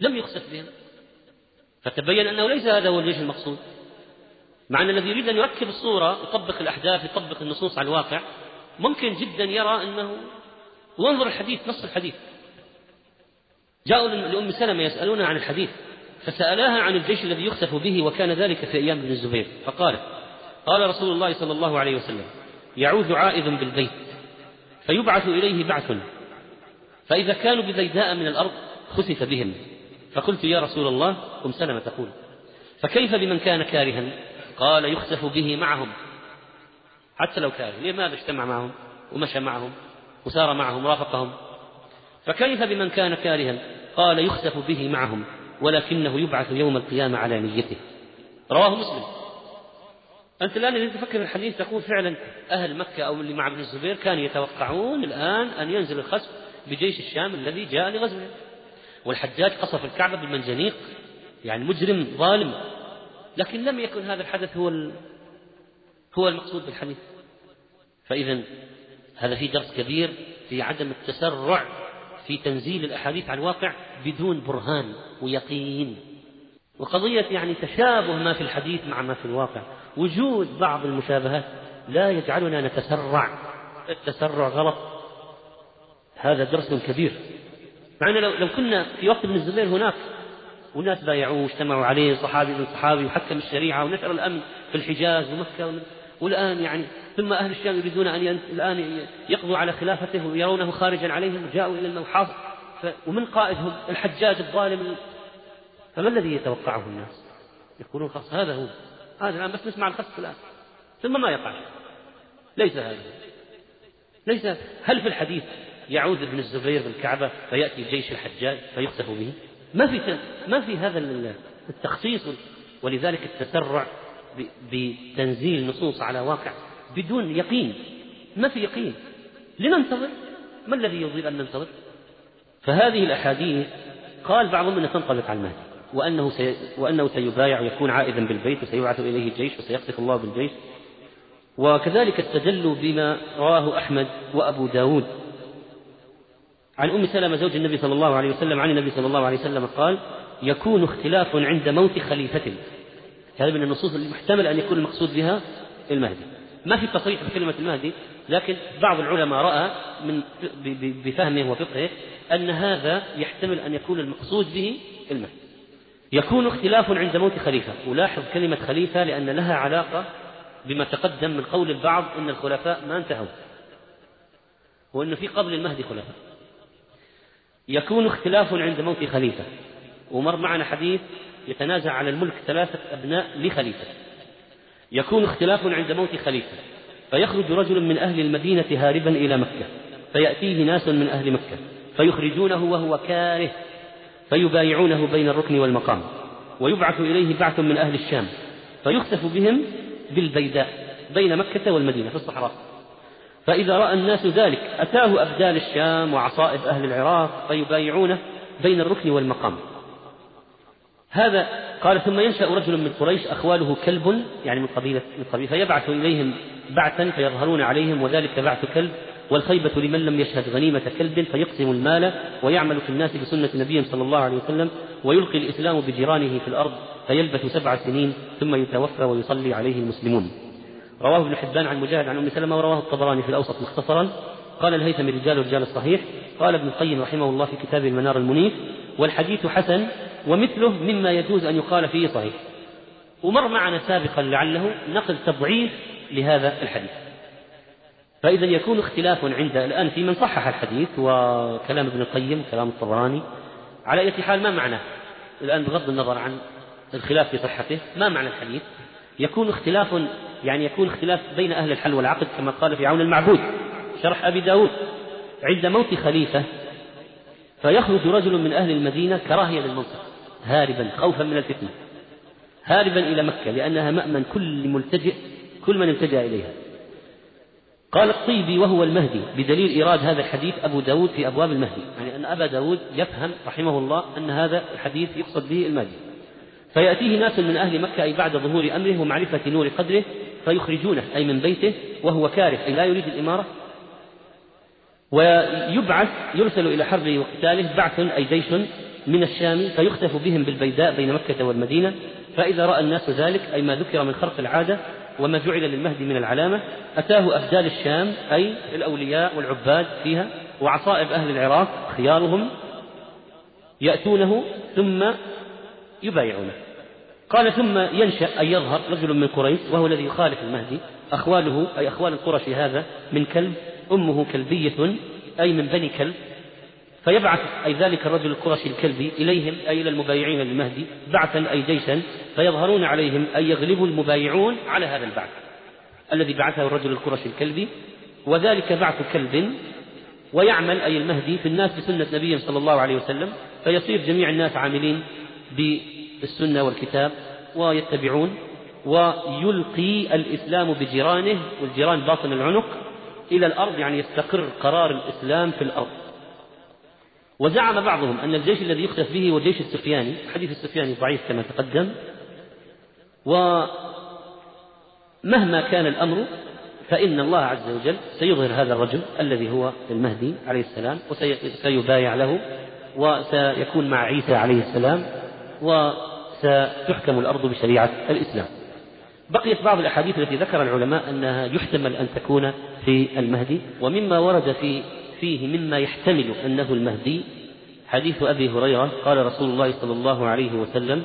لم يخسف بهم. فتبين أنه ليس هذا هو الجيش المقصود. مع أن الذي يريد أن يركب الصورة يطبق الأحداث يطبق النصوص على الواقع ممكن جدا يرى أنه وانظر الحديث نص الحديث. جاءوا لأم سلمة يسألونها عن الحديث فسألاها عن الجيش الذي يخسف به وكان ذلك في أيام ابن الزبير. فقالت قال رسول الله صلى الله عليه وسلم يعوذ عائذ بالبيت فيبعث إليه بعث. فإذا كانوا ببيداء من الأرض خسف بهم. فقلت يا رسول الله أم سلمة تقول. فكيف بمن كان كارها؟ قال يخسف به معهم. حتى لو كاره. لماذا اجتمع معهم؟ ومشى معهم وسار معهم رافقهم. فكيف بمن كان كارها؟ قال يخسف به معهم ولكنه يبعث يوم القيامة على نيته. رواه مسلم. أنت الآن إذا تفكر الحديث تقول فعلا أهل مكة أو اللي مع ابن الزبير كانوا يتوقعون الآن أن ينزل الخسف بجيش الشام الذي جاء لغزوه. والحجاج قصف الكعبة بالمنجنيق يعني مجرم ظالم. لكن لم يكن هذا الحدث هو هو المقصود بالحديث. فإذا هذا في درس كبير في عدم التسرع في تنزيل الأحاديث على الواقع بدون برهان ويقين. وقضية يعني تشابه ما في الحديث مع ما في الواقع. وجود بعض المشابهات لا يجعلنا نتسرع. التسرع غلط. هذا درس كبير. مع لو, لو كنا في وقت ابن الزبير هناك والناس بايعوه واجتمعوا عليه صحابي من صحابي وحكم الشريعة ونشر الأمن في الحجاز ومكة والآن يعني ثم أهل الشام يريدون أن الآن يقضوا على خلافته ويرونه خارجا عليهم جاءوا إلى الموحاض ومن قائدهم؟ الحجاج الظالم. فما الذي يتوقعه الناس؟ يقولون خلاص هذا هو. هذا الآن بس نسمع الخسف الآن. ثم ما يقع؟ ليس هذا. ليس. هل في الحديث يعود ابن الزبير بالكعبة فيأتي جيش الحجاج فيخسف به. ما في ما في هذا التخصيص ولذلك التسرع بتنزيل نصوص على واقع بدون يقين. ما في يقين. لننتظر. ما الذي يضيل أن ننتظر؟ فهذه الأحاديث قال بعضهم أنها تنطبق على المهدي وأنه, سي... وأنه سيبايع ويكون عائدا بالبيت وسيبعث إليه الجيش وسيقذف الله بالجيش. وكذلك استدلوا بما رواه أحمد وأبو داود. عن أم سلمة زوج النبي صلى الله عليه وسلم عن النبي صلى الله عليه وسلم قال يكون اختلاف عند موت خليفة. هذا من النصوص اللي محتمل أن يكون المقصود بها المهدي. ما في تصريح بكلمة المهدي لكن بعض العلماء رأى من بفهمه وفقهه أن هذا يحتمل أن يكون المقصود به المهدي. يكون اختلاف عند موت خليفة. ولاحظ كلمة خليفة لأن لها علاقة بما تقدم من قول البعض أن الخلفاء ما انتهوا وأن في قبل المهدي خلفاء. يكون اختلاف عند موت خليفة. ومر معنا حديث يتنازع على الملك ثلاثة أبناء لخليفة. يكون اختلاف عند موت خليفة. فيخرج رجل من أهل المدينة هاربا إلى مكة. فيأتيه ناس من أهل مكة. فيخرجونه وهو كاره. فيبايعونه بين الركن والمقام. ويبعث إليه بعث من أهل الشام. فيخسف بهم بالبيداء بين مكة والمدينة في الصحراء. فإذا رأى الناس ذلك أتاه أبدال الشام وعصائب أهل العراق فيبايعونه بين الركن والمقام. هذا قال ثم ينشأ رجل من قريش أخواله كلب يعني من قبيلة من قبيلة فيبعث إليهم بعثا فيظهرون عليهم وذلك بعث كلب والخيبة لمن لم يشهد غنيمة كلب فيقسم المال ويعمل في الناس بسنة نبيهم صلى الله عليه وسلم ويلقي الإسلام بجيرانه في الأرض فيلبث سبع سنين ثم يتوفى ويصلي عليه المسلمون. رواه ابن حبان عن مجاهد عن أم سلمة ورواه الطبراني في الأوسط مختصرا. قال الهيثم رجال رجال الصحيح. قال ابن القيم رحمه الله في كتاب المنار المنيف والحديث حسن ومثله مما يجوز أن يقال فيه صحيح. ومر معنا سابقا لعله نقل تضعيف لهذا الحديث. فإذا يكون اختلاف عند الآن في من صحح الحديث وكلام ابن القيم كلام الطبراني على أي حال ما معناه الآن بغض النظر عن الخلاف في صحته ما معنى الحديث؟ يكون اختلاف يعني يكون اختلاف بين أهل الحل والعقد كما قال في عون المعبود شرح أبي داود. عند موت خليفة فيخرج رجل من أهل المدينة كراهية للمنصب هاربا خوفا من الفتنة. هاربا إلى مكة لأنها مأمن كل ملتجئ كل من التجأ إليها. قال الطيبي وهو المهدي بدليل إيراد هذا الحديث أبو داود في أبواب المهدي يعني أن أبا داود يفهم رحمه الله أن هذا الحديث يقصد به المهدي. فيأتيه ناس من أهل مكة أي بعد ظهور أمره ومعرفة نور قدره فيخرجونه أي من بيته وهو كاره أي لا يريد الإمارة. ويبعث يرسل إلى حربه وقتاله بعث أي جيش من الشام فيختف بهم بالبيداء بين مكة والمدينة. فإذا رأى الناس ذلك أي ما ذكر من خرق العادة وما جعل للمهدي من العلامة أتاه أبدال الشام أي الأولياء والعباد فيها وعصائب أهل العراق خيارهم يأتونه ثم يبايعونه. قال ثم ينشأ أن يظهر رجل من قريش وهو الذي يخالف المهدي. أخواله أي أخوال القرشي هذا من كلب. أمه كلبية أي من بني كلب. فيبعث أي ذلك الرجل القرشي الكلبي إليهم أي إلى المبايعين للمهدي بعثا أي جيشا. فيظهرون عليهم أي يغلب المبايعون على هذا البعث الذي بعثه الرجل القرشي الكلبي. وذلك بعث كلب ويعمل أي المهدي في الناس بسنة نبيه صلى الله عليه وسلم. فيصير جميع الناس عاملين بالسنة والكتاب ويتبعون ويلقي الإسلام بجيرانه والجيران باطن العنق إلى الأرض يعني يستقر قرار الإسلام في الأرض. وزعم بعضهم أن الجيش الذي يختف به هو الجيش السفياني حديث السفياني ضعيف كما تقدم. ومهما كان الأمر فإن الله عز وجل سيظهر هذا الرجل الذي هو المهدي عليه السلام وسيبايع له وسيكون مع عيسى عليه السلام. وستحكم الأرض بشريعة الإسلام. بقيت بعض الأحاديث التي ذكر العلماء أنها يحتمل أن تكون في المهدي ومما ورد في فيه مما يحتمل أنه المهدي. حديث أبي هريرة قال رسول الله صلى الله عليه وسلم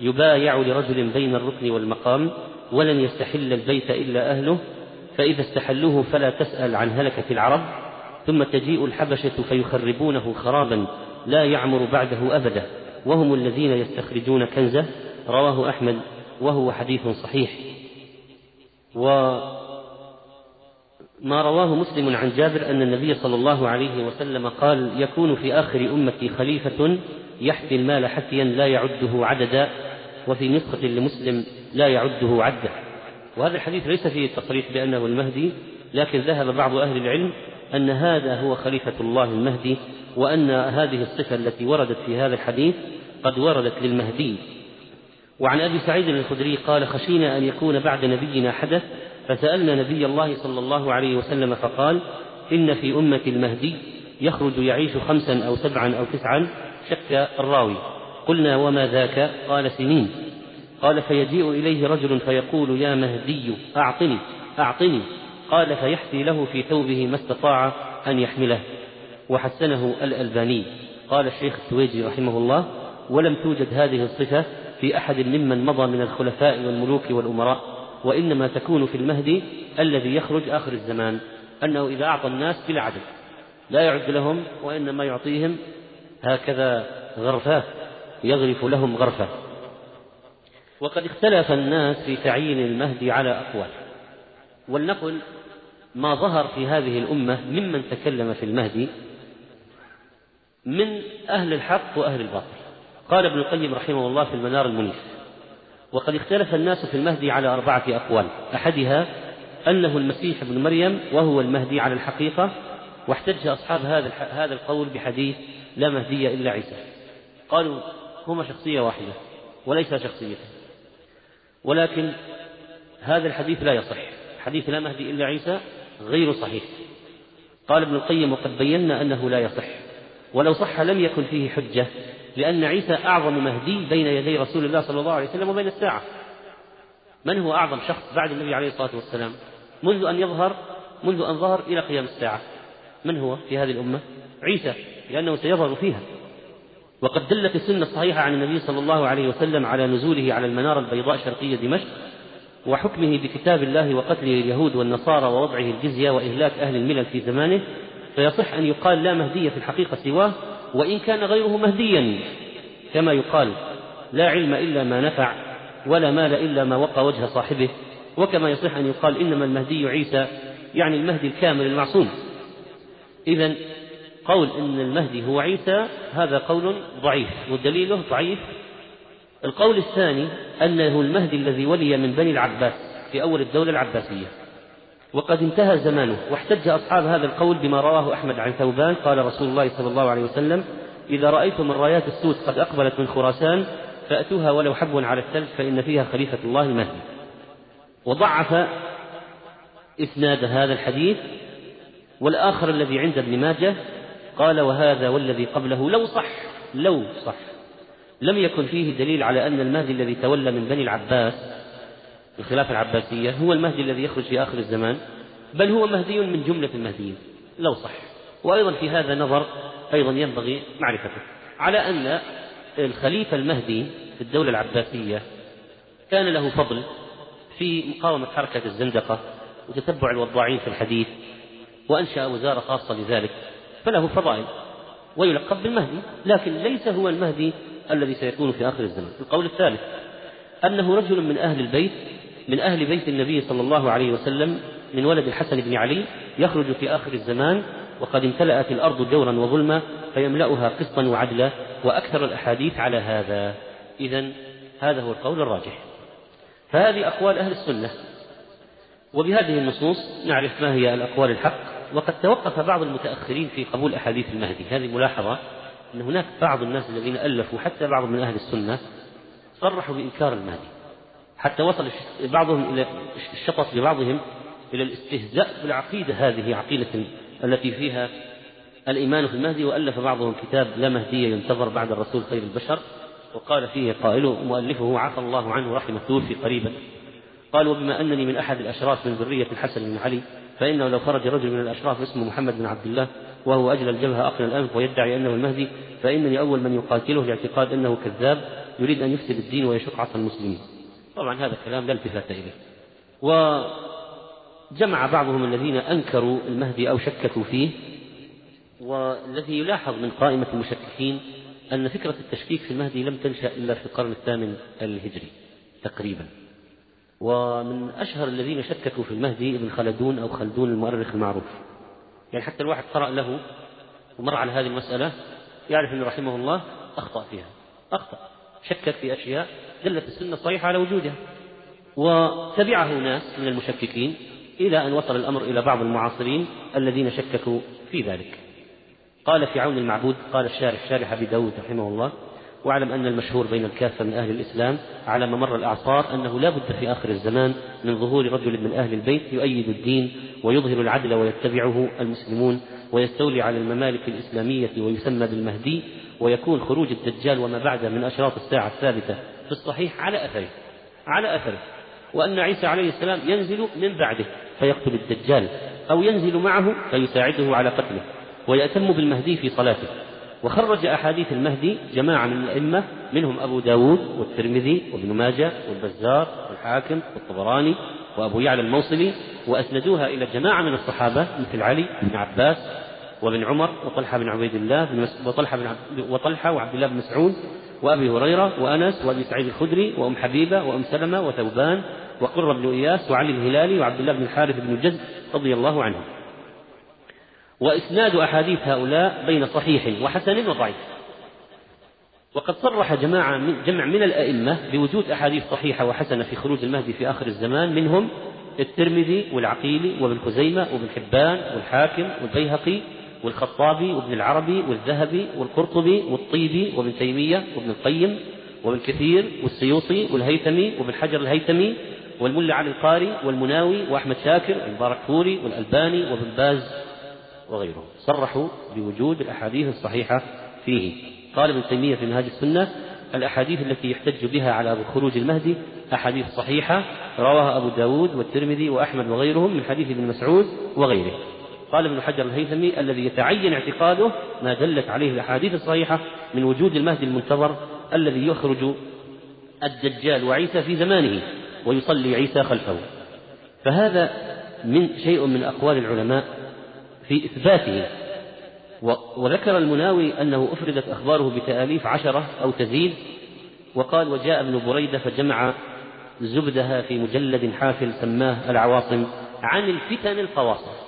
يبايع لرجل بين الركن والمقام ولن يستحل البيت إلا أهله فإذا استحلوه فلا تسأل عن هلكة العرب ثم تجيء الحبشة فيخربونه خرابا لا يعمر بعده أبدا. وهم الذين يستخرجون كنزه رواه أحمد وهو حديث صحيح. وما رواه مسلم عن جابر أن النبي صلى الله عليه وسلم قال يكون في آخر أمتي خليفة يحفي المال حفيا لا يعده عددا وفي نسخة لمسلم لا يعده عدا وهذا الحديث ليس فيه تصريح بأنه المهدي لكن ذهب بعض أهل العلم أن هذا هو خليفة الله المهدي وأن هذه الصفة التي وردت في هذا الحديث قد وردت للمهدي. وعن أبي سعيد الخدري قال خشينا أن يكون بعد نبينا حدث فسألنا نبي الله صلى الله عليه وسلم فقال إن في أمة المهدي يخرج يعيش خمسا أو سبعا أو تسعا شك الراوي. قلنا وما ذاك؟ قال سنين. قال فيجيء إليه رجل فيقول يا مهدي أعطني أعطني. قال فيحثي له في ثوبه ما استطاع أن يحمله. وحسنه الألباني. قال الشيخ السويجي رحمه الله ولم توجد هذه الصفة في أحد ممن مضى من الخلفاء والملوك والأمراء وإنما تكون في المهدي الذي يخرج آخر الزمان أنه إذا أعطى الناس بلا عدد لا يعد لهم وإنما يعطيهم هكذا غرفات يغرف لهم غرفة. وقد اختلف الناس في تعيين المهدي على أقوال. ولنقل ما ظهر في هذه الأمة ممن تكلم في المهدي من أهل الحق وأهل الباطل. قال ابن القيم رحمه الله في المنار المنيف وقد اختلف الناس في المهدي على أربعة أقوال أحدها أنه المسيح ابن مريم وهو المهدي على الحقيقة واحتج أصحاب هذا هذا القول بحديث لا مهدي إلا عيسى. قالوا هما شخصية واحدة وليس شخصية ولكن هذا الحديث لا يصح حديث لا مهدي إلا عيسى غير صحيح. قال ابن القيم وقد بينا أنه لا يصح ولو صح لم يكن فيه حجة لأن عيسى أعظم مهدي بين يدي رسول الله صلى الله عليه وسلم وبين الساعة. من هو أعظم شخص بعد النبي عليه الصلاة والسلام؟ منذ أن يظهر منذ أن ظهر إلى قيام الساعة. من هو في هذه الأمة؟ عيسى لأنه سيظهر فيها. وقد دلت السنة الصحيحة عن النبي صلى الله عليه وسلم على نزوله على المنارة البيضاء شرقية دمشق وحكمه بكتاب الله وقتل اليهود والنصارى ووضعه الجزية وإهلاك أهل الملل في زمانه فيصح أن يقال لا مهدي في الحقيقة سواه وإن كان غيره مهديا كما يقال لا علم إلا ما نفع ولا مال إلا ما وقى وجه صاحبه. وكما يصح أن يقال إنما المهدي عيسى يعني المهدي الكامل المعصوم. إذا قول إن المهدي هو عيسى هذا قول ضعيف ودليله ضعيف. القول الثاني أنه المهدي الذي ولي من بني العباس في أول الدولة العباسية. وقد انتهى زمانه. واحتج أصحاب هذا القول بما رواه أحمد عن ثوبان. قال رسول الله صلى الله عليه وسلم إذا رأيتم الرايات السود قد أقبلت من خراسان فأتوها ولو حبوا على الثلج فإن فيها خليفة الله المهدي. وضعف إسناد هذا الحديث والآخر الذي عند ابن ماجه قال وهذا والذي قبله لو صح لو صح. لم يكن فيه دليل على أن المهدي الذي تولى من بني العباس الخلافة العباسية هو المهدي الذي يخرج في آخر الزمان بل هو مهدي من جملة المهديين لو صح. وأيضا في هذا نظر أيضا ينبغي معرفته على أن الخليفة المهدي في الدولة العباسية كان له فضل في مقاومة حركة الزندقة وتتبع الوضاعين في الحديث وأنشأ وزارة خاصة لذلك فله فضائل ويلقب بالمهدي لكن ليس هو المهدي الذي سيكون في آخر الزمان. القول الثالث أنه رجل من أهل البيت من أهل بيت النبي صلى الله عليه وسلم من ولد الحسن بن علي يخرج في آخر الزمان وقد امتلأت الأرض جورا وظلما فيملأها قسطا وعدلا وأكثر الأحاديث على هذا. إذا هذا هو القول الراجح. فهذه أقوال أهل السنة. وبهذه النصوص نعرف ما هي الأقوال الحق وقد توقف بعض المتأخرين في قبول أحاديث المهدي. هذه ملاحظة أن هناك بعض الناس الذين ألفوا حتى بعض من أهل السنة صرحوا بإنكار المهدي. حتى وصل بعضهم إلى الشطط ببعضهم إلى الاستهزاء بالعقيدة هذه عقيدة التي فيها الإيمان في المهدي وألف بعضهم كتاب لا مهدي ينتظر بعد الرسول خير البشر وقال فيه قائله مؤلفه عفى الله عنه رحمه توفي قريبا قال وبما أنني من أحد الأشراف من ذرية الحسن بن علي فإنه لو خرج رجل من الأشراف اسمه محمد بن عبد الله وهو أجل الجبهة أقل الأنف ويدعي أنه المهدي فإنني أول من يقاتله لاعتقاد أنه كذاب يريد أن يفسد الدين ويشق عصا المسلمين. طبعا هذا كلام لا التفات إليه. وجمع بعضهم الذين أنكروا المهدي أو شككوا فيه والذي يلاحظ من قائمة المشككين أن فكرة التشكيك في المهدي لم تنشأ إلا في القرن الثامن الهجري تقريبا. ومن أشهر الذين شككوا في المهدي ابن خلدون أو خلدون المؤرخ المعروف. يعني حتى الواحد قرأ له ومر على هذه المسألة يعرف أن رحمه الله أخطأ فيها أخطأ شكك في أشياء دلت السنة الصحيحة على وجودها. وتبعه ناس من المشككين إلى أن وصل الأمر إلى بعض المعاصرين الذين شككوا في ذلك. قال في عون المعبود قال الشارح شارح أبي داود رحمه الله واعلم أن المشهور بين الكافة من أهل الإسلام على ممر الأعصار أنه لا بد في آخر الزمان من ظهور رجل من أهل البيت يؤيد الدين ويظهر العدل ويتبعه المسلمون ويستولي على الممالك الإسلامية ويسمى بالمهدي ويكون خروج الدجال وما بعده من أشراط الساعة الثابتة في الصحيح على أثره على أثره وأن عيسى عليه السلام ينزل من بعده فيقتل الدجال أو ينزل معه فيساعده على قتله ويأتم بالمهدي في صلاته وخرج أحاديث المهدي جماعة من الأئمة منهم أبو داود والترمذي وابن ماجه والبزار والحاكم والطبراني وأبو يعلى الموصلي وأسندوها إلى جماعة من الصحابة مثل علي بن عباس وابن عمر وطلحة بن عبيد الله. وطلحة بن. وطلحة وعبد الله بن مسعود وأبي هريرة وأنس وأبي سعيد الخدري وأم حبيبة وأم سلمة وثوبان وقرة بن إياس وعلي الهلالي وعبد الله بن الحارث بن الجز رضي الله عنهم. وإسناد أحاديث هؤلاء بين صحيح وحسن وضعيف. وقد صرح جماعة من جمع من الأئمة بوجود أحاديث صحيحة وحسنة في خروج المهدي في آخر الزمان منهم الترمذي والعقيلي وابن خزيمة وابن حبان والحاكم والبيهقي والخطابي وابن العربي والذهبي والقرطبي والطيبي وابن تيمية وابن القيم وابن كثير والسيوطي والهيثمي وابن حجر الهيثمي والملا علي القاري والمناوي وأحمد شاكر والمباركفوري والألباني وابن باز وغيرهم. صرحوا بوجود الأحاديث الصحيحة فيه. قال ابن تيمية في منهاج السنة الأحاديث التي يحتج بها على خروج المهدي أحاديث صحيحة رواها أبو داود والترمذي وأحمد وغيرهم من حديث ابن مسعود وغيره. قال ابن حجر الهيثمي الذي يتعين اعتقاده ما دلت عليه الأحاديث الصحيحة من وجود المهدي المنتظر الذي يخرج الدجال وعيسى في زمانه ويصلي عيسى خلفه. فهذا من شيء من أقوال العلماء في إثباته. وذكر المناوي أنه أفردت أخباره بتآليف عشرة أو تزيد وقال وجاء ابن بريدة فجمع زبدها في مجلد حافل سماه العواصم عن الفتن الفواصل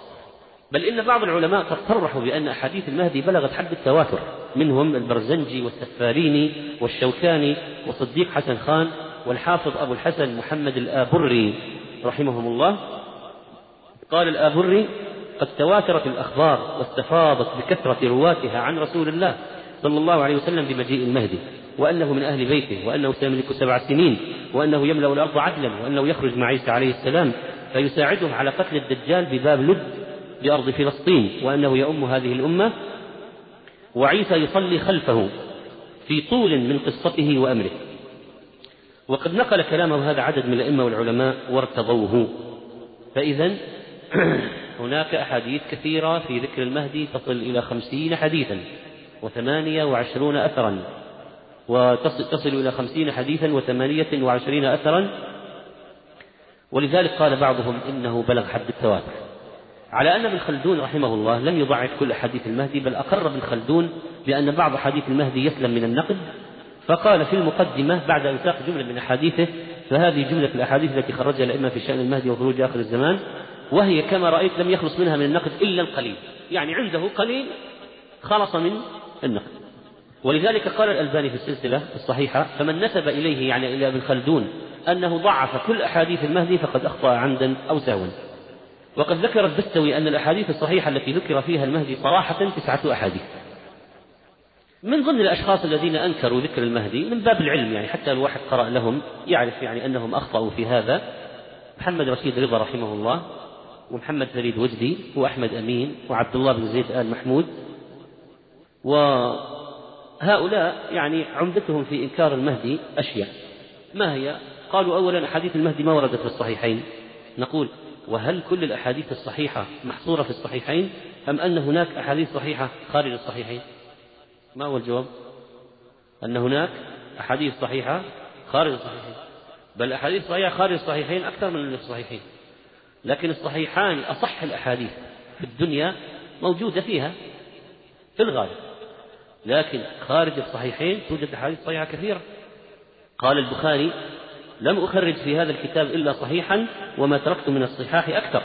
بل إن بعض العلماء قد صرحوا بأن أحاديث المهدي بلغت حد التواتر منهم البرزنجي والسفاريني والشوكاني وصديق حسن خان والحافظ أبو الحسن محمد الآبري رحمهم الله. قال الآبري قد تواترت الأخبار واستفاضت بكثرة رواتها عن رسول الله صلى الله عليه وسلم بمجيء المهدي وأنه من أهل بيته وأنه سيملك سبع سنين وأنه يملأ الأرض عدلا وأنه يخرج مع عيسى عليه السلام فيساعده على قتل الدجال بباب لد بأرض فلسطين وأنه يؤم هذه الأمة وعيسى يصلي خلفه في طول من قصته وأمره. وقد نقل كلامه هذا عدد من الأئمة والعلماء وارتضوه. فإذا هناك أحاديث كثيرة في ذكر المهدي تصل إلى خمسين حديثا وثمانية وعشرون أثرا وتصل إلى خمسين حديثا وثمانية وعشرين أثرا. ولذلك قال بعضهم إنه بلغ حد التواتر على أن ابن خلدون رحمه الله لم يضعف كل أحاديث المهدي بل أقر ابن خلدون بأن بعض أحاديث المهدي يسلم من النقد فقال في المقدمة بعد أن ساق جملة من أحاديثه فهذه جملة الأحاديث التي خرجها الأئمة في شأن المهدي وخروج آخر الزمان وهي كما رأيت لم يخلص منها من النقد إلا القليل يعني عنده قليل خلص من النقد. ولذلك قال الألباني في السلسلة الصحيحة فمن نسب إليه يعني إلى ابن خلدون أنه ضعف كل أحاديث المهدي فقد أخطأ عمدا أو سهوا. وقد ذكر البستوي أن الأحاديث الصحيحة التي ذكر فيها المهدي صراحة تسعة أحاديث. من ضمن الأشخاص الذين أنكروا ذكر المهدي من باب العلم يعني حتى الواحد قرأ لهم يعرف يعني أنهم أخطأوا في هذا. محمد رشيد رضا رحمه الله ومحمد فريد وجدي وأحمد أمين وعبد الله بن زيد آل محمود. وهؤلاء يعني عمدتهم في إنكار المهدي أشياء. ما هي؟ قالوا أولا أحاديث المهدي ما وردت في الصحيحين. نقول وهل كل الأحاديث الصحيحة محصورة في الصحيحين أم أن هناك أحاديث صحيحة خارج الصحيحين؟ ما هو الجواب؟ أن هناك أحاديث صحيحة خارج الصحيحين. بل أحاديث صحيحة خارج الصحيحين أكثر من الصحيحين. لكن الصحيحان أصح الأحاديث في الدنيا موجودة فيها في الغالب. لكن خارج الصحيحين توجد أحاديث صحيحة كثيرة. قال البخاري لم أخرج في هذا الكتاب إلا صحيحا وما تركت من الصحاح أكثر.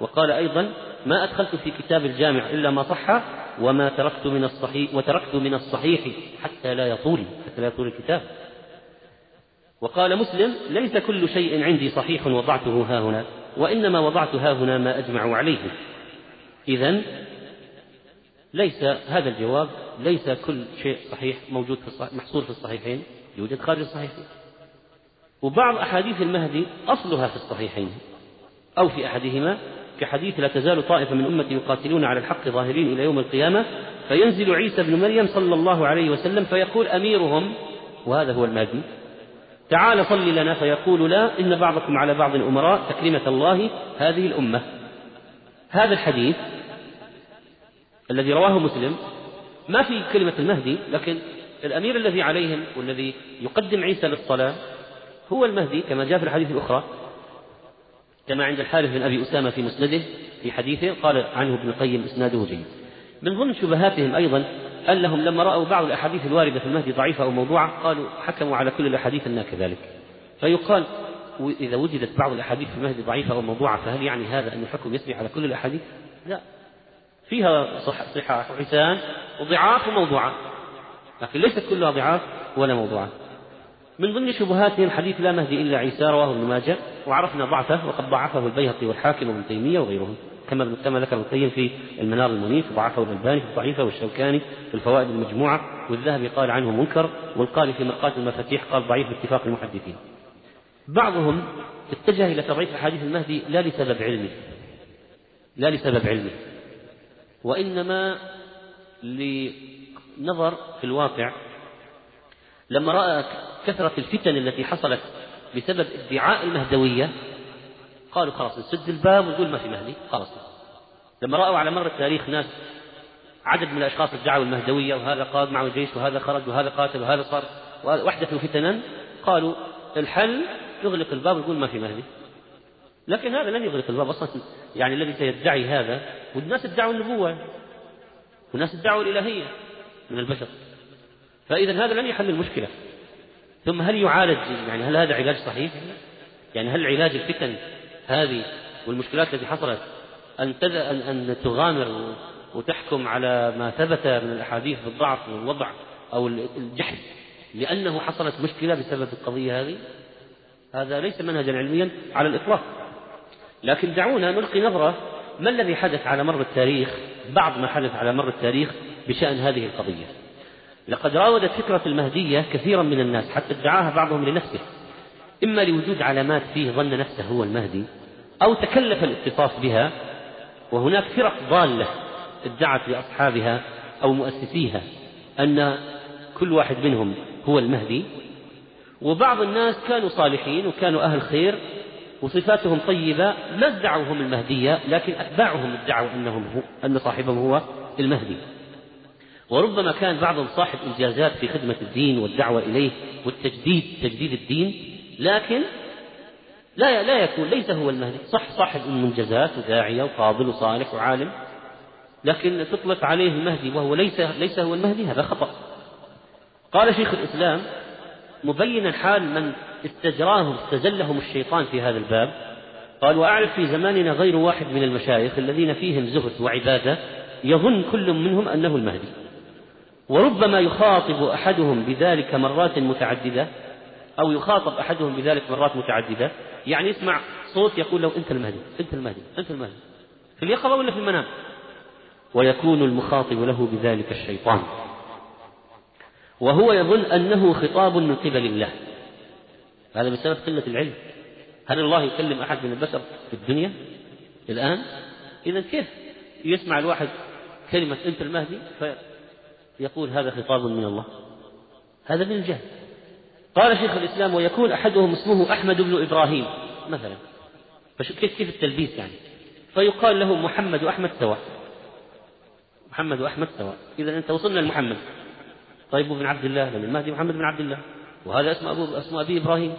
وقال أيضا ما أدخلت في كتاب الجامع إلا ما صح وما تركت من الصحيح وتركت من الصحيح حتى لا يطول حتى لا يطول الكتاب. وقال مسلم ليس كل شيء عندي صحيح وضعته ها هنا وإنما وضعت ها هنا ما أجمع عليه. إذا ليس هذا الجواب ليس كل شيء صحيح موجود في الصحيح محصور في الصحيحين يوجد خارج الصحيحين. وبعض أحاديث المهدي أصلها في الصحيحين أو في أحدهما كحديث لا تزال طائفة من أمتي يقاتلون على الحق ظاهرين إلى يوم القيامة فينزل عيسى بن مريم صلى الله عليه وسلم فيقول أميرهم وهذا هو المهدي تعال صل لنا فيقول لا إن بعضكم على بعض أمراء تكريمة الله هذه الأمة. هذا الحديث الذي رواه مسلم ما في كلمة المهدي لكن الأمير الذي عليهم والذي يقدم عيسى للصلاة هو المهدي كما جاء في الحديث الأخرى كما عند الحارث بن أبي أسامة في مسنده في حديثه قال عنه ابن القيم إسناده جيد. من ضمن شبهاتهم أيضا أنهم لما رأوا بعض الأحاديث الواردة في المهدي ضعيفة أو موضوعة قالوا حكموا على كل الأحاديث أنها كذلك. فيقال إذا وجدت بعض الأحاديث في المهدي ضعيفة أو موضوعة فهل يعني هذا أن الحكم يسري على كل الأحاديث؟ لا. فيها صح صحاح وحسان وضعاف وموضوعات لكن ليست كلها ضعاف ولا موضوعات من ضمن شبهاتهم حديث لا مهدي إلا عيسى رواه ابن ماجه وعرفنا ضعفه وقد ضعفه البيهقي والحاكم وابن تيمية وغيرهم كما كما ذكر ابن القيم في المنار المنيف وضعفه الألباني في الضعيفة والشوكاني في الفوائد المجموعة والذهبي قال عنه منكر والقاري في مرقاة المفاتيح قال ضعيف باتفاق المحدثين. بعضهم اتجه إلى تضعيف أحاديث المهدي لا لسبب علمي لا لسبب علمي وإنما لنظر في الواقع لما رأى كثرة الفتن التي حصلت بسبب ادعاء المهدوية قالوا خلاص نسد الباب ونقول ما في مهدي خلاص. لما رأوا على مر التاريخ ناس عدد من الأشخاص ادعوا المهدوية وهذا قاد معه جيش وهذا خرج وهذا قاتل وهذا صار وأحدثوا فتنا قالوا الحل يغلق الباب ويقول ما في مهدي. لكن هذا لن يغلق الباب أصلا يعني الذي سيدعي هذا والناس ادعوا النبوة والناس ادعوا الإلهية من البشر. فإذا هذا لن يحل المشكلة. ثم هل يعالج يعني هل هذا علاج صحيح؟ يعني هل علاج الفتن هذه والمشكلات التي حصلت أن أن أن تغامر وتحكم على ما ثبت من الأحاديث بالضعف والوضع أو الجحد لأنه حصلت مشكلة بسبب القضية هذه؟ هذا ليس منهجا علميا على الإطلاق. لكن دعونا نلقي نظرة ما الذي حدث على مر التاريخ بعض ما حدث على مر التاريخ بشأن هذه القضية؟ لقد راودت فكرة المهدية كثيرا من الناس حتى ادعاها بعضهم لنفسه. إما لوجود علامات فيه ظن نفسه هو المهدي أو تكلف الاتصاف بها وهناك فرق ضالة ادعت لأصحابها أو مؤسسيها أن كل واحد منهم هو المهدي. وبعض الناس كانوا صالحين وكانوا أهل خير وصفاتهم طيبة ما ادعوا هم المهدية لكن أتباعهم ادعوا أنهم هو أن صاحبهم هو المهدي. وربما كان بعضهم صاحب إنجازات في خدمة الدين والدعوة إليه والتجديد تجديد الدين لكن لا لا يكون ليس هو المهدي. صح صاحب منجزات وداعية وفاضل وصالح وعالم لكن تطلق عليه المهدي وهو ليس ليس هو المهدي هذا خطأ. قال شيخ الإسلام مبينا حال من استجراهم استزلهم الشيطان في هذا الباب. قال وأعرف في زماننا غير واحد من المشايخ الذين فيهم زهد وعبادة يظن كل منهم أنه المهدي. وربما يخاطب أحدهم بذلك مرات متعددة أو يخاطب أحدهم بذلك مرات متعددة. يعني يسمع صوت يقول له أنت المهدي أنت المهدي أنت المهدي. في اليقظة ولا في المنام؟ ويكون المخاطب له بذلك الشيطان. وهو يظن أنه خطاب من قبل الله. هذا بسبب قلة العلم. هل الله يكلم أحد من البشر في الدنيا الآن؟ إذا كيف يسمع الواحد كلمة أنت المهدي؟ فيقول هذا خطاب من الله. هذا من الجهل. قال شيخ الإسلام ويكون أحدهم اسمه أحمد بن إبراهيم مثلا. فكيف كيف التلبيس يعني؟ فيقال له محمد وأحمد سواء. محمد وأحمد سواء. إذا أنت وصلنا لمحمد. طيب بن عبد الله لأن المهدي محمد بن عبد الله. وهذا اسم أبو اسم أبي إبراهيم.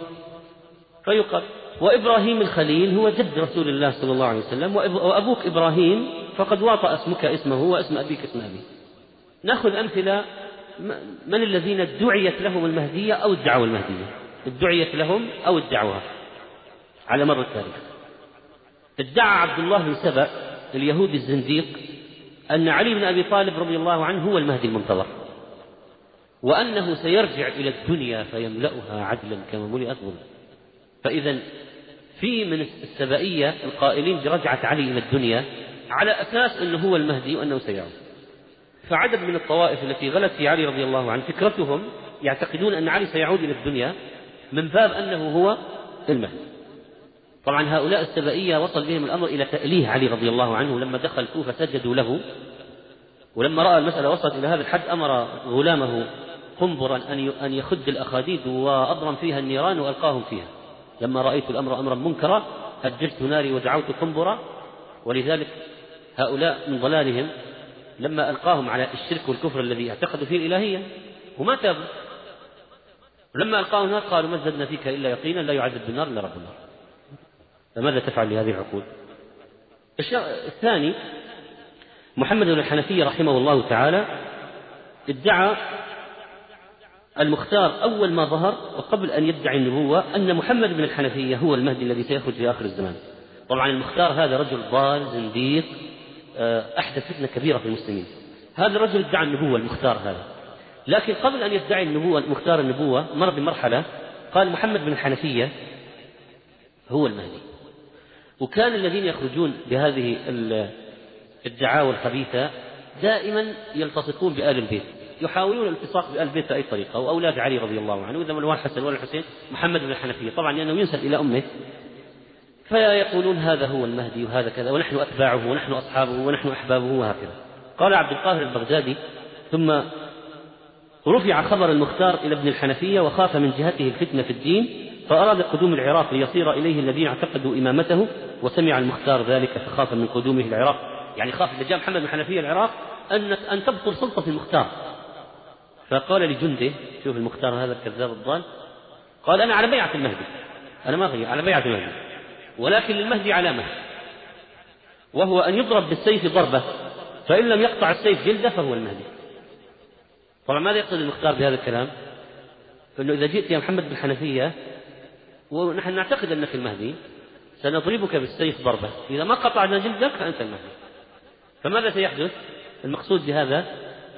فيقال وإبراهيم الخليل هو جد رسول الله صلى الله عليه وسلم وأبوك إبراهيم فقد واطأ اسمك اسمه واسم أبيك اسم أبيه. نأخذ أمثلة من الذين ادعيت لهم المهدية أو ادعوا المهدية؟ ادعيت لهم أو ادعوها على مر التاريخ. ادعى عبد الله بن سبأ اليهودي الزنديق أن علي بن أبي طالب رضي الله عنه هو المهدي المنتظر وأنه سيرجع إلى الدنيا فيملأها عدلا كما ملئت ظلما فإذا في من السبائية القائلين برجعة علي إلى الدنيا على أساس أنه هو المهدي وأنه سيعود. فعدد من الطوائف التي غلت في علي رضي الله عنه فكرتهم يعتقدون أن علي سيعود إلى الدنيا من باب أنه هو المهدي. طبعا هؤلاء السبائية وصل بهم الأمر إلى تأليه علي رضي الله عنه لما دخل الكوفة سجدوا له ولما رأى المسألة وصلت إلى هذا الحد أمر غلامه قنبرا أن يخد الأخاديد وأضرم فيها النيران وألقاهم فيها. لما رأيت الأمر أمرا منكرا هجرت ناري ودعوت قنبرا. ولذلك هؤلاء من ضلالهم لما ألقاهم على الشرك والكفر الذي اعتقدوا فيه الإلهية وما تابوا. لما ألقاهم النار قالوا ما زدنا فيك إلا يقينا لا يعذب بالنار إلا رب النار. فماذا تفعل لهذه العقول؟ الشيء الثاني محمد بن الحنفية رحمه الله تعالى ادعى المختار أول ما ظهر وقبل أن يدعي النبوة أن محمد بن الحنفية هو المهدي الذي سيخرج في آخر الزمان. طبعا المختار هذا رجل ضال زنديق أحدث فتنة كبيرة في المسلمين. هذا الرجل ادعى النبوة المختار هذا. لكن قبل أن يدعي النبوة مختار النبوة مر بمرحلة قال محمد بن الحنفية هو المهدي. وكان الذين يخرجون بهذه الدعاوى الخبيثة دائما يلتصقون بآل البيت. يحاولون الالتصاق بآل البيت بأي طريقة. أو أولاد علي رضي الله عنه إذا من الحسن ولا الحسين محمد بن الحنفية. طبعا لأنه ينسب إلى أمه. فيقولون هذا هو المهدي وهذا كذا ونحن أتباعه ونحن أصحابه ونحن أحبابه وهكذا. قال عبد القاهر البغدادي ثم رفع خبر المختار إلى ابن الحنفية وخاف من جهته الفتنة في الدين فأراد قدوم العراق ليصير إليه الذين اعتقدوا إمامته وسمع المختار ذلك فخاف من قدومه العراق. يعني خاف إذا جاء محمد بن الحنفية العراق أن أن تبطل سلطة المختار. فقال لجنده شوف المختار هذا الكذاب الضال قال أنا على بيعة المهدي. أنا ما غير على بيعة المهدي. ولكن للمهدي علامة وهو أن يضرب بالسيف ضربة فإن لم يقطع السيف جلدة فهو المهدي. طبعا ماذا يقصد المختار بهذا الكلام؟ أنه إذا جئت يا محمد بالحنفية ونحن نعتقد أنك المهدي سنضربك بالسيف ضربة. إذا ما قطعنا جلدك فأنت المهدي. فماذا سيحدث؟ المقصود بهذا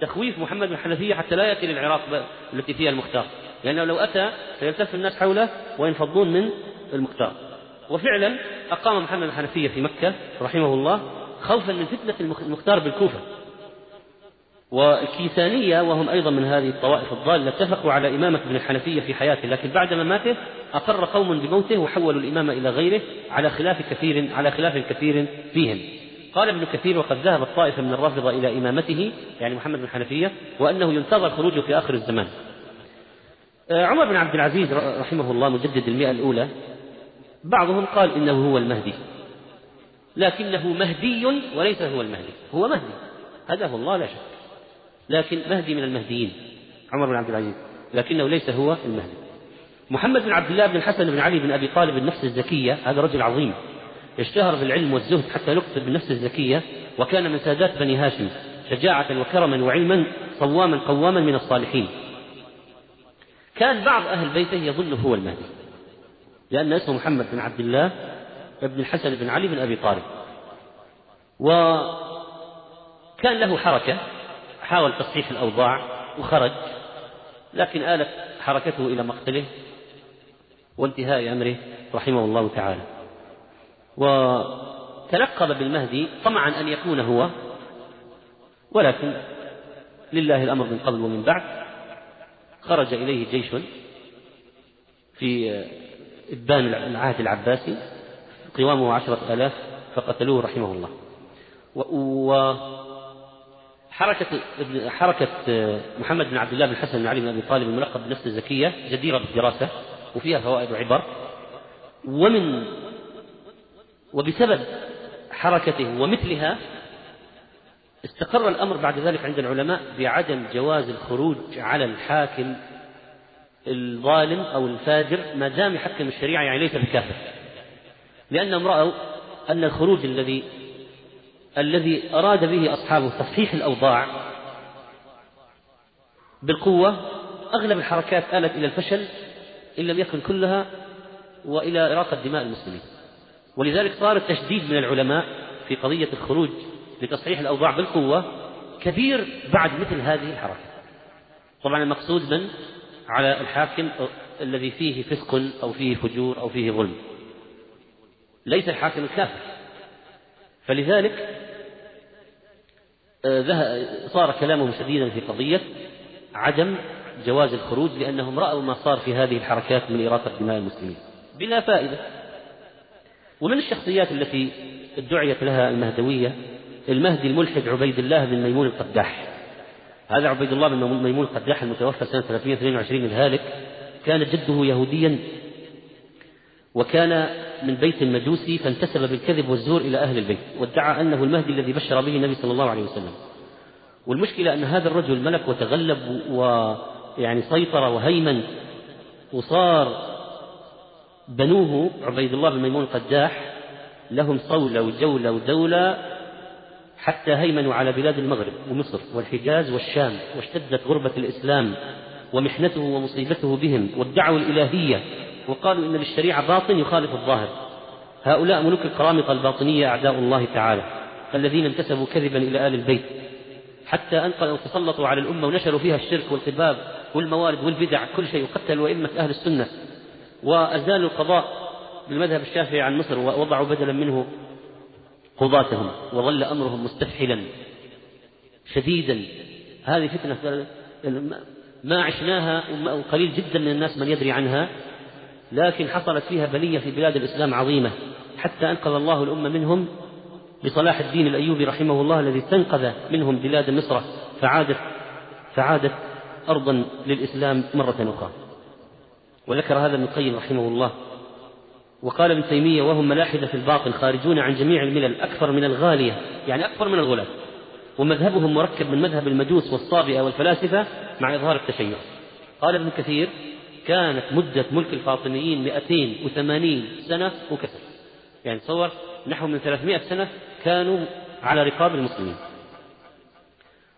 تخويف محمد بن الحنفية حتى لا يأتي للعراق التي فيها المختار. لأنه لو أتى سيلتف الناس حوله وينفضون من المختار. وفعلا أقام محمد الحنفية في مكة رحمه الله خوفا من فتنة المختار بالكوفة. والكيسانية وهم أيضا من هذه الطوائف الضالة اتفقوا على إمامة ابن الحنفية في حياته لكن بعد مماته أقر قوم بموته وحولوا الإمامة إلى غيره على خلاف كثير على خلاف كثير فيهم. قال ابن كثير وقد ذهبت طائفة من الرافضة إلى إمامته يعني محمد بن الحنفية وأنه ينتظر خروجه في آخر الزمان. آه، عمر بن عبد العزيز رحمه الله مجدد المئة الأولى بعضهم قال إنه هو المهدي لكنه مهدي وليس هو المهدي هو مهدي هداه الله لا شك لكن مهدي من المهديين عمر بن عبد العزيز لكنه ليس هو المهدي. محمد بن عبد الله بن الحسن بن علي بن أبي طالب النفس الزكية هذا رجل عظيم اشتهر بالعلم والزهد حتى لقب بالنفس الزكية وكان من سادات بني هاشم شجاعة وكرما وعلما صواما قواما من الصالحين. كان بعض أهل بيته يظنه هو المهدي. لأن اسمه محمد بن عبد الله بن الحسن بن علي بن أبي طالب. وكان له حركة حاول تصحيح الأوضاع وخرج لكن آلت حركته إلى مقتله وانتهاء أمره رحمه الله تعالى. وتلقب بالمهدي طمعا أن يكون هو ولكن لله الأمر من قبل ومن بعد خرج إليه جيش في إبان العهد العباسي قوامه عشرة آلاف فقتلوه رحمه الله. وحركة حركة محمد بن عبد الله بن الحسن بن علي بن أبي طالب الملقب بنفس الزكية جديرة بالدراسة وفيها فوائد وعبر. ومن وبسبب حركته ومثلها استقر الأمر بعد ذلك عند العلماء بعدم جواز الخروج على الحاكم الظالم أو الفاجر ما دام يحكم الشريعة يعني ليس بكافر لأنهم رأوا أن الخروج الذي الذي أراد به أصحابه تصحيح الأوضاع بالقوة أغلب الحركات آلت إلى الفشل إن لم يكن كلها وإلى إراقة دماء المسلمين. ولذلك صار التشديد من العلماء في قضية الخروج لتصحيح الأوضاع بالقوة كبير بعد مثل هذه الحركة. طبعا المقصود من على الحاكم الذي فيه فسق أو فيه فجور أو فيه ظلم. ليس الحاكم الكافر. فلذلك آه، صار كلامهم شديدا في قضية عدم جواز الخروج لأنهم رأوا ما صار في هذه الحركات من إراقة دماء المسلمين. بلا فائدة. ومن الشخصيات التي ادعيت لها المهدوية المهدي الملحد عبيد الله بن ميمون القداح. هذا عبيد الله بن ميمون القداح المتوفى سنة 322 الهالك كان جده يهوديا وكان من بيت المجوسي فانتسب بالكذب والزور إلى أهل البيت وادعى أنه المهدي الذي بشر به النبي صلى الله عليه وسلم. والمشكلة أن هذا الرجل ملك وتغلب ويعني سيطر وهيمن وصار بنوه عبيد الله بن ميمون القداح لهم صولة وجولة ودولة حتى هيمنوا على بلاد المغرب ومصر والحجاز والشام واشتدت غربة الإسلام ومحنته ومصيبته بهم وادعوا الإلهية وقالوا إن للشريعة باطن يخالف الظاهر. هؤلاء ملوك القرامطة الباطنية أعداء الله تعالى الذين انتسبوا كذبا إلى آل البيت. حتى أن تسلطوا على الأمة ونشروا فيها الشرك والقباب والموارد والبدع كل شيء وقتلوا أئمة أهل السنة. وأزالوا القضاء بالمذهب الشافعي عن مصر ووضعوا بدلا منه قضاتهم وظل أمرهم مستفحلا شديدا. هذه فتنة ما عشناها وقليل جدا من الناس من يدري عنها لكن حصلت فيها بلية في بلاد الإسلام عظيمة. حتى أنقذ الله الأمة منهم بصلاح الدين الأيوبي رحمه الله الذي استنقذ منهم بلاد مصر فعادت فعادت أرضا للإسلام مرة أخرى. وذكر هذا ابن القيم رحمه الله. وقال ابن تيمية وهم ملاحدة في الباطل خارجون عن جميع الملل أكثر من الغالية يعني أكثر من الغلاة ومذهبهم مركب من مذهب المجوس والصابئة والفلاسفة مع إظهار التشيع. قال ابن كثير كانت مدة ملك الفاطميين 280 سنة وكسر يعني تصور نحو من 300 سنة كانوا على رقاب المسلمين.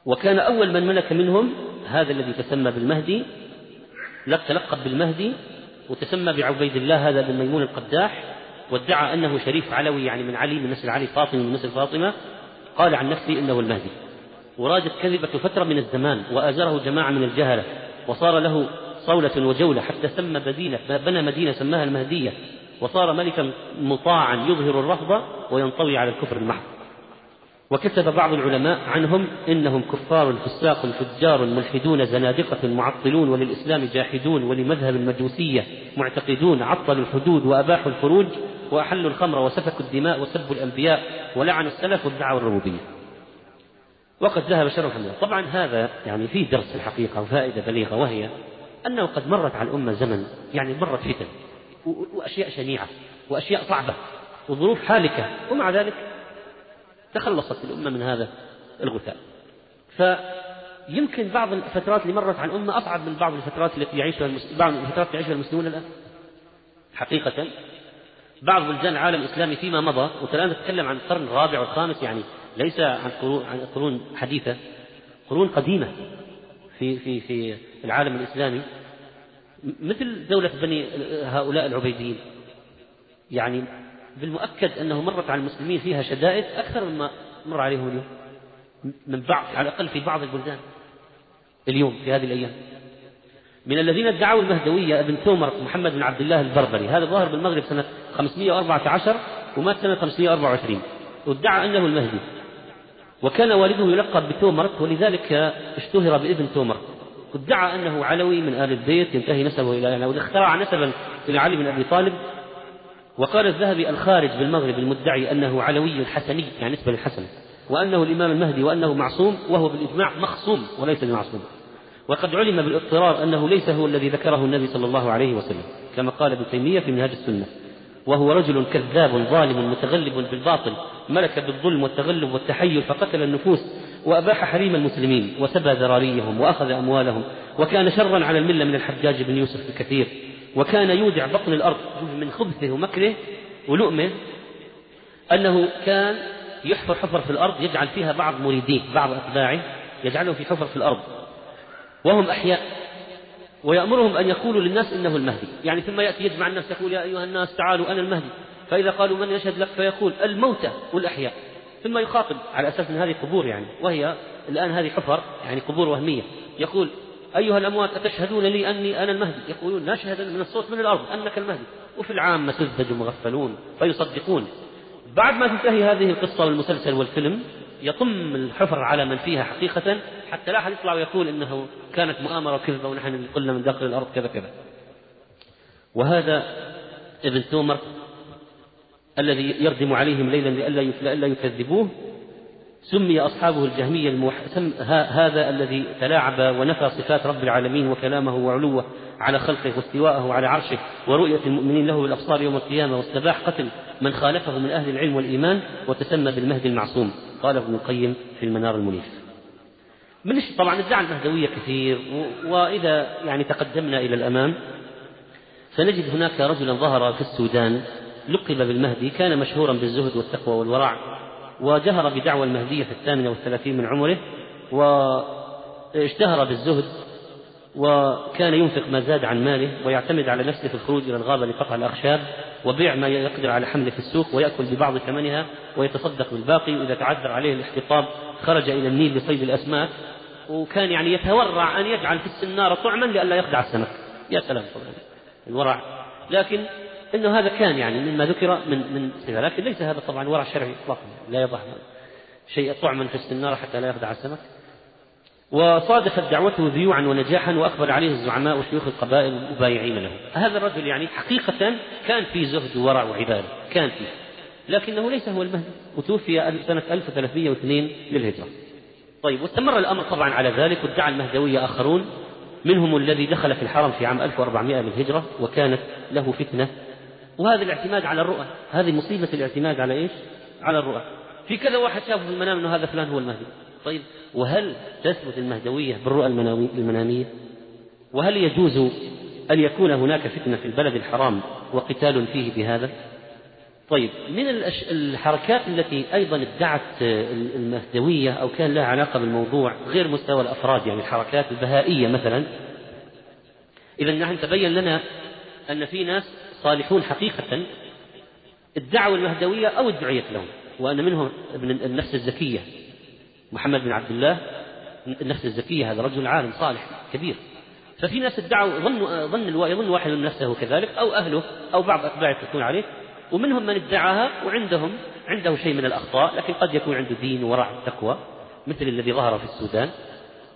وكان أول من ملك منهم هذا الذي تسمى بالمهدي تلقب بالمهدي وتسمى بعبيد الله هذا بن ميمون القداح وادعى أنه شريف علوي يعني من علي من نسل علي فاطمة من نسل فاطمة قال عن نفسه إنه المهدي. وراجت كذبة فترة من الزمان وآزره جماعة من الجهلة وصار له صولة وجولة حتى سمى مدينة بنى مدينة سماها المهدية وصار ملكا مطاعا يظهر الرفض وينطوي على الكفر المحض. وكتب بعض العلماء عنهم إنهم كفار فساق فجار ملحدون زنادقة معطلون وللإسلام جاحدون ولمذهب المجوسية معتقدون عطلوا الحدود وأباحوا الخروج وأحلوا الخمر وسفكوا الدماء وسبوا الأنبياء ولعنوا السلف وادعوا الربوبية. وقد ذهب شر الحمد طبعا هذا يعني فيه درس الحقيقة وفائدة بليغة وهي أنه قد مرت على الأمة زمن يعني مرت فتن وأشياء شنيعة وأشياء صعبة وظروف حالكة ومع ذلك تخلصت الأمة من هذا الغثاء. فيمكن بعض الفترات اللي مرت على الأمة أصعب من بعض الفترات التي يعيشها بعض الفترات التي يعيشها المسلمون الآن. حقيقة بعض بلدان العالم الإسلامي فيما مضى والآن نتكلم عن القرن الرابع والخامس يعني ليس عن قرون عن قرون حديثة قرون قديمة في في في العالم الإسلامي. مثل دولة بني هؤلاء العبيديين. يعني بالمؤكد أنه مرت على المسلمين فيها شدائد أكثر مما مر عليهم اليوم. من بعض على الأقل في بعض البلدان اليوم في هذه الأيام. من الذين ادعوا المهدوية ابن تومر محمد بن عبد الله البربري. هذا ظاهر بالمغرب سنة 514 ومات سنة 524 وادعى أنه المهدي. وكان والده يلقب بتومرت ولذلك اشتهر بابن تومر وادعى أنه علوي من آل البيت ينتهي نسبه إلى يعني اخترع نسبا إلى علي بن أبي طالب. وقال الذهبي الخارج بالمغرب المدعي أنه علوي حسني يعني نسبة للحسن وأنه الإمام المهدي وأنه معصوم وهو بالإجماع مخصوم وليس بمعصوم. وقد علم بالاضطرار أنه ليس هو الذي ذكره النبي صلى الله عليه وسلم كما قال ابن تيمية في منهاج السنة. وهو رجل كذاب ظالم متغلب بالباطل ملك بالظلم والتغلب والتحيل فقتل النفوس وأباح حريم المسلمين وسبى ذراريهم وأخذ أموالهم وكان شرا على الملة من الحجاج بن يوسف بكثير وكان يودع بطن الأرض من خبثه ومكره ولؤمه أنه كان يحفر حفر في الأرض يجعل فيها بعض مريديه بعض أتباعه يجعلهم في حفر في الأرض. وهم أحياء ويأمرهم أن يقولوا للناس إنه المهدي. يعني ثم يأتي يجمع الناس يقول يا أيها الناس تعالوا أنا المهدي. فإذا قالوا من يشهد لك؟ فيقول الموتى والأحياء. ثم يخاطب على أساس أن هذه قبور يعني وهي الآن هذه حفر يعني قبور وهمية. يقول أيها الأموات أتشهدون لي أني أنا المهدي؟ يقولون نشهد من الصوت من الأرض أنك المهدي. وفي العامة سذج مغفلون فيصدقون. بعد ما تنتهي هذه القصة والمسلسل والفيلم يطم الحفر على من فيها حقيقة حتى لا أحد يطلع ويقول إنه كانت مؤامرة وكذبة ونحن قلنا من داخل الأرض كذا كذا. وهذا ابن تومر الذي يردم عليهم ليلا لئلا يكذبوه سمي أصحابه الجهمية الموح... سم... ها... هذا الذي تلاعب ونفى صفات رب العالمين وكلامه وعلوه على خلقه واستواءه على عرشه ورؤية المؤمنين له بالأبصار يوم القيامة واستباح قتل من خالفه من أهل العلم والإيمان وتسمى بالمهدي المعصوم. قال ابن القيم في المنار المنيف. من طبعا ادعى المهدوية كثير و... وإذا يعني تقدمنا إلى الأمام سنجد هناك رجلا ظهر في السودان لقب بالمهدي كان مشهورا بالزهد والتقوى والورع. وجهر بدعوى المهدية في الثامنة والثلاثين من عمره واشتهر بالزهد وكان ينفق ما زاد عن ماله ويعتمد على نفسه في الخروج إلى الغابة لقطع الأخشاب وبيع ما يقدر على حمله في السوق ويأكل ببعض ثمنها ويتصدق بالباقي وإذا تعذر عليه الاحتطاب خرج إلى النيل لصيد الأسماك وكان يعني يتورع أن يجعل في السنارة طعما لئلا يخدع السمك. يا سلام طبعا. الورع. لكن إنه هذا كان يعني مما ذكر من من لكن ليس هذا طبعا ورع شرعي اطلاقا لا يضع شيء طعما في السناره حتى لا يخدع السمك. وصادفت دعوته ذيوعا ونجاحا واقبل عليه الزعماء وشيوخ القبائل المبايعين له. هذا الرجل يعني حقيقة كان في زهد وورع وعبادة كان فيه لكنه ليس هو المهدي وتوفي سنة 1302 للهجرة. طيب واستمر الأمر طبعا على ذلك وادعى المهدويه آخرون منهم الذي دخل في الحرم في عام 1400 للهجرة وكانت له فتنة وهذا الاعتماد على الرؤى. هذه مصيبة الاعتماد على إيش؟ على الرؤى. في كذا واحد شافه في المنام أنه هذا فلان هو المهدي. طيب وهل تثبت المهدوية بالرؤى المنامية؟ وهل يجوز أن يكون هناك فتنة في البلد الحرام وقتال فيه بهذا؟ طيب من الحركات التي أيضا ادعت المهدوية أو كان لها علاقة بالموضوع غير مستوى الأفراد يعني الحركات البهائية مثلا؟ إذا نحن تبين لنا أن في ناس صالحون حقيقة ادعوا المهدوية أو ادعيت لهم وأن منهم ابن النفس الزكية محمد بن عبد الله النفس الزكية هذا رجل عالم صالح كبير. ففي ناس ادعوا ظن ظن يظن واحد من نفسه كذلك أو أهله أو بعض أتباعه يتركون عليه ومنهم من ادعاها وعندهم عنده شيء من الأخطاء لكن قد يكون عنده دين وورع تقوى مثل الذي ظهر في السودان.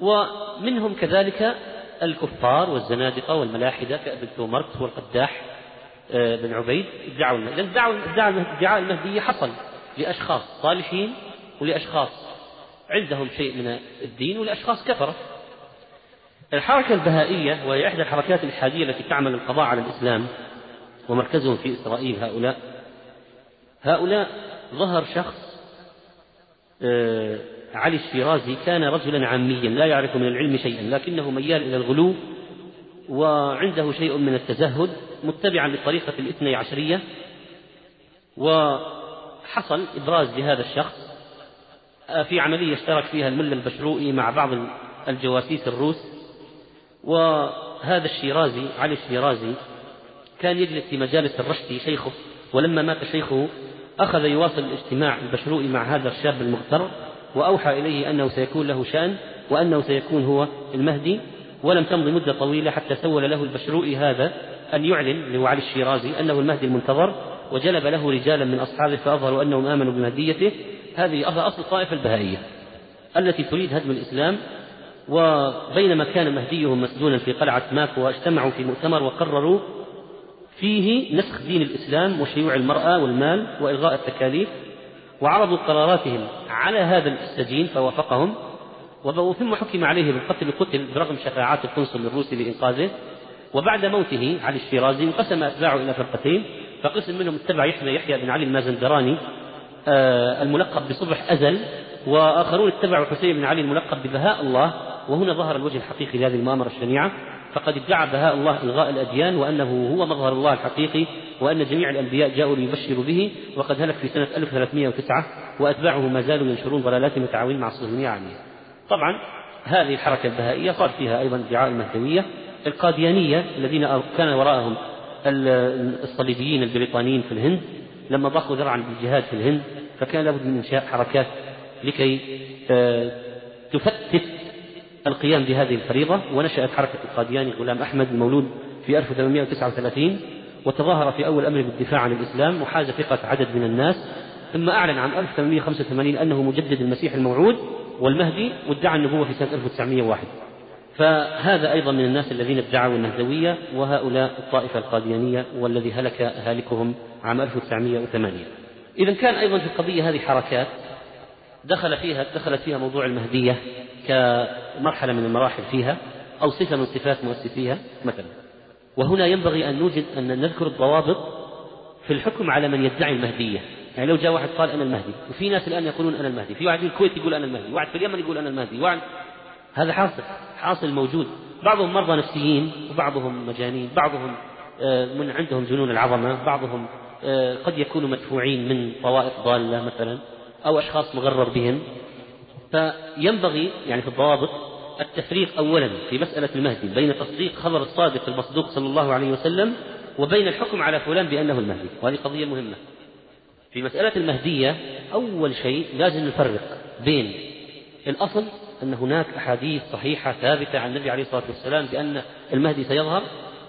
ومنهم كذلك الكفار والزنادقة والملاحدة كأبن تومرت والقداح بن عبيد ادعوا المهدي ادعوا ادعاء المهدية حصل لأشخاص صالحين ولأشخاص عندهم شيء من الدين ولأشخاص كفرة الحركة البهائية وهي إحدى الحركات الإلحادية التي تعمل القضاء على الإسلام ومركزهم في إسرائيل هؤلاء. هؤلاء ظهر شخص آه، علي الشيرازي كان رجلا عاميا لا يعرف من العلم شيئا لكنه ميال إلى الغلو وعنده شيء من التزهد. متبعا للطريقة الاثني عشرية وحصل إبراز لهذا الشخص في عملية اشترك فيها الملا البشروئي مع بعض الجواسيس الروس وهذا الشيرازي علي الشيرازي كان يجلس في مجالس الرشدي شيخه ولما مات شيخه أخذ يواصل الاجتماع البشروئي مع هذا الشاب المغتر وأوحى إليه أنه سيكون له شأن وأنه سيكون هو المهدي. ولم تمض مدة طويلة حتى سول له البشروئي هذا أن يعلن اللي هو علي الشيرازي أنه المهدي المنتظر وجلب له رجالا من أصحابه فأظهروا أنهم آمنوا بمهديته. هذه أصل الطائفة البهائية التي تريد هدم الإسلام وبينما كان مهديهم مسجونا في قلعة ماكو اجتمعوا في مؤتمر وقرروا فيه نسخ دين الإسلام وشيوع المرأة والمال وإلغاء التكاليف وعرضوا قراراتهم على هذا السجين فوافقهم. ثم حكم عليه بالقتل قتل برغم شفاعات القنصل الروسي لإنقاذه وبعد موته علي الشيرازي انقسم أتباعه إلى فرقتين فقسم منهم اتبع يحيى يحيى بن علي المازندراني آه، الملقب بصبح أزل وآخرون اتبعوا حسين بن علي الملقب ببهاء الله وهنا ظهر الوجه الحقيقي لهذه المؤامرة الشنيعة فقد ادعى بهاء الله إلغاء الأديان وأنه هو مظهر الله الحقيقي وأن جميع الأنبياء جاءوا ليبشروا به وقد هلك في سنة 1309 وأتباعه ما زالوا ينشرون ضلالات متعاونين مع الصهيونية عنه طبعا هذه الحركة البهائية صار فيها أيضا ادعاء المهدوية القاديانية الذين كان وراءهم الصليبيين البريطانيين في الهند. لما ضاقوا ذرعا بالجهاد في الهند فكان لابد من إنشاء حركات لكي آه، تفتت القيام بهذه الفريضة. ونشأت حركة القادياني غلام أحمد المولود في 1839 وتظاهر في أول أمره بالدفاع عن الإسلام وحاز ثقة عدد من الناس. ثم أعلن عام 1885 أنه مجدد المسيح الموعود. والمهدي وادعى النبوة في سنة 1901 فهذا أيضا من الناس الذين ادعوا النهدوية وهؤلاء الطائفة القاديانية والذي هلك هالكهم عام 1908 إذا كان أيضا في القضية هذه حركات دخل فيها دخلت فيها موضوع المهدية كمرحلة من المراحل فيها أو صفة من صفات مؤسسيها مثلا. وهنا ينبغي أن نوجد أن نذكر الضوابط في الحكم على من يدعي المهدية. يعني لو جاء واحد قال أنا المهدي وفي ناس الآن يقولون أنا المهدي في واحد في الكويت يقول أنا المهدي واحد في اليمن يقول أنا المهدي واحد هذا حاصل حاصل موجود. بعضهم مرضى نفسيين وبعضهم مجانين بعضهم آه، من عندهم جنون العظمة بعضهم آه، قد يكونوا مدفوعين من طوائف ضالة مثلا أو أشخاص مغرر بهم. فينبغي يعني في الضوابط التفريق أولا في مسألة المهدي بين تصديق خبر الصادق المصدوق صلى الله عليه وسلم وبين الحكم على فلان بأنه المهدي. وهذه قضية مهمة. في مسألة المهدية أول شيء لازم نفرق بين الأصل أن هناك أحاديث صحيحة ثابتة عن النبي عليه الصلاة والسلام بأن المهدي سيظهر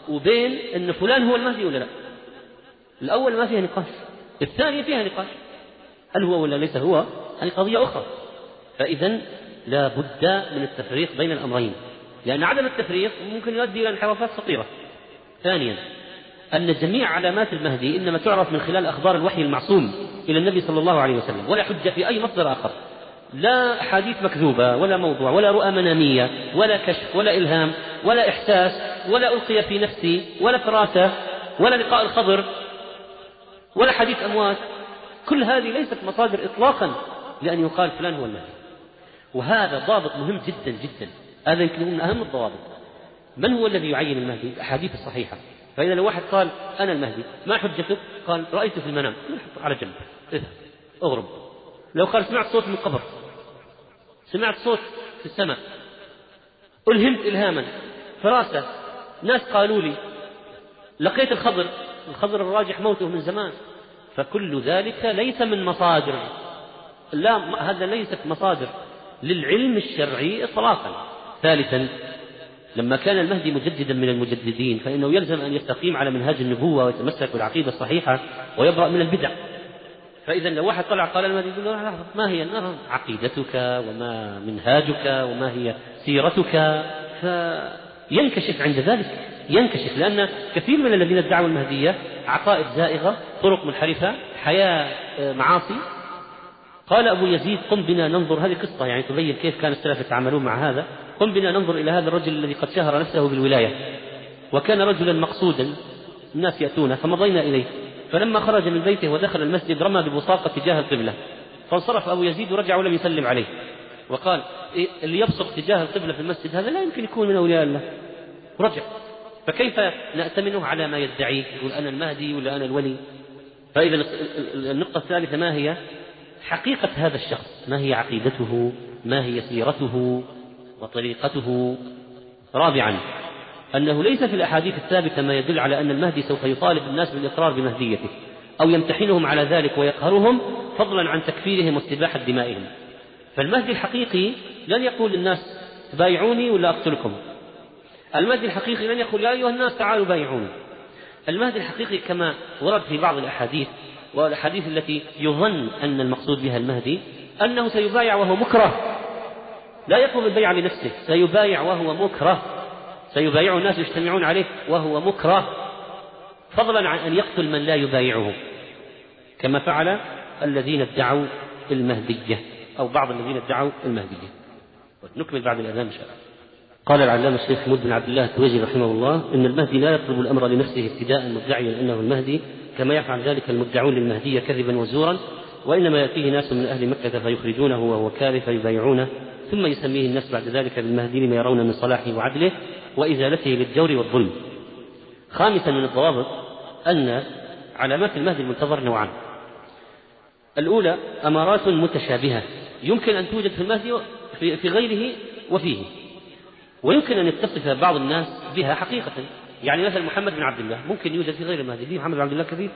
وبين أن فلان هو المهدي ولا لا. الأول ما فيها نقاش الثانية فيها نقاش هل هو ولا ليس هو؟ هذه قضية أخرى. فإذا لا بد من التفريق بين الأمرين لأن عدم التفريق ممكن يؤدي إلى انحرافات خطيرة ثانيا أن جميع علامات المهدي إنما تعرف من خلال أخبار الوحي المعصوم إلى النبي صلى الله عليه وسلم ولا حجة في أي مصدر آخر. لا أحاديث مكذوبة ولا موضوع ولا رؤى منامية ولا كشف ولا إلهام ولا إحساس ولا ألقي في نفسي ولا فراسة ولا لقاء الخضر ولا حديث أموات. كل هذه ليست مصادر إطلاقا لأن يقال فلان هو المهدي. وهذا ضابط مهم جدا جدا. هذا يمكن من أهم الضوابط. من هو الذي يعين المهدي؟ الأحاديث الصحيحة. فإذا لو واحد قال أنا المهدي ما حجتك؟ قال رأيته في المنام. على جنب. اذهب. اغرب. لو قال سمعت صوت من قبر. سمعت صوت في السماء. ألهمت إلهاما. فراسة. ناس قالوا لي لقيت الخضر. الخضر الراجح موته من زمان. فكل ذلك ليس من مصادر. لا هذا ليست مصادر للعلم الشرعي إطلاقا. ثالثا لما كان المهدي مجددا من المجددين فإنه يلزم أن يستقيم على منهاج النبوة ويتمسك بالعقيدة الصحيحة ويبرأ من البدع. فإذا لو واحد طلع قال المهدي يقول له ما هي؟ عقيدتك وما منهاجك وما هي سيرتك. فينكشف عند ذلك ينكشف لأن كثير من الذين ادعوا المهدية عقائد زائغة طرق منحرفة حياة آه، معاصي. قال أبو يزيد قم بنا ننظر. هذه قصة يعني تبين كيف كان السلف يتعاملون مع هذا. قم بنا ننظر إلى هذا الرجل الذي قد شهر نفسه بالولاية. وكان رجلا مقصودا. الناس يأتونه. فمضينا إليه. فلما خرج من بيته ودخل المسجد رمى ببصاقة تجاه القبلة. فانصرف أبو يزيد ورجع ولم يسلم عليه. وقال إيه، اللي يبصق تجاه القبلة في المسجد هذا لا يمكن يكون من أولياء الله. ورجع فكيف نأتمنه على ما يدعيه يقول أنا المهدي ولا أنا الولي؟ فإذا النقطة الثالثة ما هي؟ حقيقة هذا الشخص ما هي عقيدته؟ ما هي سيرته؟ وطريقته؟ رابعا أنه ليس في الأحاديث الثابتة ما يدل على أن المهدي سوف يطالب الناس بالإقرار بمهديته أو يمتحنهم على ذلك ويقهرهم فضلا عن تكفيرهم واستباحة دمائهم. فالمهدي الحقيقي لن يقول للناس بايعوني ولا أقتلكم. المهدي الحقيقي لن يقول يا أيها الناس تعالوا بايعوني. المهدي الحقيقي كما ورد في بعض الأحاديث والأحاديث التي يظن أن المقصود بها المهدي أنه سيبايع وهو مكره. لا يطلب البيع لنفسه سيبايع وهو مكره. سيبايع الناس يجتمعون عليه وهو مكره. فضلا عن أن يقتل من لا يبايعه كما فعل الذين ادعوا المهدية أو بعض الذين ادعوا المهدية. نكمل بعد الأذان إن شاء الله. قال العلامة الشيخ حمود بن عبد الله التويجي رحمه الله إن المهدي لا يطلب الأمر لنفسه ابتداء مدعيا أنه المهدي كما يفعل ذلك المدعون للمهدية كذبا وزورا وإنما يأتيه ناس من أهل مكة فيخرجونه وهو كاره فيبايعونه ثم يسميه الناس بعد ذلك بالمهدي لما يرون من صلاحه وعدله وإزالته للجور والظلم. خامسا من الضوابط أن علامات المهدي المنتظر نوعان. الأولى أمارات متشابهة يمكن أن توجد في المهدي في غيره وفيه ويمكن أن يتصف بعض الناس بها حقيقة. يعني مثلا محمد بن عبد الله ممكن يوجد في غير المهدي في محمد بن عبد الله كثير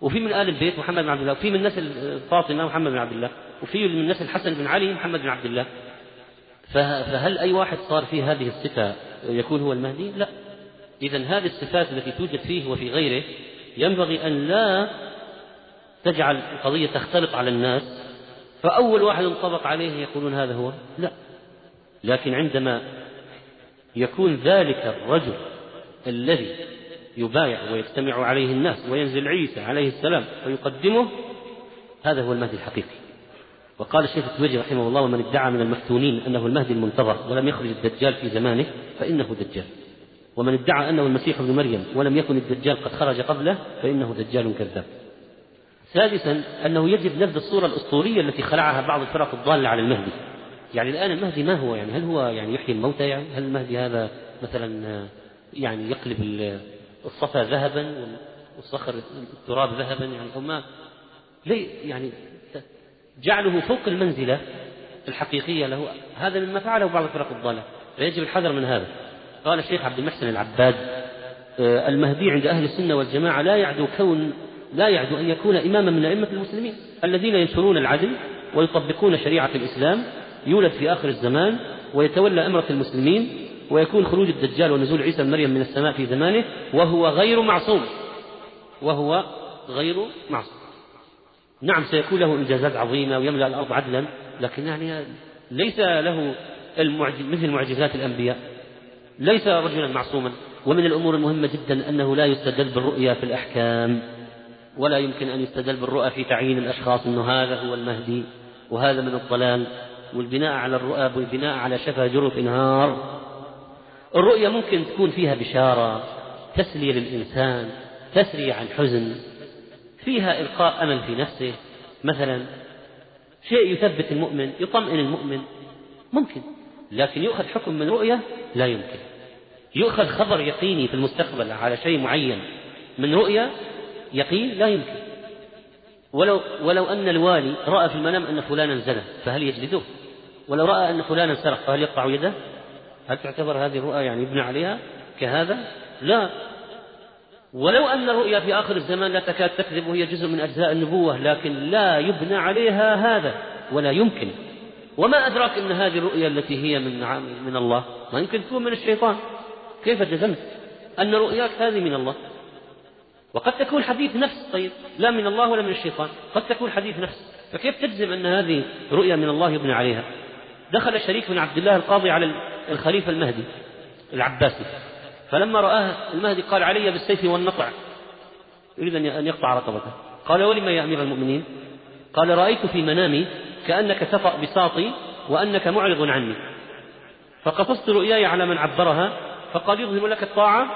وفي من آل البيت محمد بن عبد الله وفي من نسل فاطمة محمد بن عبد الله وفي من نسل الحسن بن علي محمد بن عبد الله. فهل أي واحد صار فيه هذه الصفة يكون هو المهدي؟ لا. إذا هذه الصفات التي توجد فيه وفي غيره ينبغي أن لا تجعل القضية تختلط على الناس فأول واحد انطبق عليه يقولون هذا هو. لا. لكن عندما يكون ذلك الرجل الذي يبايع ويجتمع عليه الناس وينزل عيسى عليه السلام ويقدمه هذا هو المهدي الحقيقي. وقال الشيخ التويجي رحمه الله ومن ادعى من المفتونين أنه المهدي المنتظر ولم يخرج الدجال في زمانه فإنه دجال. ومن ادعى أنه المسيح ابن مريم ولم يكن الدجال قد خرج قبله فإنه دجال كذاب. سادسا أنه يجب نبذ الصورة الأسطورية التي خلعها بعض الفرق الضالة على المهدي. يعني الآن المهدي ما هو؟ يعني هل هو يعني يحيي الموتى؟ يعني هل المهدي هذا مثلا يعني يقلب الصفا ذهبا والصخر التراب ذهبا يعني أو ما ليه يعني جعله فوق المنزلة الحقيقية له. هذا مما فعله بعض الفرق الضالة. فيجب الحذر من هذا. قال الشيخ عبد المحسن العباد آه، المهدي عند أهل السنة والجماعة لا يعدو كون لا يعدو أن يكون إماما من أئمة المسلمين الذين ينشرون العدل ويطبقون شريعة الإسلام يولد في آخر الزمان ويتولى أمرة المسلمين ويكون خروج الدجال ونزول عيسى بن مريم من السماء في زمانه وهو غير معصوم. وهو غير معصوم. نعم سيكون له إنجازات عظيمة ويملأ الأرض عدلا لكن يعني ليس له المعجز مثل معجزات الأنبياء. ليس رجلا معصوما. ومن الأمور المهمة جدا أنه لا يستدل بالرؤيا في الأحكام. ولا يمكن أن يستدل بالرؤى في تعيين الأشخاص أنه هذا هو المهدي وهذا من الضلال. والبناء على الرؤى والبناء على شفا جرف إنهار. الرؤيا ممكن تكون فيها بشارة تسلية للإنسان تسري عن حزن فيها إلقاء أمل في نفسه مثلا شيء يثبت المؤمن يطمئن المؤمن ممكن لكن يؤخذ حكم من رؤية لا يمكن يؤخذ خبر يقيني في المستقبل على شيء معين من رؤية يقين لا يمكن ولو ولو أن الوالي رأى في المنام أن فلانا زنى فهل يجلده؟ ولو رأى أن فلانا سرق فهل يقطع يده؟ هل تعتبر هذه الرؤى يعني يبنى عليها كهذا؟ لا. ولو أن الرؤيا في آخر الزمان لا تكاد تكذب وهي جزء من أجزاء النبوة لكن لا يبنى عليها هذا ولا يمكن. وما أدراك أن هذه الرؤيا التي هي من من الله؟ ما يمكن تكون من الشيطان. كيف جزمت أن رؤياك هذه من الله؟ وقد تكون حديث نفس طيب لا من الله ولا من الشيطان. قد تكون حديث نفس. فكيف تجزم أن هذه رؤيا من الله يبنى عليها؟ دخل شريك بن عبد الله القاضي على الخليفة المهدي العباسي. فلما رآه المهدي قال علي بالسيف والنطع يريد أن يقطع رقبته. قال ولم يا أمير المؤمنين؟ قال رأيت في منامي كأنك تطأ بساطي وأنك معرض عني. فقصصت رؤياي على من عبرها فقال يظهر لك الطاعة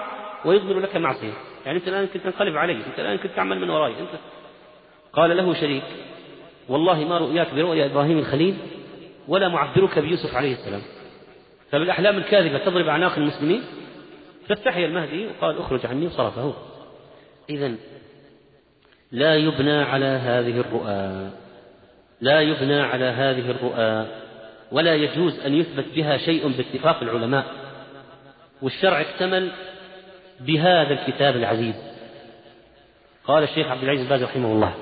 ويظهر لك معصية. يعني أنت الآن كنت تنقلب علي أنت الآن كنت تعمل من وراي أنت. قال له شريك والله ما رؤياك برؤيا إبراهيم الخليل؟ ولا معبرك بيوسف عليه السلام. فبالأحلام الكاذبة تضرب أعناق المسلمين. فاستحيا المهدي وقال اخرج عني وصرفه. إذا لا يبنى على هذه الرؤى. لا يبنى على هذه الرؤى. ولا يجوز أن يثبت بها شيء باتفاق العلماء. والشرع اكتمل بهذا الكتاب العزيز. قال الشيخ عبد العزيز باز رحمه الله.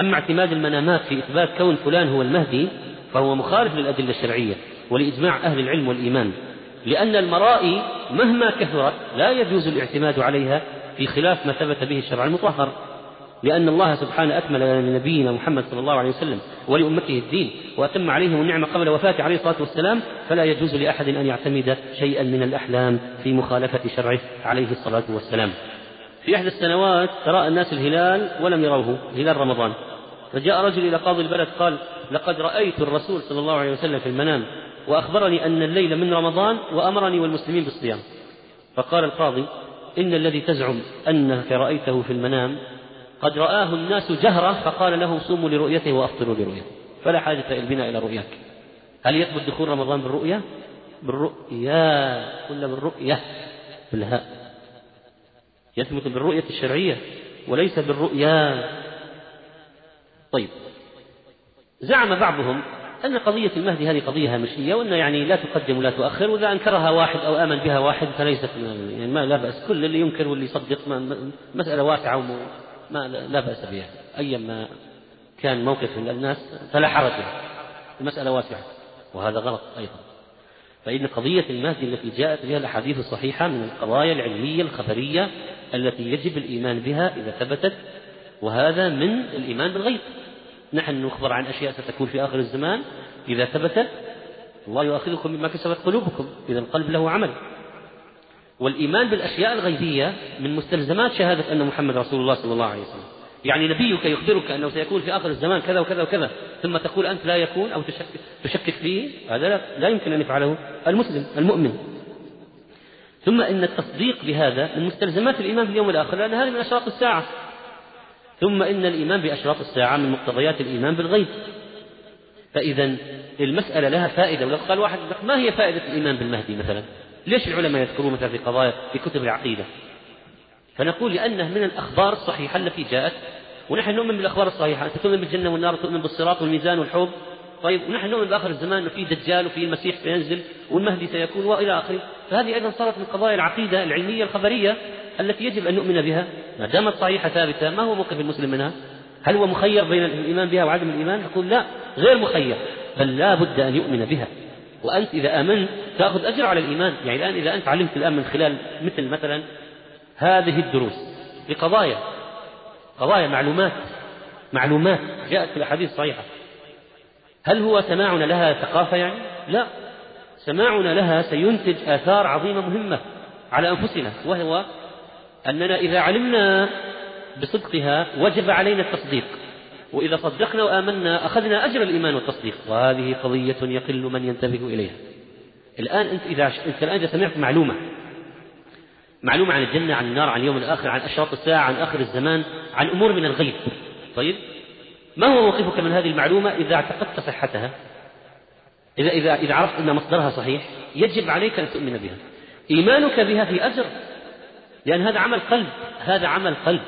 أما اعتماد المنامات في إثبات كون فلان هو المهدي فهو مخالف للأدلة الشرعية ولإجماع أهل العلم والإيمان لأن المرائي مهما كثرت لا يجوز الاعتماد عليها في خلاف ما ثبت به الشرع المطهر لأن الله سبحانه أكمل لنبينا محمد صلى الله عليه وسلم ولأمته الدين وأتم عليهم النعمة قبل وفاته عليه الصلاة والسلام فلا يجوز لأحد أن يعتمد شيئا من الأحلام في مخالفة شرعه عليه الصلاة والسلام. في إحدى السنوات تراءى الناس الهلال ولم يروه هلال رمضان. فجاء رجل إلى قاضي البلد قال لقد رأيت الرسول صلى الله عليه وسلم في المنام وأخبرني أن الليل من رمضان وأمرني والمسلمين بالصيام. فقال القاضي إن الذي تزعم أنك رأيته في المنام قد رآه الناس جهرة فقال له صوموا لرؤيته وأفطروا لرؤيته فلا حاجة البنا إلى رؤياك. هل يثبت دخول رمضان بالرؤية؟ بالرؤيا كل بالرؤية؟ بالهاء. يثبت بالرؤية الشرعية وليس بالرؤيا. طيب. زعم بعضهم أن قضية المهدي هذه قضية هامشية وأن يعني لا تقدم ولا تؤخر وإذا أنكرها واحد أو آمن بها واحد فليست يعني ما لا بأس كل اللي ينكر واللي يصدق مسألة واسعة ما لا بأس بها. أيما كان موقف من الناس فلا حرج المسألة واسعة وهذا غلط أيضا. فإن قضية المهدي التي جاءت بها الأحاديث الصحيحة من القضايا العلمية الخبرية التي يجب الإيمان بها إذا ثبتت وهذا من الإيمان بالغيب. نحن نخبر عن أشياء ستكون في آخر الزمان. إذا ثبتت الله يؤاخذكم بما كسبت قلوبكم. إذا القلب له عمل. والإيمان بالأشياء الغيبية من مستلزمات شهادة أن محمد رسول الله صلى الله عليه وسلم. يعني نبيك يخبرك أنه سيكون في آخر الزمان كذا وكذا وكذا ثم تقول أنت لا يكون أو تشكك, تشكك فيه. هذا لا, لا يمكن أن يفعله المسلم المؤمن. ثم إن التصديق بهذا من مستلزمات الإيمان باليوم الآخر لأن هذه من أشراط الساعة. ثم إن الإيمان بأشراط الساعة من مقتضيات الإيمان بالغيب. فإذا المسألة لها فائدة ولو قال واحد ما هي فائدة الإيمان بالمهدي مثلا؟ ليش العلماء يذكرون مثلا في قضايا في كتب العقيدة؟ فنقول لأنه من الأخبار الصحيحة التي جاءت ونحن نؤمن بالأخبار الصحيحة أنت تؤمن بالجنة والنار تؤمن بالصراط والميزان والحوض. طيب ونحن نؤمن بآخر الزمان أنه في دجال وفي المسيح سينزل والمهدي سيكون وإلى آخره. فهذه أيضا صارت من قضايا العقيدة العلمية الخبرية. التي يجب أن نؤمن بها. ما دامت صحيحة ثابتة ما هو موقف المسلم منها؟ هل هو مخير بين الإيمان بها وعدم الإيمان؟ نقول لا غير مخير بل لا بد أن يؤمن بها. وأنت إذا آمنت تأخذ أجر على الإيمان. يعني الآن إذا أنت علمت الآن من خلال مثل مثلا هذه الدروس بقضايا قضايا معلومات معلومات جاءت في الأحاديث الصحيحة. هل هو سماعنا لها ثقافة يعني؟ لا. سماعنا لها سينتج آثار عظيمة مهمة على أنفسنا وهو أننا إذا علمنا بصدقها وجب علينا التصديق. وإذا صدقنا وآمنا أخذنا أجر الإيمان والتصديق. وهذه قضية يقل من ينتبه إليها. الآن أنت إذا أنت الآن إذا سمعت معلومة معلومة عن الجنة عن النار عن اليوم الآخر عن أشراط الساعة عن آخر الزمان عن أمور من الغيب. طيب؟ ما هو موقفك من هذه المعلومة إذا اعتقدت صحتها؟ إذا إذا إذا عرفت أن مصدرها صحيح يجب عليك أن تؤمن بها. إيمانك بها في أجر. لأن هذا عمل قلب هذا عمل قلب.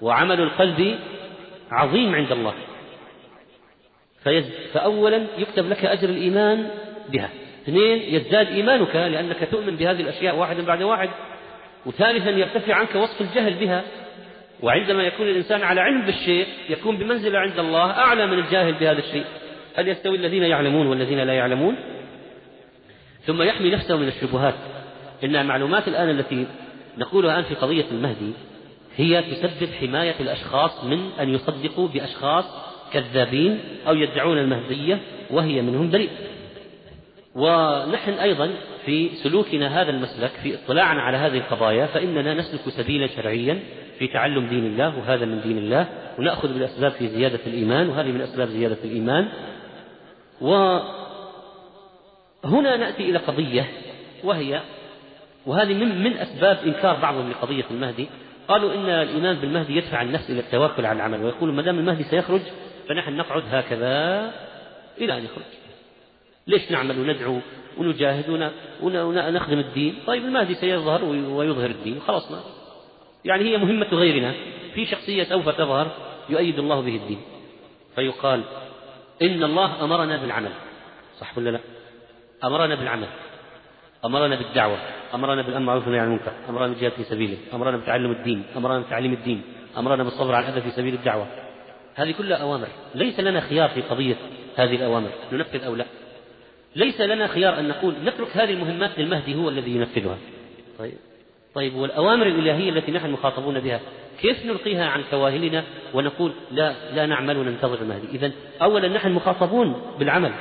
وعمل القلب عظيم عند الله. فأولا يكتب لك أجر الإيمان بها. اثنين يزداد إيمانك لأنك تؤمن بهذه الأشياء واحدا بعد واحد. وثالثا يرتفع عنك وصف الجهل بها. وعندما يكون الإنسان على علم بالشيء يكون بمنزلة عند الله أعلى من الجاهل بهذا الشيء. هل يستوي الذين يعلمون والذين لا يعلمون؟ ثم يحمي نفسه من الشبهات. إن المعلومات الآن التي نقولها الآن في قضية المهدي هي تسبب حماية الأشخاص من أن يصدقوا بأشخاص كذابين أو يدعون المهدية وهي منهم بريء. ونحن أيضا في سلوكنا هذا المسلك في اطلاعنا على هذه القضايا فإننا نسلك سبيلا شرعيا في تعلم دين الله وهذا من دين الله ونأخذ بالأسباب في زيادة الإيمان وهذه من أسباب زيادة الإيمان. وهنا نأتي إلى قضية وهي وهذه من من أسباب إنكار بعضهم لقضية المهدي. قالوا إن الإيمان بالمهدي يدفع النفس إلى التوكل على العمل. ويقول ما دام المهدي سيخرج فنحن نقعد هكذا إلى أن يخرج. ليش نعمل وندعو ونجاهد ونخدم الدين؟ طيب المهدي سيظهر ويظهر الدين. خلاص ما يعني هي مهمة غيرنا. في شخصية سوف تظهر يؤيد الله به الدين. فيقال إن الله أمرنا بالعمل. صح ولا لا؟ أمرنا بالعمل. أمرنا بالدعوة أمرنا بالأمر معروف والنهي عن المنكر أمرنا بالجهاد في سبيله أمرنا بتعلم الدين أمرنا بتعليم الدين أمرنا بالصبر على الأذى في سبيل الدعوة. هذه كلها أوامر. ليس لنا خيار في قضية هذه الأوامر. ننفذ أو لا؟ ليس لنا خيار أن نقول نترك هذه المهمات للمهدي هو الذي ينفذها. طيب. طيب والأوامر الإلهية التي نحن مخاطبون بها كيف نلقيها عن كواهلنا ونقول لا لا نعمل وننتظر المهدي؟ إذا أولا نحن مخاطبون بالعمل.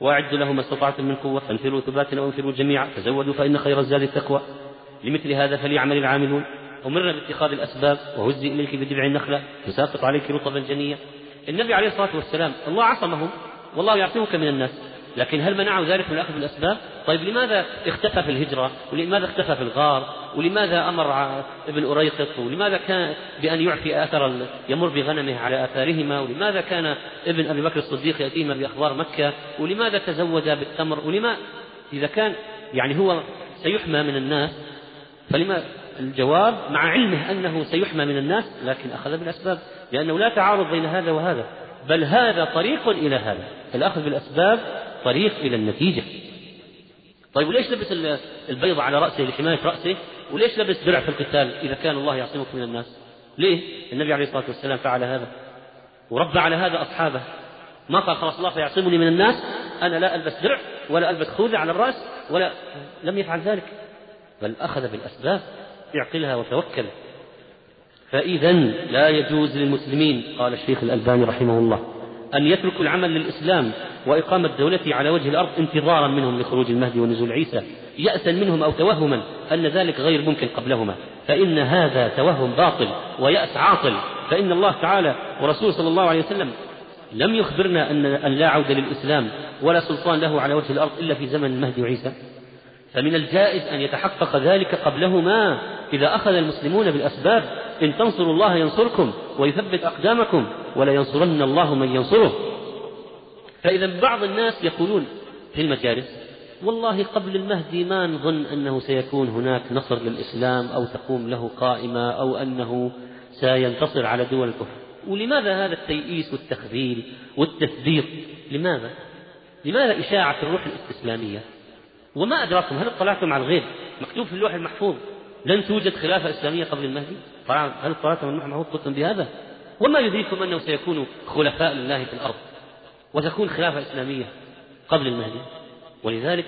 وأعدوا له ما استطعتم من قوة. فانفروا ثبات أو انفروا جميعا. تزودوا فإن خير الزاد التقوى. لمثل هذا فليعمل العاملون. أمرنا باتخاذ الأسباب وهزي إليك بجذع النخلة. تساقط عليك رطبا جنيا. النبي عليه الصلاة والسلام الله عصمهم. والله يعصمك من الناس. لكن هل منعوا ذلك من الأخذ بالأسباب؟ طيب لماذا اختفى في الهجرة؟ ولماذا اختفى في الغار؟ ولماذا أمر ابن أريقط؟ ولماذا كان بأن يعفي آثر يمر بغنمه على آثارهما؟ ولماذا كان ابن أبي بكر الصديق يأتيهما بأخبار مكة؟ ولماذا تزود بالتمر؟ ولما إذا كان يعني هو سيحمى من الناس فلما الجواب مع علمه أنه سيحمى من الناس لكن أخذ بالأسباب لأنه لا تعارض بين هذا وهذا بل هذا طريق إلى هذا الأخذ بالأسباب طريق إلى النتيجة. طيب وليش لبس البيضة على رأسه لحماية رأسه؟ وليش لبس درع في القتال إذا كان الله يعصمك من الناس؟ ليه؟ النبي عليه الصلاة والسلام فعل هذا. وربى على هذا أصحابه. ما قال خلاص الله سيعصمني من الناس أنا لا ألبس درع ولا ألبس خوذة على الرأس ولا لم يفعل ذلك. بل أخذ بالأسباب اعقلها وتوكل. فإذا لا يجوز للمسلمين قال الشيخ الألباني رحمه الله أن يتركوا العمل للإسلام وإقامة دولته على وجه الأرض انتظارا منهم لخروج المهدي ونزول عيسى يأسا منهم أو توهما أن ذلك غير ممكن قبلهما. فإن هذا توهم باطل ويأس عاطل. فإن الله تعالى ورسوله صلى الله عليه وسلم لم يخبرنا أن أن لا عودة للإسلام ولا سلطان له على وجه الأرض إلا في زمن المهدي وعيسى فمن الجائز أن يتحقق ذلك قبلهما إذا أخذ المسلمون بالأسباب إن تنصروا الله ينصركم ويثبت أقدامكم ولا ينصرن الله من ينصره. فإذا بعض الناس يقولون في المجالس والله قبل المهدي ما نظن أنه سيكون هناك نصر للإسلام أو تقوم له قائمة أو أنه سينتصر على دول الكفر. ولماذا هذا التيئيس والتخذيل والتثبيط؟ لماذا؟ لماذا إشاعة الروح الاستسلامية وما أدراكم هل اطلعتم على الغيب؟ مكتوب في اللوح المحفوظ. لن توجد خلافة إسلامية قبل المهدي؟ هل على اللوح المحفوظ قلتم بهذا؟ وما يدريكم أنه سيكون خلفاء لله في الأرض وتكون خلافة إسلامية قبل المهدي؟ ولذلك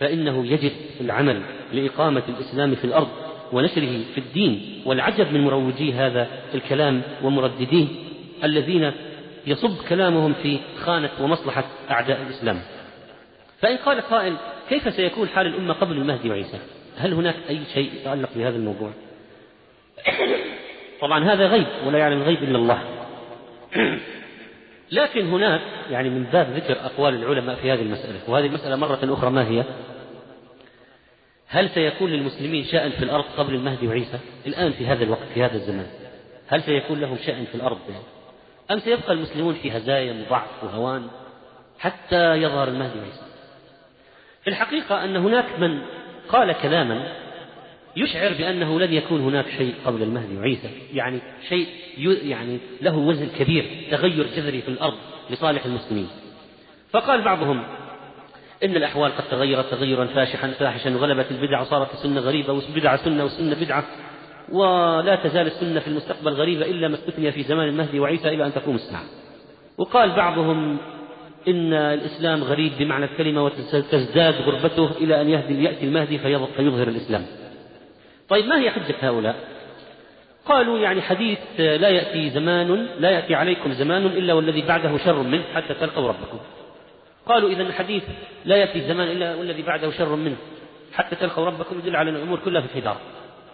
فإنه يجب العمل لإقامة الإسلام في الأرض ونشره في الدين والعجب من مروجي هذا الكلام ومردديه الذين يصب كلامهم في خانة ومصلحة أعداء الإسلام. فإن قال قائل كيف سيكون حال الأمة قبل المهدي وعيسى؟ هل هناك أي شيء يتعلق بهذا الموضوع؟ طبعا هذا غيب ولا يعلم الغيب إلا الله. لكن هناك يعني من باب ذكر أقوال العلماء في هذه المسألة وهذه المسألة مرة أخرى ما هي؟ هل سيكون للمسلمين شأن في الأرض قبل المهدي وعيسى؟ الآن في هذا الوقت في هذا الزمان. هل سيكون لهم شأن في الأرض؟ أم سيبقى المسلمون في هزايم وضعف وهوان حتى يظهر المهدي وعيسى؟ في الحقيقة أن هناك من قال كلاما يشعر بأنه لن يكون هناك شيء قبل المهدي وعيسى. يعني شيء يعني له وزن كبير تغير جذري في الأرض لصالح المسلمين. فقال بعضهم إن الأحوال قد تغيرت تغيرا فاشحا فاحشا وغلبت البدع وصارت السنة غريبة والبدعة سنة والسنة بدعة ولا تزال السنة في المستقبل غريبة إلا ما استثني في زمان المهدي وعيسى إلى أن تقوم الساعة. وقال بعضهم إن الإسلام غريب بمعنى الكلمة وتزداد غربته إلى أن يهدي يأتي المهدي فيظهر الإسلام. طيب ما هي حجة هؤلاء؟ قالوا يعني حديث لا يأتي زمان لا يأتي عليكم زمان إلا والذي بعده شر منه حتى تلقوا ربكم. قالوا إذا الحديث لا يأتي زمان إلا والذي بعده شر منه حتى تلقوا ربكم يدل على أن الأمور كلها في الحدار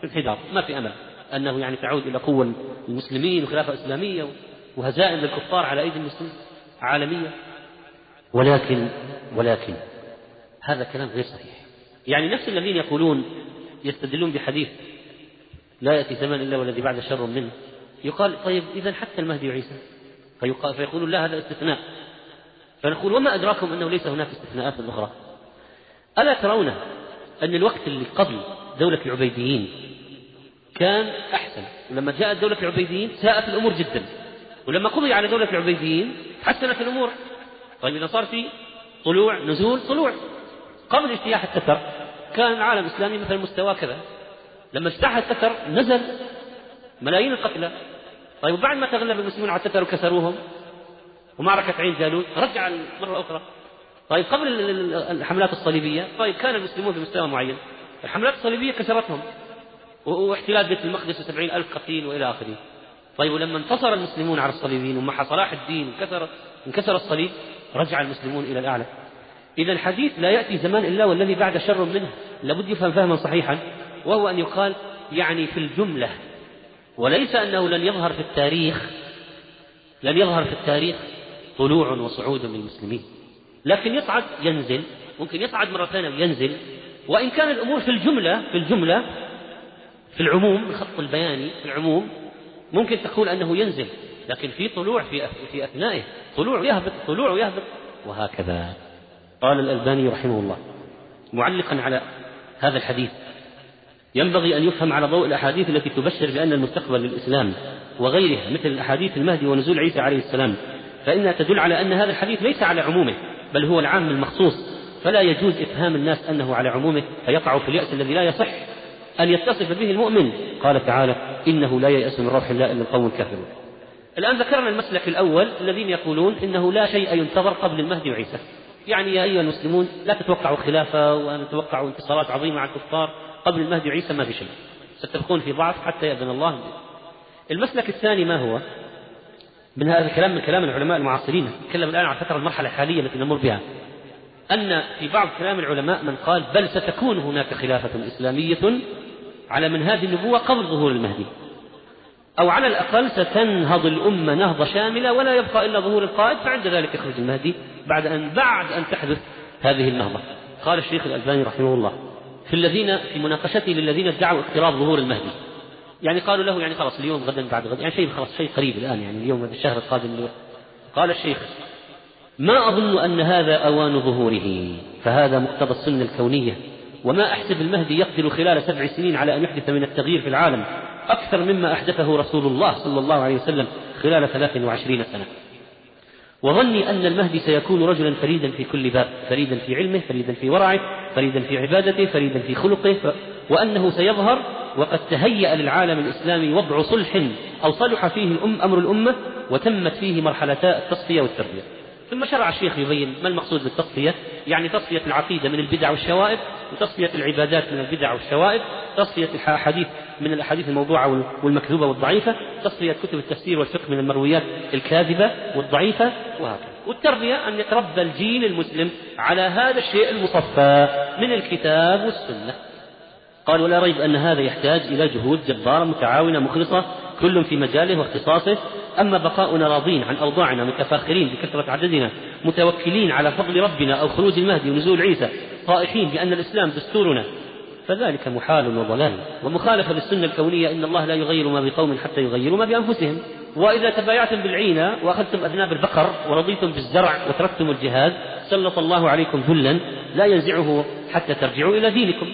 في الحدار ما في أمل. أنه يعني تعود إلى قوة المسلمين وخلافة إسلامية وهزائم للكفار على أيدي المسلمين. عالمية. ولكن ولكن هذا كلام غير صحيح. يعني نفس الذين يقولون يستدلون بحديث لا يأتي زمان إلا والذي بعد شر منه يقال طيب إذا حتى المهدي وعيسى فيقال فيقولون لا هذا استثناء. فنقول وما أدراكم أنه ليس هناك استثناءات أخرى؟ ألا ترون أن الوقت اللي قبل دولة العبيديين كان أحسن؟ ولما جاءت دولة العبيديين ساءت الأمور جدا. ولما قضي على دولة العبيديين حسنت الأمور. طيب إذا صار في طلوع نزول طلوع. قبل اجتياح التتر كان العالم الإسلامي مثل مستوى كذا. لما اجتاح التتر نزل ملايين القتلى. طيب وبعد ما تغلب المسلمون على التتر وكسروهم ومعركة عين جالوت رجع مرة أخرى. طيب قبل الحملات الصليبية طيب كان المسلمون في مستوى معين. الحملات الصليبية كسرتهم. واحتلال بيت المقدس وسبعين ألف قتيل وإلى آخره. طيب ولما انتصر المسلمون على الصليبيين ومع صلاح الدين انكسر انكسر الصليب رجع المسلمون إلى الأعلى. إذا الحديث لا يأتي زمان إلا والذي بعد شر منه. لابد يفهم فهما صحيحا. وهو أن يقال يعني في الجملة. وليس أنه لن يظهر في التاريخ لن يظهر في التاريخ طلوع وصعود للمسلمين لكن يصعد ينزل ممكن يصعد مرة ثانية وينزل. وإن كان الأمور في الجملة في الجملة في العموم الخط البياني في العموم ممكن تقول أنه ينزل. لكن في طلوع في في أثنائه طلوع ويهبط طلوع ويهبط وهكذا. قال الألباني رحمه الله معلقا على هذا الحديث ينبغي أن يفهم على ضوء الأحاديث التي تبشر بأن المستقبل للإسلام وغيرها مثل الأحاديث المهدي ونزول عيسى عليه السلام فإنها تدل على أن هذا الحديث ليس على عمومه بل هو العام المخصوص. فلا يجوز إفهام الناس أنه على عمومه فيقع في اليأس الذي لا يصح أن يتصف به المؤمن. قال تعالى إنه لا ييأس من روح الله إلا القوم الكافرون. الآن ذكرنا المسلك الأول الذين يقولون إنه لا شيء ينتظر قبل المهدي وعيسى. يعني يا أيها المسلمون لا تتوقعوا خلافة وأن تتوقعوا انتصارات عظيمة على الكفار. قبل المهدي وعيسى ما في شيء. ستبقون في ضعف حتى يأذن الله. المسلك الثاني ما هو؟ من هذا الكلام من كلام العلماء المعاصرين. نتكلم الآن عن فترة المرحلة الحالية التي نمر بها. أن في بعض كلام العلماء من قال بل ستكون هناك خلافة إسلامية على منهاج النبوة قبل ظهور المهدي. أو على الأقل ستنهض الأمة نهضة شاملة ولا يبقى إلا ظهور القائد فعند ذلك يخرج المهدي بعد أن بعد أن تحدث هذه النهضة. قال الشيخ الألباني رحمه الله في الذين في مناقشته للذين ادعوا اقتراب ظهور المهدي. يعني قالوا له يعني خلاص اليوم غدا بعد غد يعني شيء خلاص شيء قريب الآن يعني اليوم الشهر القادم قال الشيخ ما أظن أن هذا أوان ظهوره فهذا مقتضى السنة الكونية وما أحسب المهدي يقدر خلال سبع سنين على أن يحدث من التغيير في العالم أكثر مما أحدثه رسول الله صلى الله عليه وسلم خلال ثلاث وعشرين سنة. وظني أن المهدي سيكون رجلا فريدا في كل باب فريدا في علمه فريدا في ورعه فريدا في عبادته فريدا في خلقه ف... وأنه سيظهر وقد تهيأ للعالم الإسلامي وضع صلح أو صلح فيه الأم أمر الأمة وتمت فيه مرحلتا التصفية والتربية. ثم شرع الشيخ يبين ما المقصود بالتصفية يعني تصفية العقيدة من البدع والشوائب وتصفية العبادات من البدع والشوائب تصفية الأحاديث من الأحاديث الموضوعة والمكذوبة والضعيفة تصفية كتب التفسير والفقه من المرويات الكاذبة والضعيفة وهكذا. والتربية أن يتربى الجيل المسلم على هذا الشيء المصفى من الكتاب والسنة. قال ولا ريب أن هذا يحتاج إلى جهود جبارة متعاونة مخلصة كل في مجاله واختصاصه. أما بقاؤنا راضين عن أوضاعنا متفاخرين بكثرة عددنا متوكلين على فضل ربنا أو خروج المهدي ونزول عيسى طائحين بأن الإسلام دستورنا. فذلك محال وضلال. ومخالفة للسنة الكونية إن الله لا يغير ما بقوم حتى يغيروا ما بأنفسهم. وإذا تبايعتم بالعينة وأخذتم أذناب البقر ورضيتم بالزرع وتركتم الجهاد سلط الله عليكم ذلا لا ينزعه حتى ترجعوا إلى دينكم.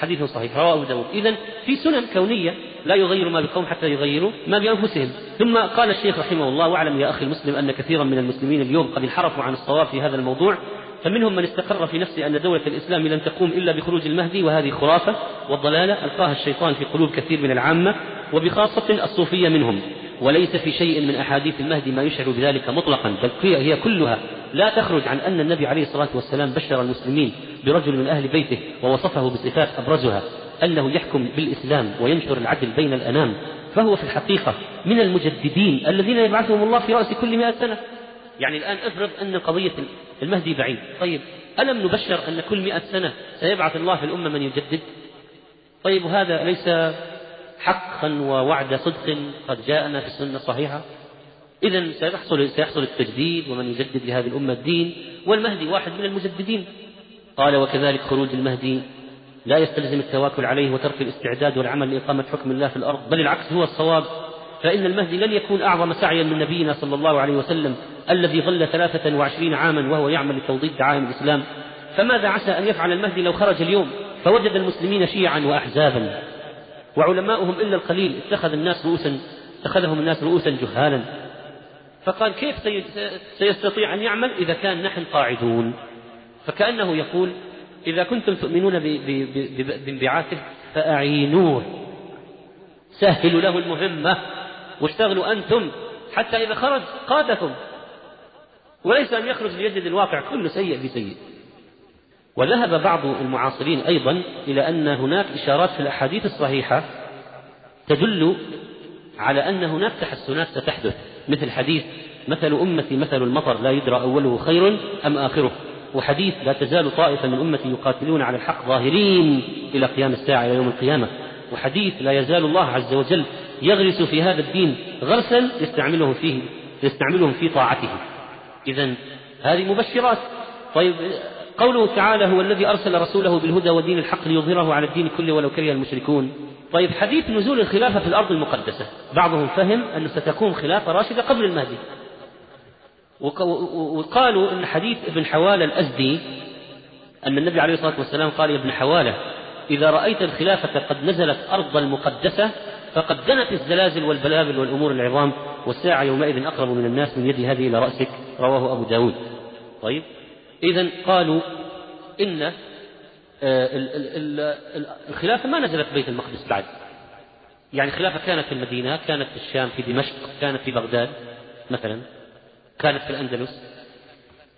حديث صحيح رواه أبو داود. إذا في سنن كونية لا يغير ما بقوم حتى يغيروا ما بأنفسهم. ثم قال الشيخ رحمه الله واعلم يا أخي المسلم أن كثيرا من المسلمين اليوم قد انحرفوا عن الصواب في هذا الموضوع فمنهم من استقر في نفسه أن دولة الإسلام لن تقوم إلا بخروج المهدي وهذه خرافة والضلالة. ألقاها الشيطان في قلوب كثير من العامة وبخاصة الصوفية منهم. وليس في شيء من أحاديث المهدي ما يشعر بذلك مطلقا بل هي كلها لا تخرج عن أن النبي عليه الصلاة والسلام بشر المسلمين برجل من أهل بيته ووصفه بصفات أبرزها أنه يحكم بالإسلام وينشر العدل بين الأنام. فهو في الحقيقة من المجددين الذين يبعثهم الله في رأس كل مئة سنة. يعني الآن افرض أن قضية المهدي بعيد. طيب ألم نبشر أن كل مئة سنة سيبعث الله في الأمة من يجدد؟ طيب وهذا ليس حقا ووعد صدق قد جاءنا في السنة الصحيحة؟ إذا سيحصل سيحصل التجديد ومن يجدد لهذه الأمة الدين والمهدي واحد من المجددين. قال وكذلك خروج المهدي لا يستلزم التواكل عليه وترك الاستعداد والعمل لإقامة حكم الله في الأرض بل العكس هو الصواب. فإن المهدي لن يكون أعظم سعيا من نبينا صلى الله عليه وسلم الذي ظل ثلاثة وعشرين عاما وهو يعمل لتوضيح دعائم الإسلام. فماذا عسى أن يفعل المهدي لو خرج اليوم فوجد المسلمين شيعا وأحزابا؟ وعلماؤهم إلا القليل اتخذ الناس رؤوسا اتخذهم الناس رؤوسا جهالا. فقال كيف سيستطيع أن يعمل إذا كان نحن قاعدون؟ فكأنه يقول إذا كنتم تؤمنون بانبعاثه فأعينوه. سهلوا له المهمة. واشتغلوا أنتم حتى إذا خرج قادكم وليس أن يخرج ليجد الواقع كله سيء بسيء. وذهب بعض المعاصرين أيضا إلى أن هناك إشارات في الأحاديث الصحيحة تدل على أن هناك تحسنات ستحدث مثل حديث مثل أمتي مثل المطر لا يدرى أوله خير أم آخره. وحديث لا تزال طائفة من أمتي يقاتلون على الحق ظاهرين إلى قيام الساعة إلى يوم القيامة. وحديث لا يزال الله عز وجل يغرس في هذا الدين غرسا يستعملهم فيه يستعملهم في طاعته. إذا هذه مبشرات. طيب قوله تعالى هو الذي أرسل رسوله بالهدى ودين الحق ليظهره على الدين كله ولو كره المشركون. طيب حديث نزول الخلافة في الأرض المقدسة. بعضهم فهم أن ستكون خلافة راشدة قبل المهدي. وقالوا أن حديث ابن حوالة الأزدي أن النبي عليه الصلاة والسلام قال يا ابن حوالة إذا رأيت الخلافة قد نزلت أرض المقدسة فقد دنت الزلازل والبلابل والأمور العظام والساعة يومئذ أقرب من الناس من يدي هذه إلى رأسك رواه أبو داود. طيب إذا قالوا إن آه، الخلافة ما نزلت بيت المقدس بعد. يعني الخلافة كانت في المدينة كانت في الشام في دمشق كانت في بغداد مثلا كانت في الأندلس.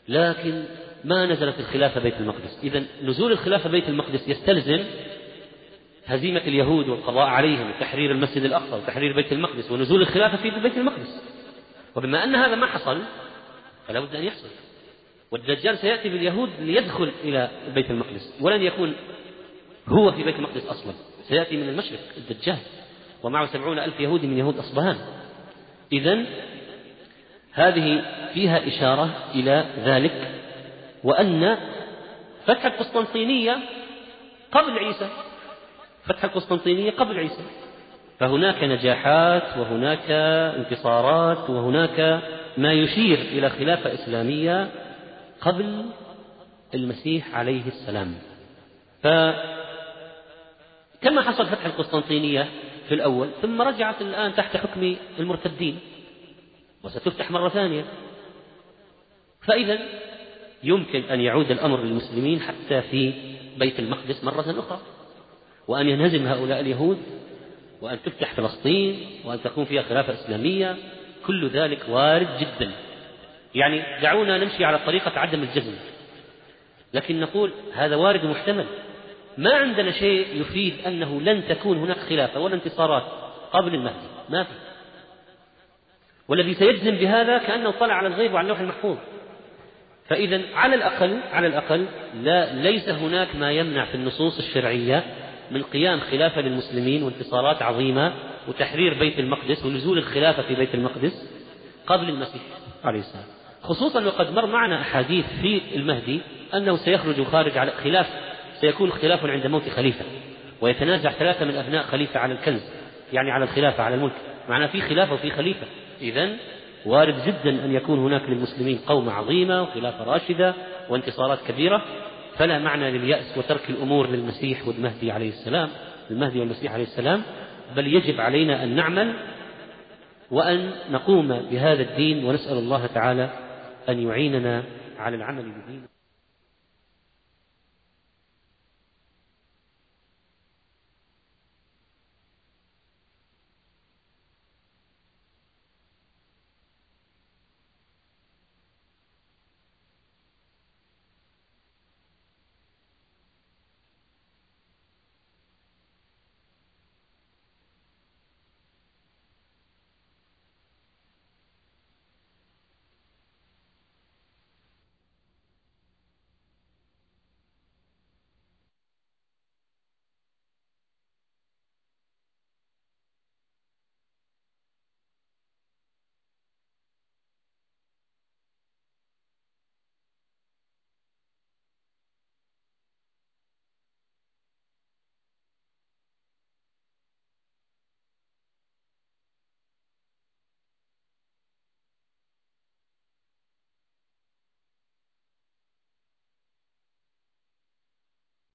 لكن ما نزلت الخلافة بيت المقدس. إذا نزول الخلافة بيت المقدس يستلزم هزيمة اليهود والقضاء عليهم وتحرير المسجد الأقصى وتحرير بيت المقدس ونزول الخلافة في بيت المقدس. وبما أن هذا ما حصل فلا بد أن يحصل. والدجال سيأتي باليهود ليدخل إلى بيت المقدس ولن يكون هو في بيت المقدس أصلا. سيأتي من المشرق الدجال ومعه سبعون ألف يهودي من يهود أصبهان. إذا هذه فيها إشارة إلى ذلك وأن فتح القسطنطينية قبل عيسى فتح القسطنطينية قبل عيسى. فهناك نجاحات وهناك انتصارات وهناك ما يشير إلى خلافة إسلامية قبل المسيح عليه السلام. فكما حصل فتح القسطنطينية في الأول ثم رجعت الآن تحت حكم المرتدين وستفتح مرة ثانية. فإذا يمكن أن يعود الأمر للمسلمين حتى في بيت المقدس مرة أخرى. وأن ينهزم هؤلاء اليهود وأن تفتح فلسطين وأن تكون فيها خلافة إسلامية كل ذلك وارد جدا. يعني دعونا نمشي على طريقة عدم الجزم. لكن نقول هذا وارد ومحتمل ما عندنا شيء يفيد أنه لن تكون هناك خلافة ولا انتصارات قبل المهدي. ما في. والذي سيجزم بهذا كأنه طلع على الغيب وعلى اللوح المحفوظ. فإذا على الأقل على الأقل لا ليس هناك ما يمنع في النصوص الشرعية من قيام خلافة للمسلمين وانتصارات عظيمة وتحرير بيت المقدس ونزول الخلافة في بيت المقدس قبل المسيح عليه السلام. خصوصا وقد مر معنا أحاديث في المهدي أنه سيخرج خارج على خلاف سيكون خلاف عند موت خليفة ويتنازع ثلاثة من أبناء خليفة على الكنز يعني على الخلافة على الملك. معناه في خلافة وفي خليفة. إذا وارد جدا أن يكون هناك للمسلمين قومة عظيمة وخلافة راشدة وانتصارات كبيرة فلا معنى لليأس وترك الأمور للمسيح والمهدي عليه السلام المهدي والمسيح عليه السلام بل يجب علينا أن نعمل وأن نقوم بهذا الدين ونسأل الله تعالى أن يعيننا على العمل بدينه.